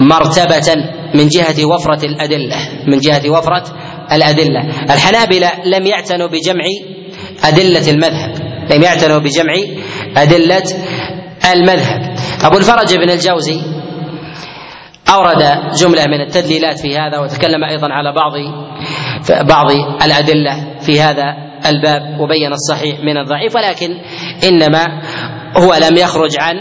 مرتبة من جهة وفرة الأدلة من جهة وفرة الأدلة. الحنابلة لم يعتنوا بجمع أدلة المذهب لم يعتنوا بجمع أدلة المذهب. أبو الفرج بن الجوزي أورد جملة من التدليلات في هذا وتكلم أيضا على بعض بعض الأدلة في هذا الباب وبين الصحيح من الضعيف. ولكن إنما هو لم يخرج عن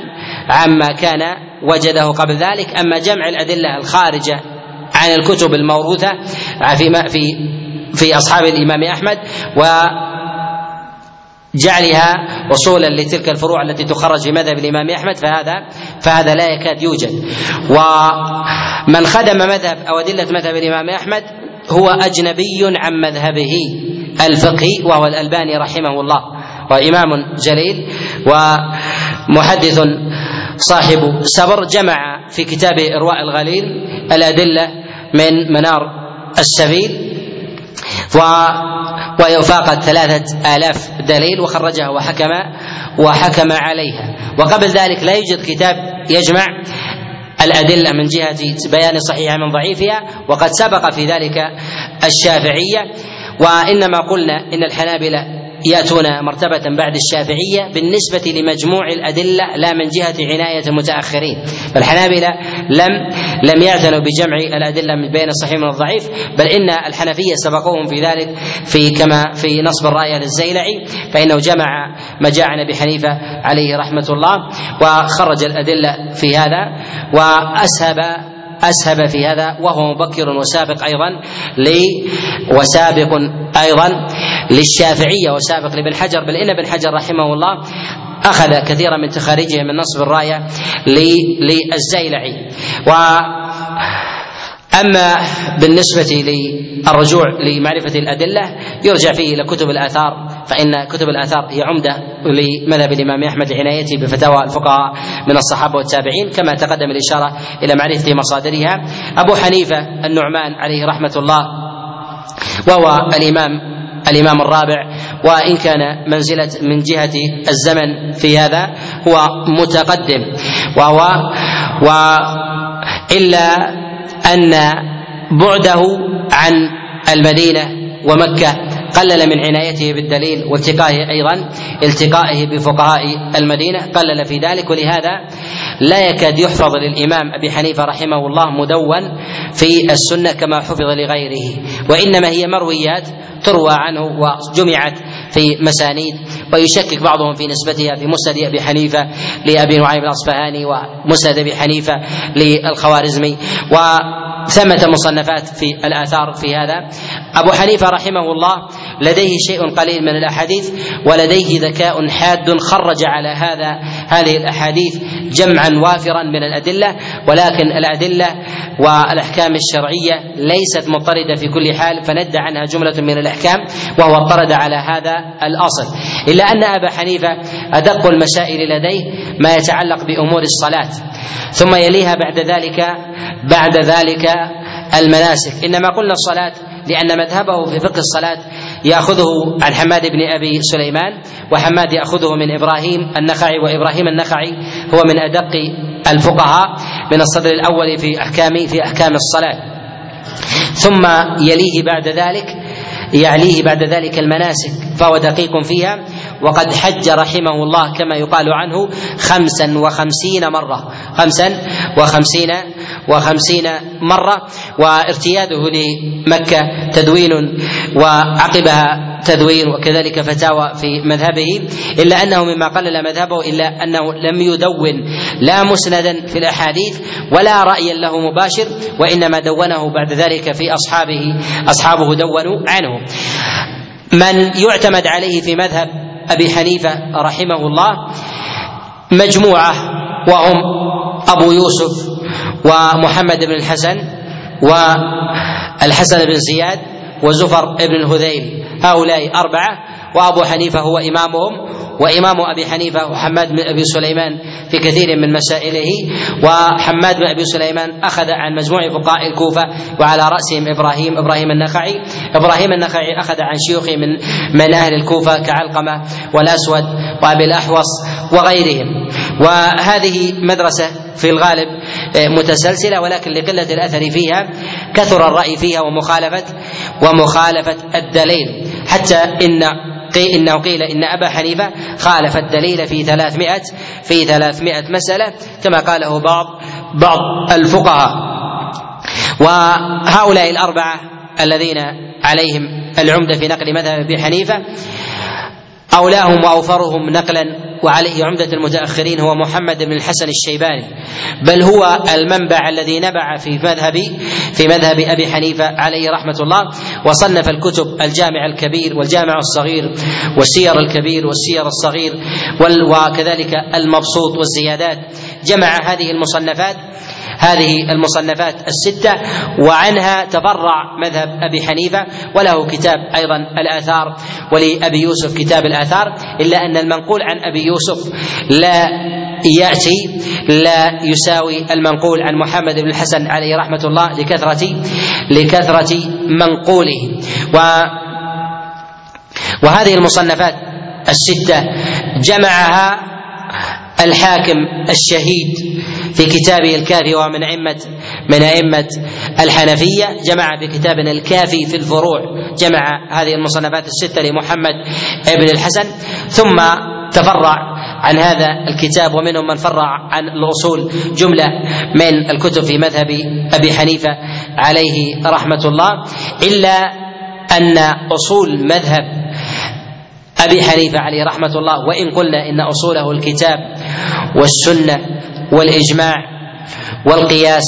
عما كان وجده قبل ذلك. أما جمع الأدلة الخارجة عن الكتب الموروثة في في في أصحاب الإمام أحمد و جعلها وصولا لتلك الفروع التي تخرج في مذهب الإمام أحمد فهذا فهذا لا يكاد يوجد. ومن خدم مذهب أو أدلة مذهب الإمام أحمد هو أجنبي عن مذهبه الفقهي وهو الألباني رحمه الله وإمام جليل ومحدث صاحب سبر جمع في كتابه إرواء الغليل الأدلة من منار السبيل و وفاقت ثلاثة آلاف دليل وخرجها وحكم وحكم عليها. وقبل ذلك لا يوجد كتاب يجمع الأدلة من جهة بيان صحيحها من ضعيفها وقد سبق في ذلك الشافعية. وإنما قلنا إن الحنابلة يأتون مرتبة بعد الشافعية بالنسبة لمجموع الأدلة لا من جهة عناية المتأخرين. فالحنابلة لم لم يعتنوا بجمع الأدلة من بين الصحيح من الضعيف بل إن الحنفية سبقوهم في ذلك في كما في نصب الراية للزيلعي فإنه جمع ما جاء عن أبي حنيفة عليه رحمة الله وخرج الأدلة في هذا وأسهب أسهب في هذا وهو مبكر وسابق أيضا لي وسابق أيضا للشافعية وسابق لابن حجر بل إن ابن حجر رحمه الله أخذ كثيرا من تخاريجه من نصب الراية للزيلعي. و أما بالنسبة للرجوع لمعرفة الأدلة يرجع فيه إلى كتب الآثار فإن كتب الآثار هي عمدة لمذهب الإمام أحمد لعنايته بفتاوى الفقهاء من الصحابة والتابعين كما تقدم الإشارة إلى معرفة مصادرها. أبو حنيفة النعمان عليه رحمة الله وهو الإمام الإمام الرابع وإن كان منزلة من جهة الزمن في هذا هو متقدم وهو و إلا أن بعده عن المدينة ومكة. قلل من عنايته بالدليل والتقائه أيضا التقائه بفقهاء المدينة. قلل في ذلك ولهذا لا يكاد يحفظ للإمام أبي حنيفة رحمه الله مدون في السنة كما حفظ لغيره. وإنما هي مرويات تروى عنه وجمعت في مسانيد ويشكك بعضهم في نسبتها في مسند أبي حنيفة لأبي نعيم الأصفهاني ومسند أبي حنيفة للخوارزمي. وثمة مصنفات في الآثار في هذا. أبو حنيفة رحمه الله لديه شيء قليل من الأحاديث ولديه ذكاء حاد خرج على هذا هذه الأحاديث جمعا وافرا من الأدلة ولكن الأدلة والأحكام الشرعية ليست مضطردة في كل حال فندى عنها جملة من الأحكام وهو اضطرد على هذا الأصل. إلا أن أبا حنيفة أدق المسائل لديه ما يتعلق بأمور الصلاة ثم يليها بعد ذلك بعد ذلك المناسك. إنما قلنا الصلاة لأن مذهبه في فقه الصلاة يأخذه عن حماد بن أبي سليمان وحماد يأخذه من إبراهيم النخعي وإبراهيم النخعي هو من أدق الفقهاء من الصدر الأول في احكام في أحكام الصلاة. ثم يليه بعد ذلك يعليه بعد ذلك المناسك فهو دقيق فيها. وقد حج رحمه الله كما يقال عنه خمسا وخمسين مرة. خمسا وخمسين وخمسين مرة. وارتياده لمكة تدوين وعقبها تدوين وكذلك فتاوى في مذهبه. إلا أنه مما قلل مذهبه إلا أنه لم يدون لا مسندا في الأحاديث ولا رأيا له مباشر وإنما دونه بعد ذلك في أصحابه أصحابه دونوا عنه. من يعتمد عليه في مذهب أبي حنيفة رحمه الله مجموعة وهم أبو يوسف ومحمد بن الحسن والحسن بن زياد وزفر بن الهذيل. هؤلاء أربعة وأبو حنيفة هو إمامهم وإمام أبي حنيفة وحماد بن أبي سليمان في كثير من مسائله. وحماد بن أبي سليمان أخذ عن مجموع فقهاء الكوفة وعلى رأسهم إبراهيم إبراهيم النخعي. إبراهيم النخعي أخذ عن شيوخه من من أهل الكوفة كعلقمة والأسود وأبي الأحوص وغيرهم. وهذه مدرسة في الغالب متسلسلة ولكن لقلة الأثر فيها كثر الرأي فيها ومخالفة ومخالفة الدليل. حتى إن إنه قيل إن أبا حنيفة خالف الدليل في ثلاثمائة في ثلاثمائة مسألة كما قاله بعض بعض الفقهاء. وهؤلاء الأربعة الذين عليهم العمدة في نقل مذهب أبي حنيفة أولاهم وأوفرهم نقلا وعليه عمدة المتأخرين هو محمد بن الحسن الشيباني بل هو المنبع الذي نبع في مذهب في مذهب أبي حنيفة عليه رحمة الله وصنف الكتب الجامع الكبير والجامع الصغير والسير الكبير والسير الصغير وكذلك المبسوط والزيادات. جمع هذه المصنفات هذه المصنفات الستة وعنها تفرع مذهب أبي حنيفة وله كتاب أيضا الآثار ولأبي يوسف كتاب الآثار إلا أن المنقول عن أبي يوسف لا يأتي لا يساوي المنقول عن محمد بن الحسن عليه رحمة الله لكثرة لكثرة منقوله. و وهذه المصنفات الستة جمعها الحاكم الشهيد في كتابه الكافي وهو من أئمة من أئمة الحنفية. جمع في كتابنا الكافي في الفروع. جمع هذه المصنفات الستة لمحمد بن الحسن. ثم تفرع عن هذا الكتاب ومنهم من فرع عن الأصول. جملة من الكتب في مذهب أبي حنيفة عليه رحمة الله. إلا أن أصول مذهب أبي حنيفة عليه رحمة الله وإن قلنا إن أصوله الكتاب والسنة والإجماع والقياس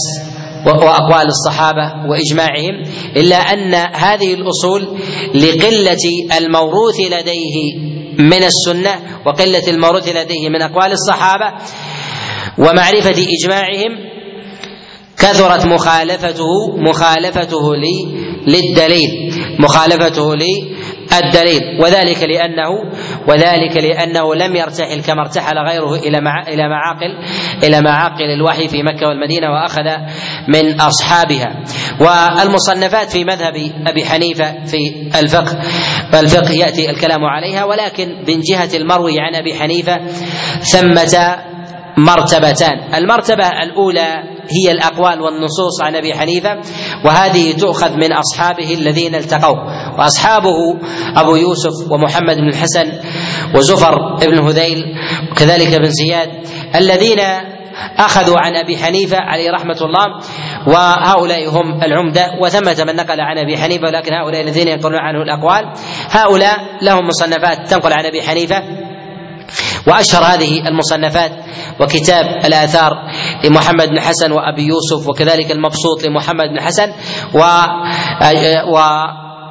وأقوال الصحابة وإجماعهم إلا أن هذه الأصول لقلة الموروث لديه من السنة وقلة الموروث لديه من أقوال الصحابة ومعرفة إجماعهم كثرت مخالفته مخالفته للدليل مخالفته الدليل وذلك لأنه وذلك لأنه لم يرتحل كما ارتحل غيره إلى إلى معاقل إلى معاقل الوحي في مكة والمدينة وأخذ من أصحابها. والمصنفات في مذهب أبي حنيفة في الفقه فالفقه يأتي الكلام عليها ولكن من جهة المروي عن أبي حنيفة ثمة مرتبتان. المرتبة الأولى هي الأقوال والنصوص عن أبي حنيفة وهذه تؤخذ من أصحابه الذين التقوا. وأصحابه أبو يوسف ومحمد بن الحسن وزفر بن هذيل وكذلك ابن زياد الذين أخذوا عن أبي حنيفة عليه رحمة الله وهؤلاء هم العمدة. وثمة من نقل عن أبي حنيفة ولكن هؤلاء الذين ينقلون عنه الأقوال هؤلاء لهم مصنفات تنقل عن أبي حنيفة. وأشهر هذه المصنفات وكتاب الآثار لمحمد بن حسن وأبي يوسف وكذلك المبسوط لمحمد بن حسن و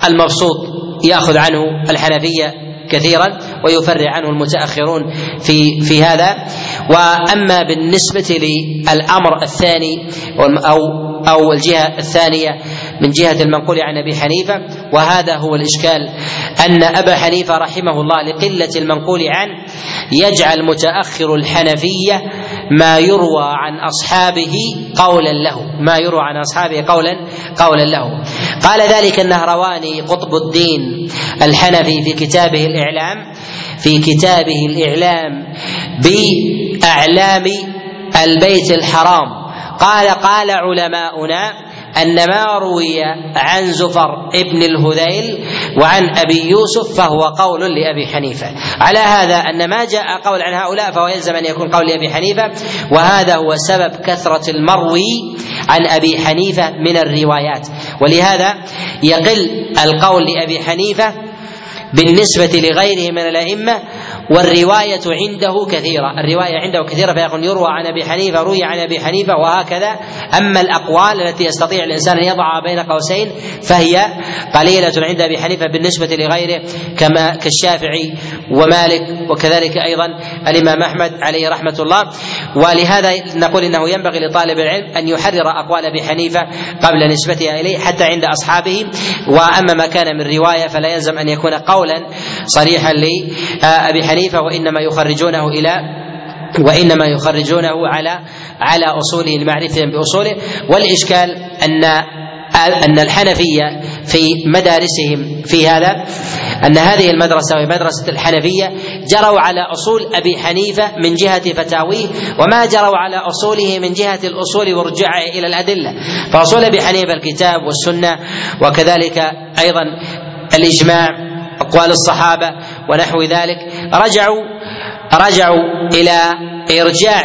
والمبسوط يأخذ عنه الحنفية كثيرا ويفرع عنه المتأخرون في في هذا. وأما بالنسبة للأمر الثاني أو أو الجهة الثانية من جهة المنقول عن أبي حنيفة وهذا هو الإشكال أن أبا حنيفة رحمه الله لقلة المنقول عنه يجعل متأخر الحنفية ما يروى عن أصحابه قولا له ما يروى عن أصحابه قولا قولا له. قال ذلك النهرواني قطب الدين الحنفي في كتابه الاعلام في كتابه الإعلام بأعلام البيت الحرام. قال قال علماؤنا أن ما روي عن زفر ابن الهذيل وعن أبي يوسف فهو قول لأبي حنيفة. على هذا أن ما جاء قول عن هؤلاء فهو يلزم أن يكون قول لأبي حنيفة وهذا هو سبب كثرة المروي عن أبي حنيفة من الروايات. ولهذا يقل القول لأبي حنيفة بالنسبة لغيره من الأئمة والرواية عنده كثيرة. الرواية عنده كثيرة فيقول يروى عن أبي حنيفة روي عن أبي حنيفة وهكذا. أما الأقوال التي يستطيع الإنسان أن يضعها بين قوسين فهي قليلة عند أبي حنيفة بالنسبة لغيره كما كالشافعي ومالك وكذلك أيضا الإمام أحمد عليه رحمة الله. ولهذا نقول إنه ينبغي لطالب العلم أن يحرر أقوال أبي حنيفة قبل نسبتها إليه حتى عند أصحابه. وأما ما كان من رواية فلا يلزم أن يكون قولا صريحا لأبي حنيفة. وإنما يخرجونه إلى وإنما يخرجونه على على أصوله لمعرفتهم بأصوله. والإشكال أن أن الحنفية في مدارسهم في هذا أن هذه المدرسة وهي مدرسة الحنفية جروا على أصول أبي حنيفة من جهة فتاويه وما جروا على أصوله من جهة الأصول ورجوعه إلى الأدلة. فأصول أبي حنيفة الكتاب والسنة وكذلك أيضا الإجماع أقوال الصحابة ونحو ذلك. رجعوا رجعوا إلى إرجاع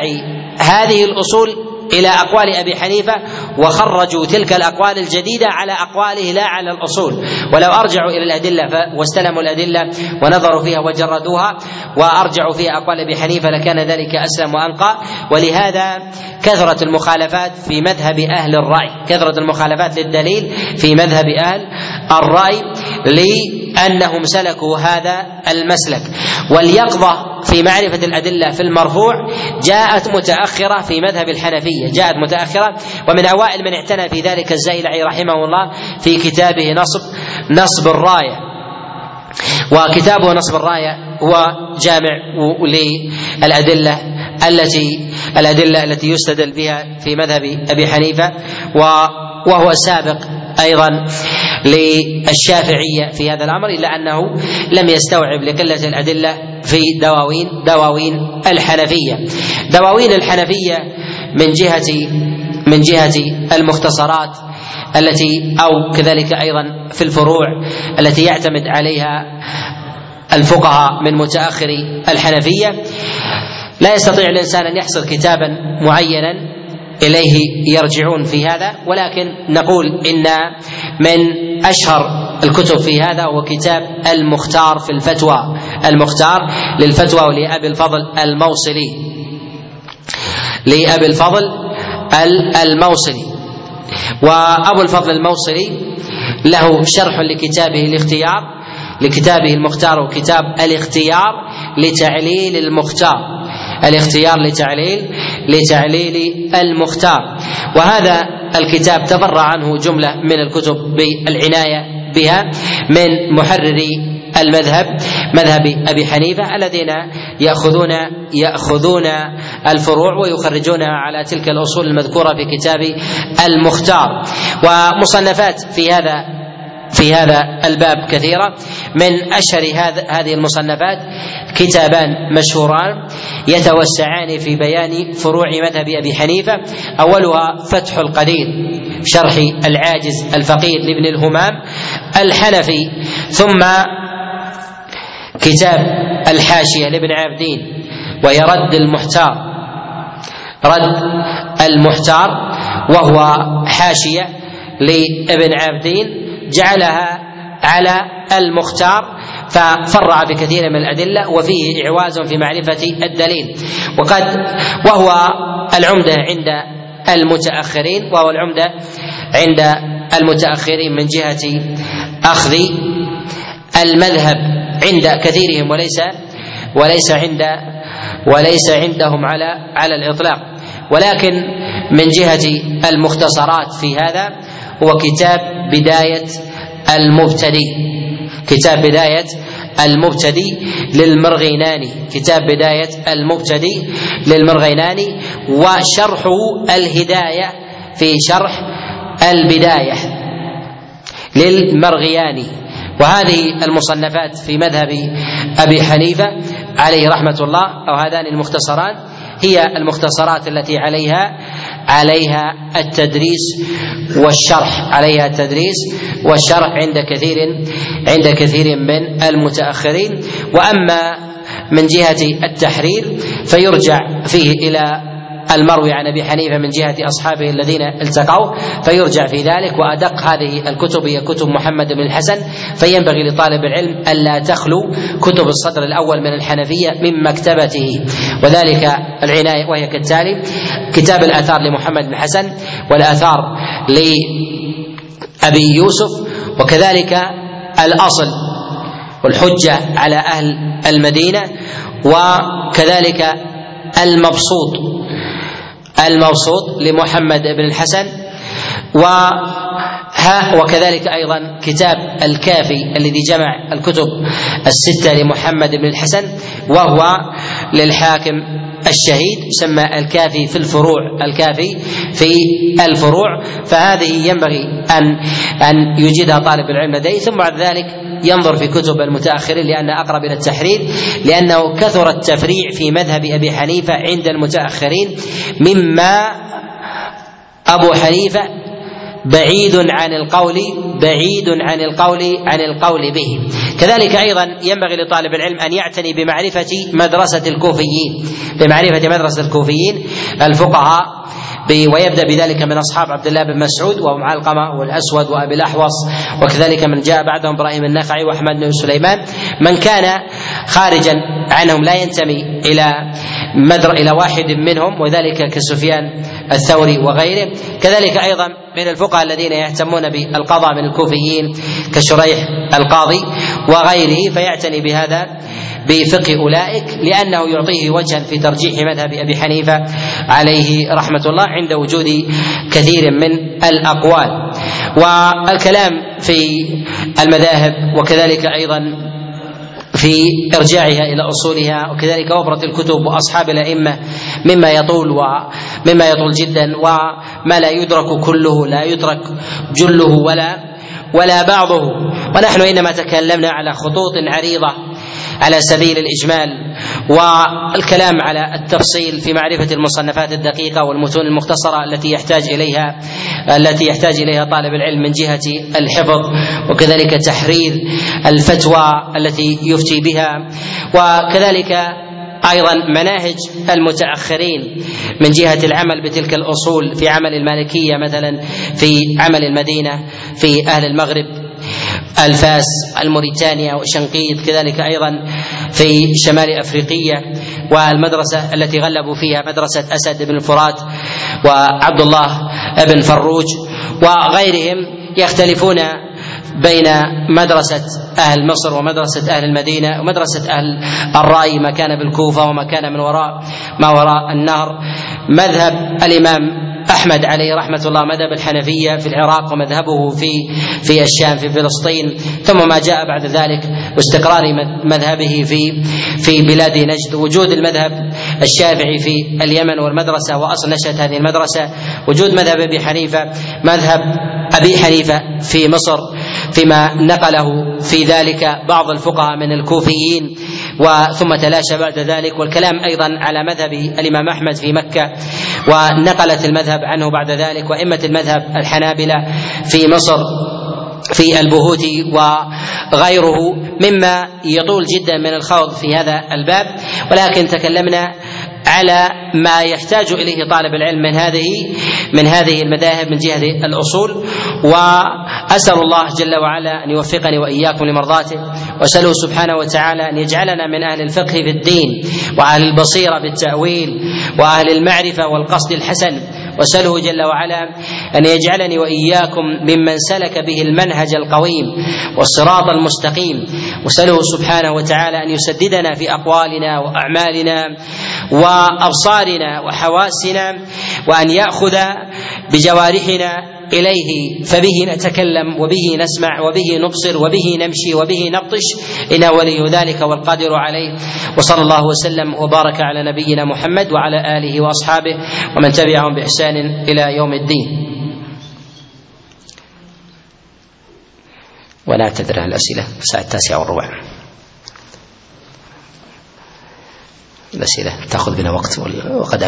هذه الأصول إلى أقوال أبي حنيفة وخرجوا تلك الأقوال الجديدة على أقواله لا على الأصول. ولو أرجعوا إلى الأدلة واستلموا الأدلة ونظروا فيها وجردوها وأرجعوا فيها أقوال أبي حنيفة لكان ذلك أسلم وانقى ولهذا كثرت المخالفات في مذهب أهل الرأي كثرت المخالفات للدليل في مذهب أهل الرأي لأنهم سلكوا هذا المسلك. واليقظة في معرفة الأدلة في المرفوع جاءت متأخرة في مذهب الحنفية جاءت متأخرة. ومن أوائل من اعتنى في ذلك الزيلعي رحمه الله في كتابه نصب نصب الراية. وكتابه نصب الراية هو جامع للأدلة التي الأدلة التي يستدل بها في مذهب أبي حنيفة وهو سابق أيضا للشافعية في هذا الأمر إلا أنه لم يستوعب لقلة الأدلة في دواوين دواوين الحنفية. دواوين الحنفية من جهة من جهة المختصرات التي أو كذلك أيضا في الفروع التي يعتمد عليها الفقهاء من متأخري الحنفية. لا يستطيع الإنسان أن يحصل كتابا معينا إليه يرجعون في هذا ولكن نقول إن من أشهر الكتب في هذا هو كتاب المختار في الفتوى المختار للفتوى ولأبي الفضل الموصلي. لأبي الفضل الموصلي. وأبو الفضل الموصلي له شرح لكتابه الاختيار لكتابه المختار وكتاب الاختيار لتعليل المختار. الاختيار لتعليل لتعليل المختار. وهذا الكتاب تفرع عنه جملة من الكتب بالعناية بها من محرري المذهب مذهب أبي حنيفة الذين ياخذون يأخذون الفروع ويخرجونها على تلك الأصول المذكورة في كتاب المختار. ومصنفات في هذا في هذا الباب كثيرة. من أشهر هذا هذه المصنفات كتابان مشهوران يتوسعان في بيان فروع مذهب أبي حنيفة. أولها فتح القدير شرح العاجز الفقير لابن الهمام الحنفي. ثم كتاب الحاشية لابن عابدين وهي رد المحتار. رد المحتار وهو حاشية لابن عابدين جعلها على المختار ففرع بكثير من الأدلة وفيه إعواز في معرفة الدليل. وقد وهو العمدة عند المتأخرين وهو العمدة عند المتأخرين من جهة أخذ المذهب. عند كثيرهم وليس وليس عند وليس عندهم على على الإطلاق. ولكن من جهة المختصرات في هذا هو كتاب بداية المبتدي. كتاب بداية المبتدي للمرغيناني كتاب بداية المبتدي للمرغيناني وشرحه الهداية في شرح البداية للمرغياني. وهذه المصنفات في مذهب أبي حنيفة عليه رحمة الله أو هذان المختصران هي المختصرات التي عليها عليها التدريس والشرح عليها التدريس والشرح عند كثير عند كثير من المتأخرين. وأما من جهة التحرير فيرجع فيه إلى المروي عن أبي حنيفة من جهة أصحابه الذين التقوا فيرجع في ذلك وأدق هذه الكتب هي كتب محمد بن الحسن. فينبغي لطالب العلم ألا تخلو كتب الصدر الأول من الحنفية من مكتبته. وذلك العناية وهي كالتالي كتاب الآثار لمحمد بن الحسن والآثار لأبي يوسف وكذلك الأصل والحجة على أهل المدينة وكذلك المبسوط. الموسوط لمحمد بن الحسن. و وكذلك أيضا كتاب الكافي الذي جمع الكتب الستة لمحمد بن الحسن وهو للحاكم الشهيد يسمى الكافي في الفروع الكافي في الفروع. فهذه ينبغي أن أن يجدها طالب العلم لديه. ثم بعد ذلك ينظر في كتب المتأخرين لأن أقرب إلى التحرير لأنه كثر التفريع في مذهب أبي حنيفة عند المتأخرين مما أبو حنيفة بعيد عن القول بعيد عن القول عن القول به. كذلك أيضا ينبغي لطالب العلم أن يعتني بمعرفة مدرسة الكوفيين بمعرفة مدرسة الكوفيين الفقهاء. ويبدأ بذلك من أصحاب عبد الله بن مسعود وأبو علقمة والأسود وأبي الأحوص وكذلك من جاء بعدهم إبراهيم النخعي وأحمد بن سليمان. من كان خارجا عنهم لا ينتمي إلى مدر إلى واحد منهم وذلك كسفيان الثوري وغيره. كذلك أيضا من الفقهاء الذين يهتمون بالقضاء من الكوفيين كشريح القاضي وغيره فيعتني بهذا بفقه أولئك لأنه يعطيه وجها في ترجيح مذهب أبي حنيفة عليه رحمة الله عند وجود كثير من الأقوال. والكلام في المذاهب وكذلك أيضا في إرجاعها إلى أصولها وكذلك وفرة الكتب وأصحاب الأئمة مما يطول ومما يطول جدا وما لا يدرك كله لا يدرك جله ولا ولا بعضه. ونحن إنما تكلمنا على خطوط عريضة. على سبيل الإجمال والكلام على التفصيل في معرفة المصنفات الدقيقة والمتون المختصرة التي يحتاج إليها التي يحتاج إليها طالب العلم من جهة الحفظ وكذلك تحرير الفتوى التي يفتي بها وكذلك أيضا مناهج المتأخرين من جهة العمل بتلك الأصول في عمل المالكية مثلا في عمل المدينة في أهل المغرب. الفاس الموريتانيا وشنقيط كذلك أيضا في شمال أفريقيا والمدرسة التي غلبوا فيها مدرسة أسد بن الفرات وعبد الله بن فروج وغيرهم يختلفون بين مدرسة أهل مصر ومدرسة أهل المدينة ومدرسة أهل الرأي ما كان بالكوفة وما كان من وراء ما وراء النهر. مذهب الإمام أحمد عليه رحمة الله مذهب الحنفية في العراق ومذهبه في في الشام في فلسطين. ثم ما جاء بعد ذلك واستقرار مذهبه في في بلاد نجد. وجود المذهب الشافعي في اليمن والمدرسة وأصل نشأة هذه المدرسة. وجود مذهب أبي حنيفة مذهب أبي حنيفة في مصر فيما نقله في ذلك بعض الفقهاء من الكوفيين. وثم تلاشى بعد ذلك والكلام أيضا على مذهب الإمام أحمد في مكة ونقلت المذهب عنه بعد ذلك وأئمة المذهب الحنابلة في مصر في البهوت وغيره مما يطول جدا من الخوض في هذا الباب. ولكن تكلمنا على ما يحتاج إليه طالب العلم من هذه من هذه المذاهب من جهة الأصول. وأسأل الله جل وعلا أن يوفقني وإياكم لمرضاته وأسأله سبحانه وتعالى أن يجعلنا من أهل الفقه في الدين وأهل البصيرة بالتأويل وأهل المعرفة والقصد الحسن. وأسأله جل وعلا أن يجعلني وإياكم ممن سلك به المنهج القويم والصراط المستقيم. وأسأله سبحانه وتعالى أن يسددنا في أقوالنا وأعمالنا وأبصارنا وحواسنا وأن يأخذ بجوارحنا إليه فبه نتكلم وبه نسمع وبه نبصر وبه نمشي وبه نبطش انه ولي ذلك والقادر عليه وصلى الله وسلم وبارك على نبينا محمد وعلى آله وأصحابه ومن تبعهم بإحسان إلى يوم الدين. ونعتذر عن الأسئلة الساعة التاسعة والربع. الأسئلة تأخذ بنا وقت وقد